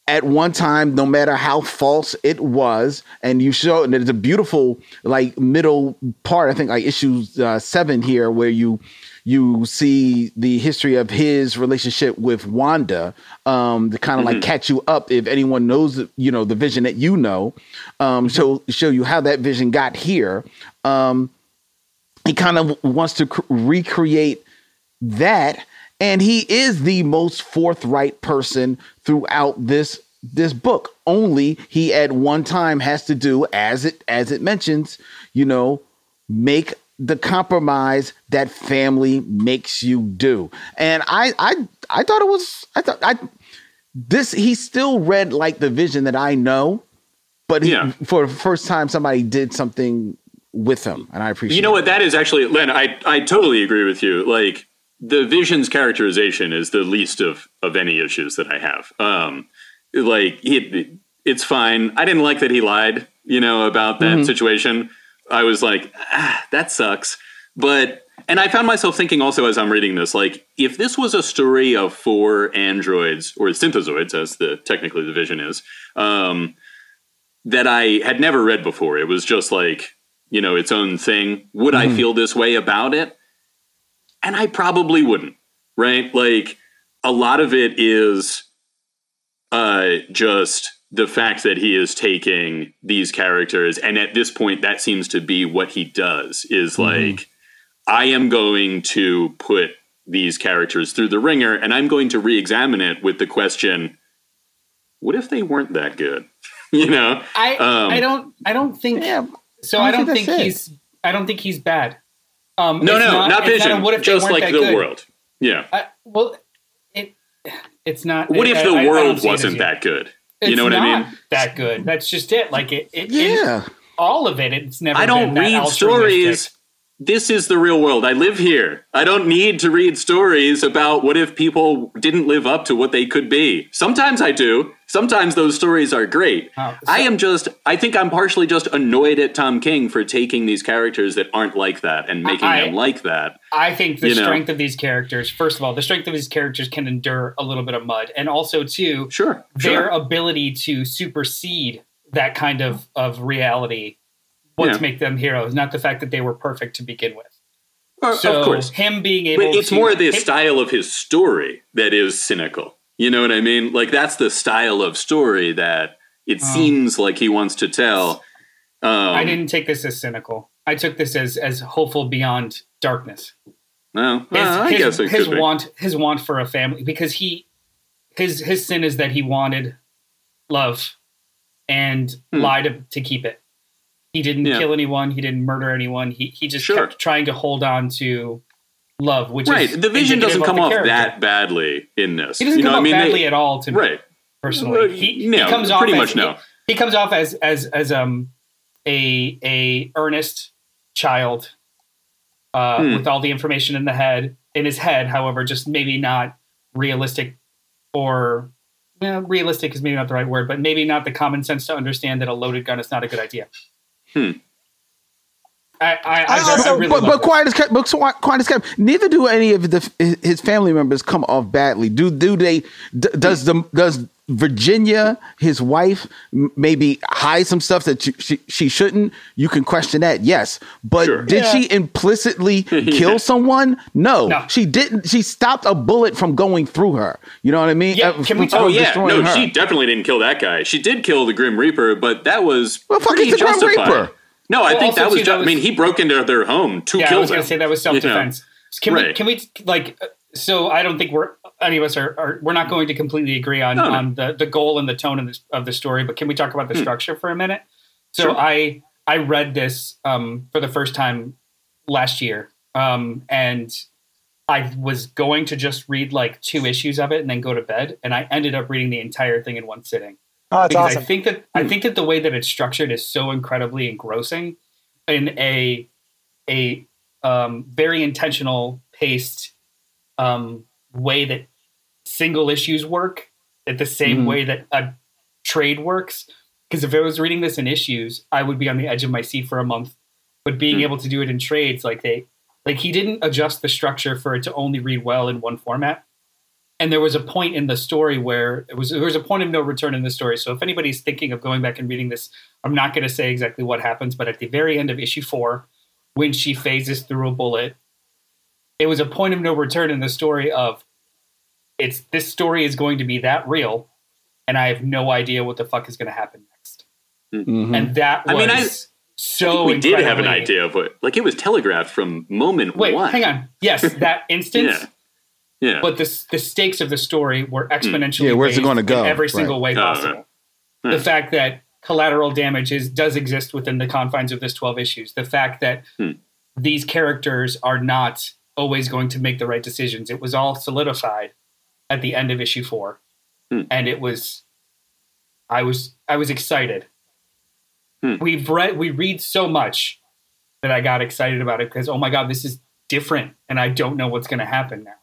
Speaker 3: at one time, no matter how false it was, and you show and there's a beautiful like middle part. I think like issue uh, seven here, where you you see the history of his relationship with Wanda, um, to kind of like catch you up if anyone knows you know the vision that you know, um, show show you how that vision got here. Um, he kind of wants to cr- recreate that and he is the most forthright person throughout this this book only he at one time has to do as it as it mentions you know make the compromise that family makes you do and i i i thought it was i thought i this he still read like the vision that i know but he,
Speaker 4: Yeah.
Speaker 3: for the first time somebody did something with him and i appreciate
Speaker 4: You know
Speaker 3: it.
Speaker 4: what? That is actually, Len. I I totally agree with you. Like the Vision's characterization is the least of of any issues that I have. Um, like it, it's fine. I didn't like that he lied. You know about that situation. I was like, ah, that sucks. But and I found myself thinking also as I'm reading this, like if this was a story of four androids or synthezoids, as the technically the Vision is, um, that I had never read before. It was just like, you know, its own thing. Would I feel this way about it? And I probably wouldn't, right? Like a lot of it is uh just the fact that he is taking these characters and at this point that seems to be what he does is like I am going to put these characters through the ringer and I'm going to re-examine it with the question what if they weren't that good? [LAUGHS] you know?
Speaker 2: I
Speaker 4: Um,
Speaker 2: I don't I don't think
Speaker 3: yeah
Speaker 2: so.
Speaker 3: I
Speaker 2: I
Speaker 3: don't
Speaker 2: don't
Speaker 3: think
Speaker 2: think he's I don't think he's bad. Um,
Speaker 4: No, no, not,
Speaker 2: it's
Speaker 4: vision.
Speaker 2: a what if
Speaker 4: just like the
Speaker 2: good.
Speaker 4: world. Yeah.
Speaker 2: I, well, it it's not.
Speaker 4: What
Speaker 2: I-
Speaker 4: if the
Speaker 2: I
Speaker 4: world
Speaker 2: see it as
Speaker 4: wasn't that good?
Speaker 2: It's
Speaker 4: you know what I mean?
Speaker 2: That good. That's just it. Like it. it
Speaker 3: yeah
Speaker 2: it- all of it. It's never.
Speaker 4: I don't
Speaker 2: been
Speaker 4: read
Speaker 2: altruistic.
Speaker 4: stories. This is the real world. I live here. I don't need to read stories about what if people didn't live up to what they could be. Sometimes I do. Sometimes those stories are great.
Speaker 2: Oh,
Speaker 4: I am just, I think I'm partially just annoyed at Tom King for taking these characters that aren't like that and making
Speaker 2: I-
Speaker 4: them like that.
Speaker 2: I think the
Speaker 4: You know.
Speaker 2: strength of these characters. First of all, the strength of these characters can endure a little bit of mud, and also too,
Speaker 4: Sure.
Speaker 2: their
Speaker 4: Sure.
Speaker 2: ability to supersede that kind of of reality. What
Speaker 4: Yeah.
Speaker 2: make them heroes, not the fact that they were perfect to begin with.
Speaker 4: Or-
Speaker 2: So
Speaker 4: of course.
Speaker 2: him being able,
Speaker 4: But it's
Speaker 2: to,
Speaker 4: more the
Speaker 2: him-
Speaker 4: style of his story that is cynical. You know what I mean? Like that's the style of story that it
Speaker 2: Oh.
Speaker 4: seems like he wants to tell. Um,
Speaker 2: I didn't take this as cynical. I took this as as hopeful beyond darkness.
Speaker 4: No,
Speaker 2: His,
Speaker 4: uh, I
Speaker 2: his,
Speaker 4: guess
Speaker 2: his
Speaker 4: could be.
Speaker 2: want his want for a family because he his his sin is that he wanted love and
Speaker 4: Hmm.
Speaker 2: lie to, to keep it. He didn't
Speaker 4: Yeah.
Speaker 2: kill anyone. He didn't murder anyone. He he just
Speaker 4: Sure.
Speaker 2: kept trying to hold on to love, which
Speaker 4: right.
Speaker 2: is
Speaker 4: The vision doesn't come off that badly in this.
Speaker 2: He doesn't
Speaker 4: you
Speaker 2: come off
Speaker 4: I mean,
Speaker 2: badly
Speaker 4: They-
Speaker 2: at all to me
Speaker 4: right.
Speaker 2: personally. He,
Speaker 4: no,
Speaker 2: he comes
Speaker 4: pretty
Speaker 2: off
Speaker 4: much
Speaker 2: as,
Speaker 4: no.
Speaker 2: He, he comes off as as as um a a earnest child uh,
Speaker 4: Hmm.
Speaker 2: with all the information in the head in his head. However, just maybe not realistic or well, realistic is maybe not the right word, but maybe not the common sense to understand that a loaded gun is not a good idea.
Speaker 4: Hmm.
Speaker 2: I, I, I,
Speaker 1: I
Speaker 2: I
Speaker 1: also-
Speaker 2: really
Speaker 3: but, but
Speaker 2: this.
Speaker 3: quiet as kept, but so- quiet as kept. Neither do any of the his family members come off badly. Do do they? d- Does the does Virginia, his wife, m- maybe hide some stuff that she, she, she shouldn't? You can question that, yes. But
Speaker 4: Sure.
Speaker 3: did
Speaker 1: Yeah.
Speaker 3: she implicitly [LAUGHS] kill someone? No,
Speaker 2: No.
Speaker 3: she didn't. She stopped a bullet from going through her. You know what I mean?
Speaker 2: Yeah,
Speaker 3: Uh,
Speaker 2: can we
Speaker 3: from
Speaker 2: talk-
Speaker 4: Oh yeah, no,
Speaker 3: her.
Speaker 4: she definitely didn't kill that guy. She did kill the Grim Reaper, but that was
Speaker 3: Well, fuck
Speaker 4: pretty
Speaker 3: is the Grim. Reaper?
Speaker 4: No, I
Speaker 2: Well,
Speaker 4: think that was.
Speaker 2: too,
Speaker 4: ju-
Speaker 2: that
Speaker 4: I mean, he broke into their home to
Speaker 2: yeah,
Speaker 4: kill
Speaker 2: I was
Speaker 4: them.
Speaker 2: going to say that was self defense. Can we?
Speaker 4: Right.
Speaker 2: Can we like? So I don't think we're any of us are, are we're not going to completely agree on
Speaker 4: No, no.
Speaker 2: on the the goal and the tone of this of the story. But can we talk about the
Speaker 4: Hmm.
Speaker 2: structure for a minute? So
Speaker 4: Sure.
Speaker 2: I I read this um, for the first time last year, um, and I was going to just read like two issues of it and then go to bed, and I ended up reading the entire thing in one sitting
Speaker 1: Oh, that's awesome.
Speaker 2: I think that I think that the way that it's structured is so incredibly engrossing in a a um, very intentional paced um, way that single issues work at the same
Speaker 3: Mhm.
Speaker 2: way that a trade works. Because if I was reading this in issues, I would be on the edge of my seat for a month. But being
Speaker 4: Hmm.
Speaker 2: able to do it in trades, like they, like he didn't adjust the structure for it to only read well in one format. And there was a point in the story where it was there was a point of no return in the story. So if anybody's thinking of going back and reading this, I'm not going to say exactly what happens, but at the very end of issue four, when she phases through a bullet, it was a point of no return in the story of it's this story is going to be that real, and I have no idea what the fuck is going to happen next.
Speaker 3: Mhm.
Speaker 2: And that was
Speaker 4: I mean, I-
Speaker 2: so
Speaker 4: we did have an idea of what, like, it was telegraphed from moment one.
Speaker 2: Wait,
Speaker 4: one.
Speaker 2: hang on. Yes, [LAUGHS] that instance.
Speaker 4: Yeah. Yeah.
Speaker 2: But the the stakes of the story were exponentially.
Speaker 3: Yeah, where's it gonna
Speaker 2: in
Speaker 3: go?
Speaker 2: every
Speaker 3: Right.
Speaker 2: single way
Speaker 4: Oh,
Speaker 2: possible.
Speaker 4: right.
Speaker 2: The fact that collateral damage is does exist within the confines of this twelve issues. The fact that
Speaker 4: Hmm.
Speaker 2: these characters are not always going to make the right decisions. It was all solidified at the end of issue four,
Speaker 4: Hmm.
Speaker 2: and it was. I was I was excited.
Speaker 4: Hmm.
Speaker 2: We've read we read so much that I got excited about it because oh my god, this is different, and I don't know what's going to happen now.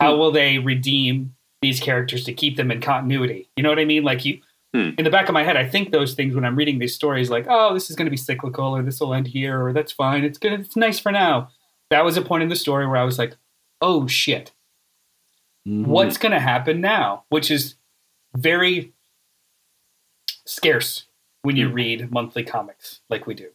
Speaker 2: How will they redeem these characters to keep them in continuity? You know what I mean? Like you,
Speaker 4: Hmm.
Speaker 2: in the back of my head, I think those things when I'm reading these stories, like oh, this is going to be cyclical, or this will end here, or that's fine. It's good. It's nice for now. That was a point in the story where I was like, oh shit,
Speaker 3: Mhm.
Speaker 2: what's going to happen now? Which is very scarce when you
Speaker 4: Hmm.
Speaker 2: read monthly comics like we do.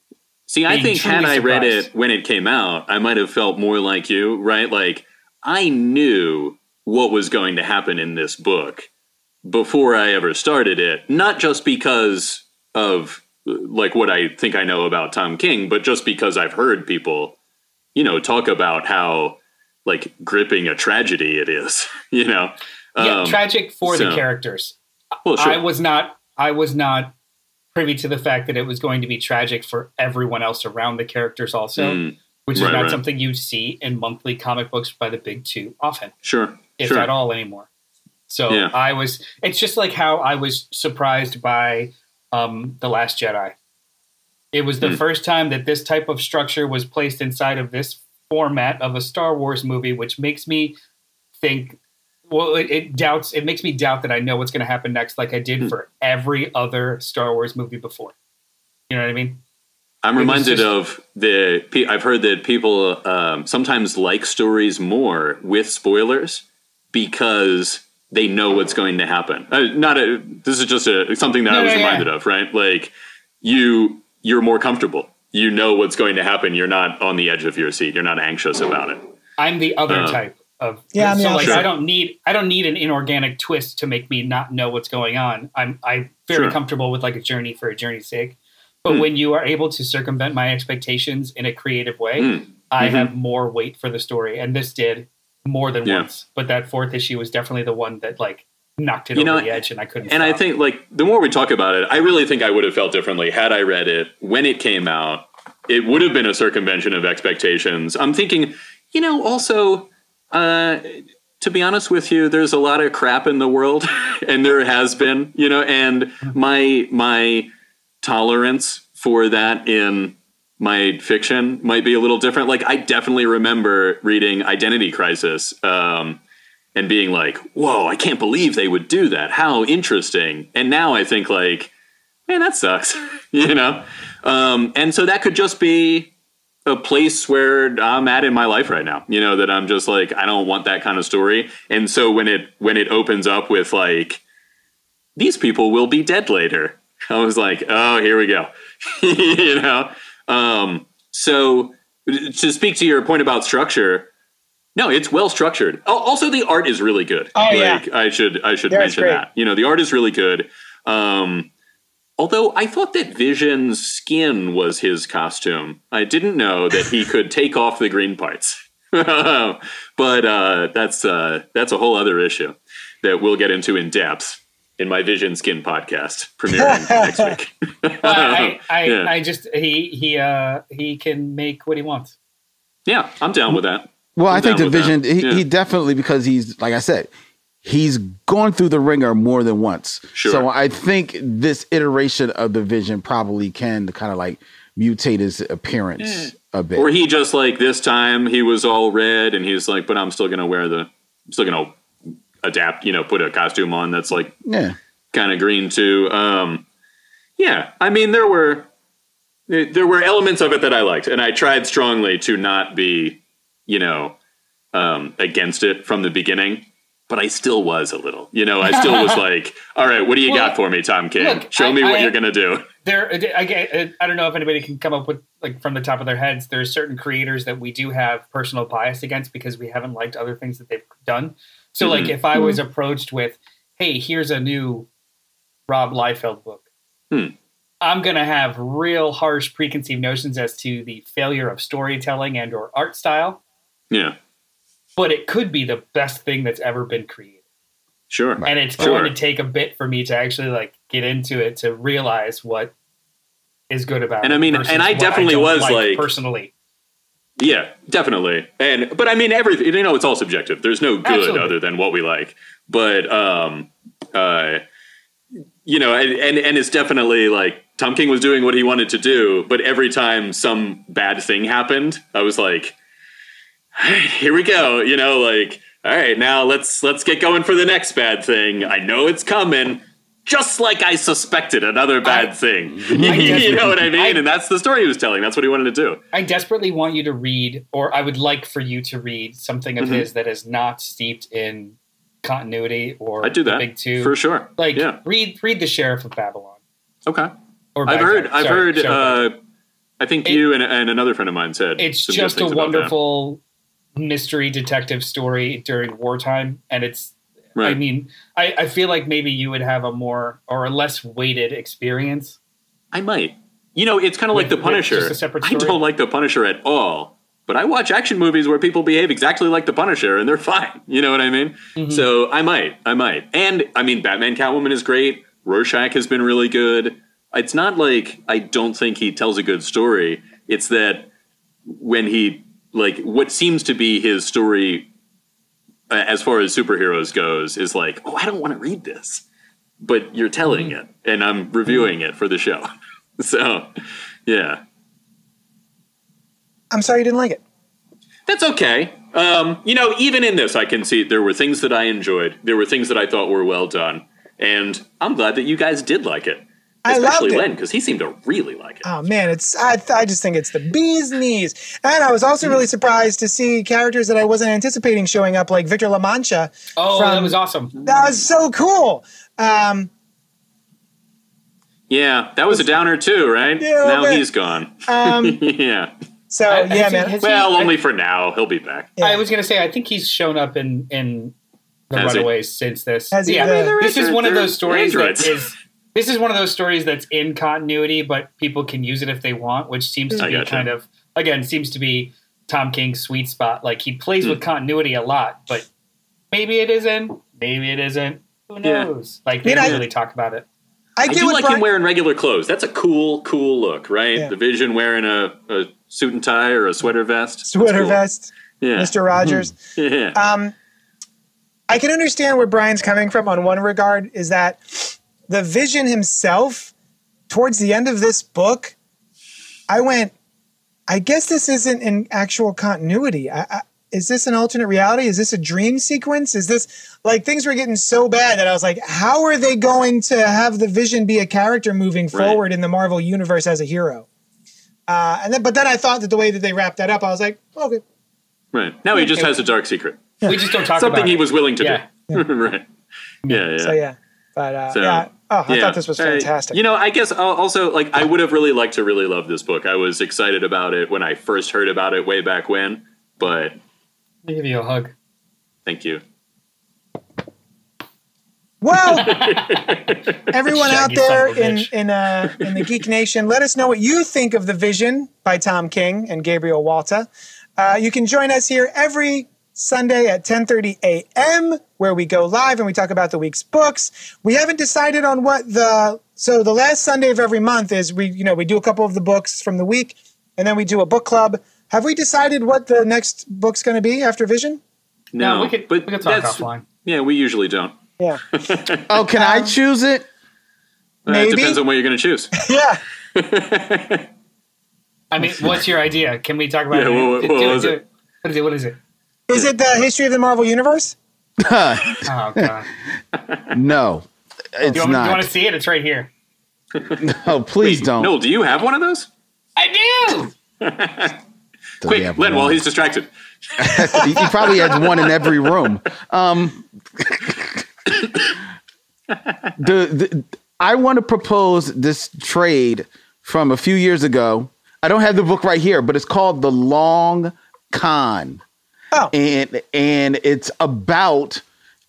Speaker 4: See, I think had
Speaker 2: truly
Speaker 4: I read it when it came out, I might have felt more like you, right? Like I knew what was going to happen in this book before I ever started it, not just because of like what I think I know about Tom King, but just because I've heard people, you know, talk about how like gripping a tragedy it is, [LAUGHS] you know.
Speaker 2: yeah,
Speaker 4: Um,
Speaker 2: tragic for the characters.
Speaker 4: well, sure.
Speaker 2: I was not I was not privy to the fact that it was going to be tragic for everyone else around the characters also,
Speaker 4: Mm,
Speaker 2: which is
Speaker 4: right,
Speaker 2: not
Speaker 4: right.
Speaker 2: something you see in monthly comic books by the big two often,
Speaker 4: sure.
Speaker 2: if
Speaker 4: sure.
Speaker 2: at all anymore. So
Speaker 4: Yeah.
Speaker 2: I was it's just like how I was surprised by um The Last Jedi. It was the
Speaker 4: Hmm.
Speaker 2: first time that this type of structure was placed inside of this format of a Star Wars movie, which makes me think well, it, it doubts. It makes me doubt that I know what's going to happen next, like I did
Speaker 4: Hmm.
Speaker 2: for every other Star Wars movie before. You know what I mean?
Speaker 4: I'm reminded
Speaker 2: just-
Speaker 4: of the. I've heard that people um, sometimes like stories more with spoilers because they know what's going to happen. Uh, not a. This is just a something that
Speaker 2: No,
Speaker 4: I was
Speaker 2: no, yeah.
Speaker 4: reminded of. Right, like you, you're more comfortable. You know what's going to happen. You're not on the edge of your seat. You're not anxious about it.
Speaker 2: I'm the other
Speaker 4: Uh,
Speaker 2: type of
Speaker 1: Yeah, I'm
Speaker 2: so like
Speaker 4: opposite.
Speaker 2: I don't need I don't need an inorganic twist to make me not know what's going on. I'm I'm very
Speaker 4: Sure.
Speaker 2: comfortable with like a journey for a journey's sake. But
Speaker 4: Hmm.
Speaker 2: when you are able to circumvent my expectations in a creative way,
Speaker 4: Mm.
Speaker 2: I
Speaker 4: Mhm.
Speaker 2: have more weight for the story, and this did more than
Speaker 4: Yeah.
Speaker 2: once. But that fourth issue was definitely the one that like knocked it
Speaker 4: You
Speaker 2: over
Speaker 4: know,
Speaker 2: the edge, and I couldn't.
Speaker 4: And I think like the more we talk about it, I really think I would have felt differently had I read it when it came out. It would have been a circumvention of expectations. I'm thinking, you know, also uh, to be honest with you, there's a lot of crap in the world, [LAUGHS] and there has been, you know, and my my tolerance for that in my fiction might be a little different. Like I definitely remember reading Identity Crisis um, and being like, "Whoa, I can't believe they would do that. How interesting!" And now I think like, "Man, that sucks," [LAUGHS] you know. Um, and so that could just be a place where I'm at in my life right now. You know that I'm just like I don't want that kind of story. And so when it when it opens up with like these people will be dead later, I was like, oh, here we go. [LAUGHS] you know. Um, so to speak to your point about structure, no, it's well structured. Also, the art is really good.
Speaker 1: Oh, yeah.
Speaker 4: I should I should mention that. You know, the art is really good. Um, although I thought that Vision's skin was his costume, I didn't know that he could take off the green parts. [LAUGHS] but uh, that's uh, that's a whole other issue that we'll get into in depth in my Vision Skin podcast premiering next [LAUGHS] week.
Speaker 2: I, I, [LAUGHS]
Speaker 4: Yeah.
Speaker 2: I just he he uh he can make what he wants.
Speaker 4: yeah, I'm down with that.
Speaker 3: Well, i think the vision. He,
Speaker 4: Yeah.
Speaker 3: he definitely because he's like I said, he's gone through the ringer more than once.
Speaker 4: Sure.
Speaker 3: So I think this iteration of the vision probably can kind of like mutate his appearance a bit.
Speaker 4: Or he just like this time he was all red and he's like, but I'm still gonna wear the, I'm still gonna adapt, you know, put a costume on that's like
Speaker 3: yeah.
Speaker 4: kind of green too. Um, yeah, I mean there were there were elements of it that I liked, and I tried strongly to not be, you know, um, against it from the beginning. But I still was a little, you know. I still was [LAUGHS] like, "All right, what do you
Speaker 2: Well,
Speaker 4: got for me, Tom King?
Speaker 2: look,
Speaker 4: Show
Speaker 2: I-
Speaker 4: me what
Speaker 2: I-
Speaker 4: you're gonna do."
Speaker 2: There, I, get- I don't know if anybody can come up with like from the top of their heads. There are certain creators that we do have personal bias against because we haven't liked other things that they've done. So, like,
Speaker 4: Mhm.
Speaker 2: if I was approached with, "Hey, here's a new Rob Liefeld book,"
Speaker 4: Hmm.
Speaker 2: I'm gonna have real harsh preconceived notions as to the failure of storytelling and or art style.
Speaker 4: Yeah,
Speaker 2: But it could be the best thing that's ever been created.
Speaker 4: sure.
Speaker 2: and it's
Speaker 4: Sure.
Speaker 2: going to take a bit for me to actually like get into it to realize what is good about
Speaker 4: And
Speaker 2: it
Speaker 4: I mean, and I definitely
Speaker 2: don't
Speaker 4: was, like-
Speaker 2: personally
Speaker 4: Yeah, definitely. And but I mean everything you know it's all subjective. There's no good
Speaker 2: Absolutely.
Speaker 4: other than what we like. But um uh you know, and, and and it's definitely like Tom King was doing what he wanted to do, but every time some bad thing happened, I was like [SIGHS] here we go, you know, like all right, now let's let's get going for the next bad thing. I know it's coming. Just like I suspected another bad [LAUGHS] [LAUGHS]
Speaker 2: I-
Speaker 4: thing.
Speaker 2: I
Speaker 4: you know what I
Speaker 2: I-
Speaker 4: mean? and that's the story he was telling. That's what he wanted to do.
Speaker 2: I desperately want you to read or I would like for you to read something of
Speaker 4: Mhm.
Speaker 2: his that is not steeped in continuity or
Speaker 4: I do
Speaker 2: the
Speaker 4: that
Speaker 2: big two
Speaker 4: for sure.
Speaker 2: like
Speaker 4: yeah.
Speaker 2: read read the sheriff of babylon
Speaker 4: Okay.
Speaker 2: or
Speaker 4: I've heard. I've heard. Uh, I think
Speaker 2: It-
Speaker 4: you and, and another friend of mine said
Speaker 2: it's just a
Speaker 4: things about that.
Speaker 2: wonderful mystery detective story during wartime and it's i mean I, I feel like maybe you would have a more or a less weighted experience
Speaker 4: I might. You know, it's kind of like the Punisher.
Speaker 2: just a separate
Speaker 4: I don't like the Punisher at all. But I watch action movies where people behave exactly like the Punisher and they're fine. [LAUGHS] You know what I mean?
Speaker 2: Mhm.
Speaker 4: So I might. I might. And I mean, Batman Catwoman is great. Rorschach has been really good. It's not like I don't think he tells a good story. It's that when he like what seems to be his story uh, as far as superheroes goes is like, oh, I don't want to read this, but you're telling
Speaker 2: Mm-hmm.
Speaker 4: it, and I'm reviewing it for the show. [LAUGHS] so, yeah,
Speaker 1: I'm sorry you didn't like it.
Speaker 4: that's okay. Um, you know, even in this, I can see there were things that I enjoyed. There were things that I thought were well done, and I'm glad that you guys did like it, especially
Speaker 1: loved it.
Speaker 4: Len because he seemed to really like it.
Speaker 1: Oh man, it's I, I just think it's the bee's knees. And I was also really surprised to see characters that I wasn't anticipating showing up, like Victor La Mancha.
Speaker 2: oh
Speaker 1: from-
Speaker 2: that was awesome
Speaker 1: That was so cool. Um,
Speaker 4: Yeah, that was a downer too, right?
Speaker 1: Yeah,
Speaker 4: now
Speaker 1: bit.
Speaker 4: he's gone.
Speaker 1: um, [LAUGHS]
Speaker 4: yeah.
Speaker 1: so
Speaker 2: I- I
Speaker 1: yeah, man.
Speaker 2: his-
Speaker 4: Well,
Speaker 2: I-
Speaker 4: only for now. He'll be back.
Speaker 1: Yeah.
Speaker 2: i was gonna say i think he's shown up in in the
Speaker 4: Has he?
Speaker 2: runaways since this
Speaker 1: Has he?
Speaker 2: yeah
Speaker 1: I mean,
Speaker 2: this is one of those stories that
Speaker 4: androids.
Speaker 2: is this is one of those stories that's in continuity but people can use it if they want which seems to
Speaker 4: I
Speaker 2: be
Speaker 4: gotcha.
Speaker 2: kind of again seems to be tom king's sweet spot like he plays
Speaker 4: Hmm.
Speaker 2: with continuity a lot but maybe it isn't maybe it isn't Who
Speaker 4: Yeah.
Speaker 2: knows? Like they
Speaker 1: You know,
Speaker 2: don't really talk about it.
Speaker 1: I
Speaker 4: I
Speaker 1: get
Speaker 4: do
Speaker 1: what
Speaker 4: like
Speaker 1: Brian,
Speaker 4: him wearing regular clothes. That's a cool, cool look, right?
Speaker 1: Yeah.
Speaker 4: The Vision wearing a, a suit and tie or a sweater vest.
Speaker 1: Sweater
Speaker 4: cool.
Speaker 1: vest,
Speaker 4: Yeah.
Speaker 1: Mr. Rogers.
Speaker 4: Yeah.
Speaker 1: Um, I can understand where Brian's coming from on one regard is that the vision himself, towards the end of this book, I went, I guess this isn't in actual continuity. I, I, is this an alternate reality? Is this a dream sequence? Is this like things were getting so bad that I was like, how are they going to have the vision be a character moving
Speaker 4: Right.
Speaker 1: forward in the Marvel universe as a hero? Uh, and then, but then I thought that the way that they wrapped that up, I was like, okay,
Speaker 4: right. Now he just has a dark secret.
Speaker 2: We just don't talk about Something
Speaker 4: he
Speaker 2: it.
Speaker 4: was willing to
Speaker 2: Yeah.
Speaker 4: do. [LAUGHS] right. Yeah, yeah.
Speaker 1: so yeah. But uh,
Speaker 4: So,
Speaker 1: yeah, oh, I
Speaker 4: yeah.
Speaker 1: thought this was
Speaker 4: Uh,
Speaker 1: fantastic.
Speaker 4: you know, I guess also like I would have really liked to really love this book. I was excited about it when I first heard about it way back when, but
Speaker 2: I'll give you a hug.
Speaker 4: thank you.
Speaker 1: Well, [LAUGHS] everyone out there
Speaker 2: son of a
Speaker 1: in in uh, in the Geek Nation, let us know what you think of the Vision by Tom King and Gabriel Walta. Uh, you can join us here every Sunday at 10:30 a.m. where we go live and we talk about the week's books. We haven't decided on what the so the last Sunday of every month is we you know we do a couple of the books from the week and then we do a book club. Have we decided what the next book's going to be after Vision?
Speaker 4: No,
Speaker 2: No, we could
Speaker 4: but
Speaker 2: we could talk
Speaker 4: that's
Speaker 2: offline.
Speaker 4: yeah. We usually don't.
Speaker 1: Yeah, [LAUGHS]
Speaker 3: Oh, can I choose it?
Speaker 4: Uh,
Speaker 1: Maybe.
Speaker 4: it depends on what you're going to choose. [LAUGHS]
Speaker 1: yeah. [LAUGHS]
Speaker 2: I mean, what's your idea? Can we talk about
Speaker 4: Yeah,
Speaker 2: it?
Speaker 4: what-
Speaker 2: Do-
Speaker 4: what
Speaker 2: do
Speaker 4: was
Speaker 2: do
Speaker 4: it?
Speaker 2: What is it? What is it?
Speaker 1: Is it the history of the Marvel Universe?
Speaker 2: Oh [LAUGHS] god!
Speaker 3: no, it's
Speaker 2: You want,
Speaker 3: not.
Speaker 2: you want to see it? It's right here. [LAUGHS]
Speaker 3: no, please don't.
Speaker 4: Noel, do you have one of those?
Speaker 2: I do.
Speaker 3: Does
Speaker 4: Quick,
Speaker 3: have
Speaker 4: Len,
Speaker 3: one?
Speaker 4: while he's distracted.
Speaker 3: he, [LAUGHS] he probably has one in every room. Um, [COUGHS] the, the I want to propose this trade from a few years ago. I don't have the book right here, but it's called The Long Con,
Speaker 1: Oh,
Speaker 3: and and it's about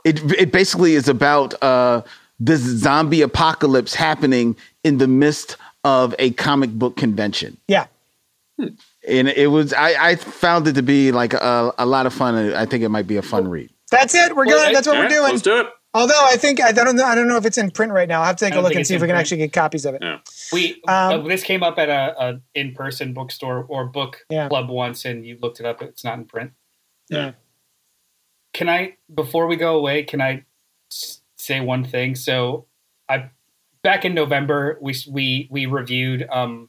Speaker 3: it. It basically is about uh, this zombie apocalypse happening in the midst of a comic book convention
Speaker 1: yeah.
Speaker 3: and it was I, I found it to be like a, a lot of fun. I think it might be a fun read.
Speaker 1: That's it. We're
Speaker 2: Well,
Speaker 1: good. That's what
Speaker 4: All
Speaker 1: we're doing.
Speaker 4: Let's do it.
Speaker 1: Although I think I don't know. I don't know if it's in print right now. I'll have to take
Speaker 2: I
Speaker 1: a
Speaker 2: don't
Speaker 1: look and see if we can
Speaker 2: print.
Speaker 1: actually get copies of it.
Speaker 4: Yeah.
Speaker 2: We
Speaker 1: Um,
Speaker 2: uh, this came up at a, a in person bookstore or book
Speaker 1: Yeah.
Speaker 2: club once, and you looked it up. It's not in print.
Speaker 1: Yeah.
Speaker 2: Can I before we go away? Can I say one thing? So I back in November we we we reviewed um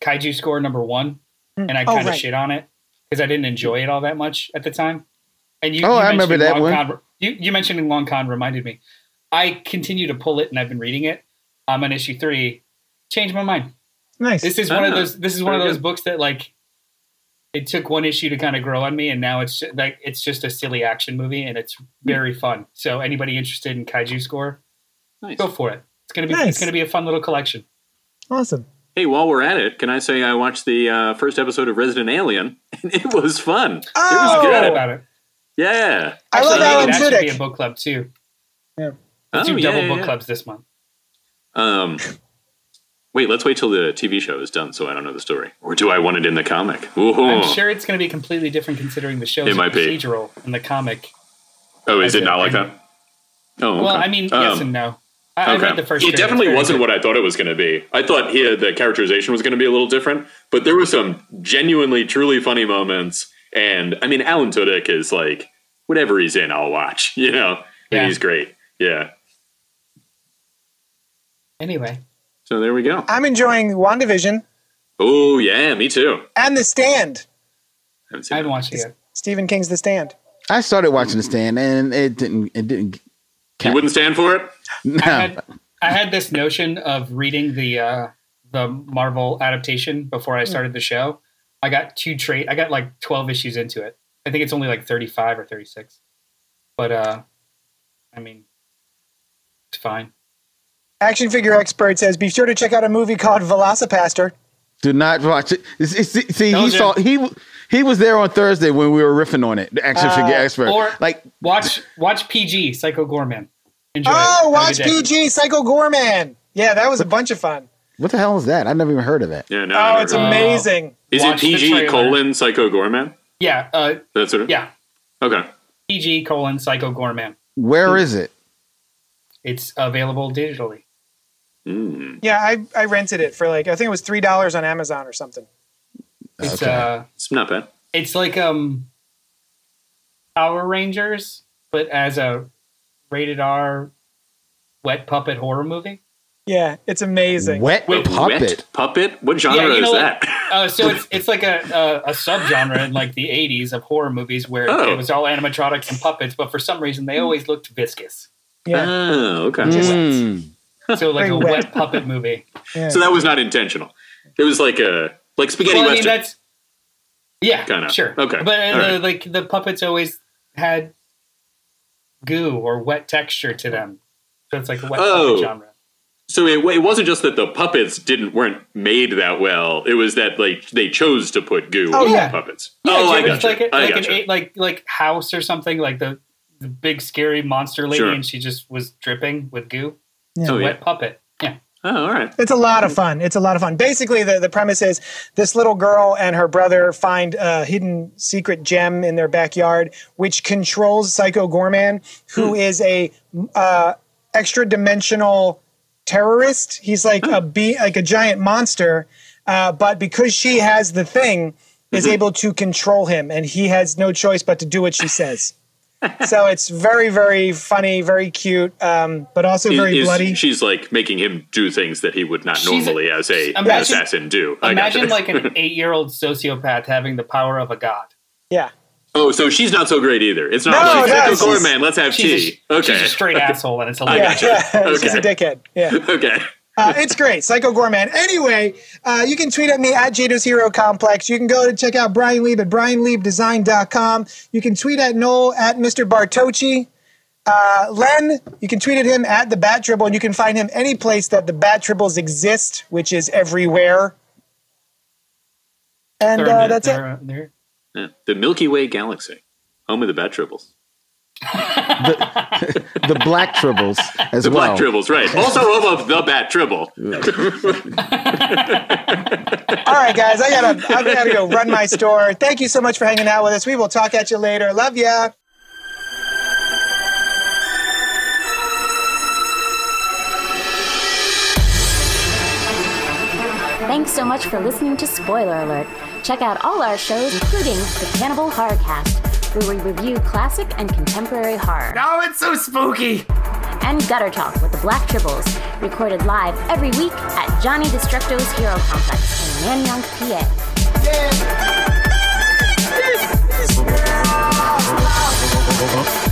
Speaker 2: Kaiju Score number one, and I
Speaker 1: Oh,
Speaker 2: kind of
Speaker 1: right.
Speaker 2: shit on it because I didn't enjoy it all that much at the time. And you,
Speaker 3: Oh,
Speaker 2: you
Speaker 3: I remember that
Speaker 2: Long
Speaker 3: one.
Speaker 2: Con, you you mentioning Long Con reminded me. I continue to pull it, and I've been reading it. I'm on issue three. Changed my mind.
Speaker 1: Nice.
Speaker 2: This is one of
Speaker 4: Ah,
Speaker 2: those. This is one of those
Speaker 4: good.
Speaker 2: books that like it took one issue to kind of grow on me, and now it's just, like it's just a silly action movie, and it's very fun. So anybody interested in Kaiju Score,
Speaker 4: Nice.
Speaker 2: go for it. It's gonna be
Speaker 1: Nice.
Speaker 2: it's gonna be a fun little collection.
Speaker 1: awesome.
Speaker 4: Hey, while we're at it, can I say I watched the uh, first episode of Resident Alien, [LAUGHS] and it was fun. it
Speaker 1: Oh!
Speaker 4: was good.
Speaker 2: about it.
Speaker 4: Yeah.
Speaker 1: I love
Speaker 2: Actually,
Speaker 1: Alan
Speaker 2: maybe that should be a book club too.
Speaker 1: Yeah.
Speaker 2: Let's
Speaker 4: Oh,
Speaker 2: do
Speaker 4: yeah,
Speaker 2: double
Speaker 4: yeah,
Speaker 2: book
Speaker 4: yeah.
Speaker 2: clubs this month.
Speaker 4: Um, wait, let's wait till the TV show is done so I don't know the story. Or do I want it in the comic? Ooh.
Speaker 2: I'm sure it's going to be completely different considering the show's
Speaker 4: It might be.
Speaker 2: procedural and the comic.
Speaker 4: Oh, is it not like that? Oh,
Speaker 2: Well. I mean,
Speaker 4: Um,
Speaker 2: yes and no. I, I
Speaker 4: Okay.
Speaker 2: read the first.
Speaker 4: it definitely wasn't
Speaker 2: good.
Speaker 4: what I thought it was going to be. I thought he, the characterization was going to be a little different, but there were some genuinely, truly funny moments. And I mean, Alan Tudyk is like, whatever he's in, I'll watch. [LAUGHS] You know,
Speaker 2: Yeah.
Speaker 4: and he's great. Yeah.
Speaker 2: Anyway,
Speaker 4: So there we go.
Speaker 1: I'm enjoying WandaVision
Speaker 4: Oh yeah, me too.
Speaker 1: and The Stand.
Speaker 4: Haven't seen
Speaker 2: I haven't watched it yet.
Speaker 1: Stephen King's The Stand.
Speaker 3: I started watching The Stand, and it didn't. It didn't.
Speaker 4: You wouldn't stand for it?
Speaker 2: I had I had this notion of reading the uh, the Marvel adaptation before I started the show. I got two trade. I got like twelve issues into it. I think it's only like thirty five or thirty six. But uh, I mean, it's fine.
Speaker 1: Action figure expert says be sure to check out a movie called VelociPastor.
Speaker 3: Do not watch it. See, see- see, he
Speaker 2: you.
Speaker 3: saw he he was there on Thursday when we were riffing on it. The action
Speaker 1: Uh,
Speaker 3: figure expert.
Speaker 2: or-
Speaker 3: like
Speaker 2: Watch watch PG Psycho Goreman. Enjoy.
Speaker 1: Oh,
Speaker 2: Have a
Speaker 1: watch. PG Psycho Goreman. Yeah, that was a bunch of fun.
Speaker 3: what the hell is that? I've never even heard of it.
Speaker 4: Yeah, no.
Speaker 1: Oh, it's
Speaker 4: never-
Speaker 1: amazing.
Speaker 4: Is it PG colon Psycho Goreman?
Speaker 2: Yeah, uh,
Speaker 4: That's what. It,
Speaker 2: yeah.
Speaker 4: Okay.
Speaker 2: PG colon Psycho Goreman.
Speaker 3: Where is it?
Speaker 2: It's available digitally.
Speaker 4: Mm.
Speaker 1: Yeah, I, I rented it for like I think it was three dollars on Amazon or something.
Speaker 2: It's
Speaker 3: Okay.
Speaker 2: uh,
Speaker 4: It's not bad.
Speaker 2: it's like um, Power Rangers, but as a rated R wet puppet horror movie.
Speaker 1: Yeah, it's amazing.
Speaker 3: Wet
Speaker 4: Wait,
Speaker 3: puppet.
Speaker 4: Wet puppet? What genre
Speaker 2: Yeah, you know
Speaker 4: is
Speaker 2: what?
Speaker 4: that?
Speaker 2: Uh, so it's it's like a a, a subgenre in like the '80s of horror movies where
Speaker 4: Oh.
Speaker 2: it was all animatronics and puppets, but for some reason they always looked viscous.
Speaker 1: Yeah,
Speaker 4: Oh, okay.
Speaker 3: Mm.
Speaker 2: So like a
Speaker 1: wet.
Speaker 2: wet puppet movie.
Speaker 1: yeah.
Speaker 4: So that was not intentional. It was like a like spaghetti
Speaker 2: Well, I mean,
Speaker 4: western.
Speaker 2: that's yeah,
Speaker 4: Kinda.
Speaker 2: sure.
Speaker 4: Okay.
Speaker 2: but uh, the,
Speaker 4: right.
Speaker 2: like the puppets always had goo or wet texture to them, so it's like a wet
Speaker 4: Oh.
Speaker 2: puppet genre.
Speaker 4: So it, it wasn't just that the puppets didn't weren't made that well. It was that like they chose to put goo
Speaker 1: Oh,
Speaker 4: on
Speaker 1: yeah.
Speaker 4: the puppets.
Speaker 2: Yeah,
Speaker 4: oh, I
Speaker 2: it's
Speaker 4: gotcha.
Speaker 2: like a,
Speaker 4: I
Speaker 2: like
Speaker 4: gotcha.
Speaker 2: eight, like like house or something like the the big scary monster lady,
Speaker 4: Sure.
Speaker 2: and she just was dripping with goo.
Speaker 1: Yeah.
Speaker 2: It's a
Speaker 4: Oh, yeah.
Speaker 2: wet puppet. Yeah.
Speaker 4: Oh, all right.
Speaker 1: It's a lot of fun. It's a lot of fun. Basically, the, the premise is this little girl and her brother find a hidden secret gem in their backyard, which controls Psycho Goreman, who is a uh, extra dimensional terrorist. He's like a be like a giant monster, uh, but because she has the thing, is able to control him, and he has no choice but to do what she says. So it's very, very funny, very cute, um, but also very
Speaker 4: Is-
Speaker 1: bloody.
Speaker 4: She's like making him do things that he would not
Speaker 2: She's a-
Speaker 4: normally as a
Speaker 2: Imagine-
Speaker 4: assassin do.
Speaker 2: Imagine like an [LAUGHS] eight-year-old sociopath having the power of a god.
Speaker 1: yeah.
Speaker 4: oh, so she's not so great either. It's not
Speaker 1: No,
Speaker 4: like
Speaker 1: no,
Speaker 4: Psycho
Speaker 1: she's-
Speaker 4: man. Let's have
Speaker 2: She's,
Speaker 4: tea.
Speaker 2: a,
Speaker 4: okay.
Speaker 2: she's a straight asshole, and it's [LAUGHS]
Speaker 4: I
Speaker 1: Yeah,
Speaker 2: hilarious.
Speaker 4: gotcha.
Speaker 1: yeah. she's a dickhead. Yeah. [LAUGHS]
Speaker 4: okay.
Speaker 1: Uh, it's great. Psycho Goreman. Anyway, uh, you can tweet at me at Jato's Hero Complex. You can go to check out Brian Lieb at brianliebdesign.com. You can tweet at Noel at Mr. Bartocci. Uh, Len, you can tweet at him at the Bat Tribble, and you can find him any place that the Bat Tribbles exist, which is everywhere. And uh, that's it.
Speaker 2: they're- they're-
Speaker 4: Yeah. The Milky Way galaxy, home of the Bat Tribbles. [LAUGHS]
Speaker 3: The black tribbles as
Speaker 4: The
Speaker 3: well.
Speaker 4: The black Tribbles, right. [LAUGHS] Also home of the Bat Tribble. [LAUGHS]
Speaker 1: All right, guys, I gotta, I gotta go run my store. Thank you so much for hanging out with us. We will talk at you later. Love ya.
Speaker 5: Thanks so much for listening to Spoiler Alert. Check out all our shows, including the Cannibal Horrorcast, where we review classic and contemporary horror.
Speaker 2: Now it's so spooky!
Speaker 5: And Gutter Talk with the Black Tribbles, recorded live every week at Johnny Destructo's Hero Complex in Nanyang, PA.
Speaker 1: Yeah.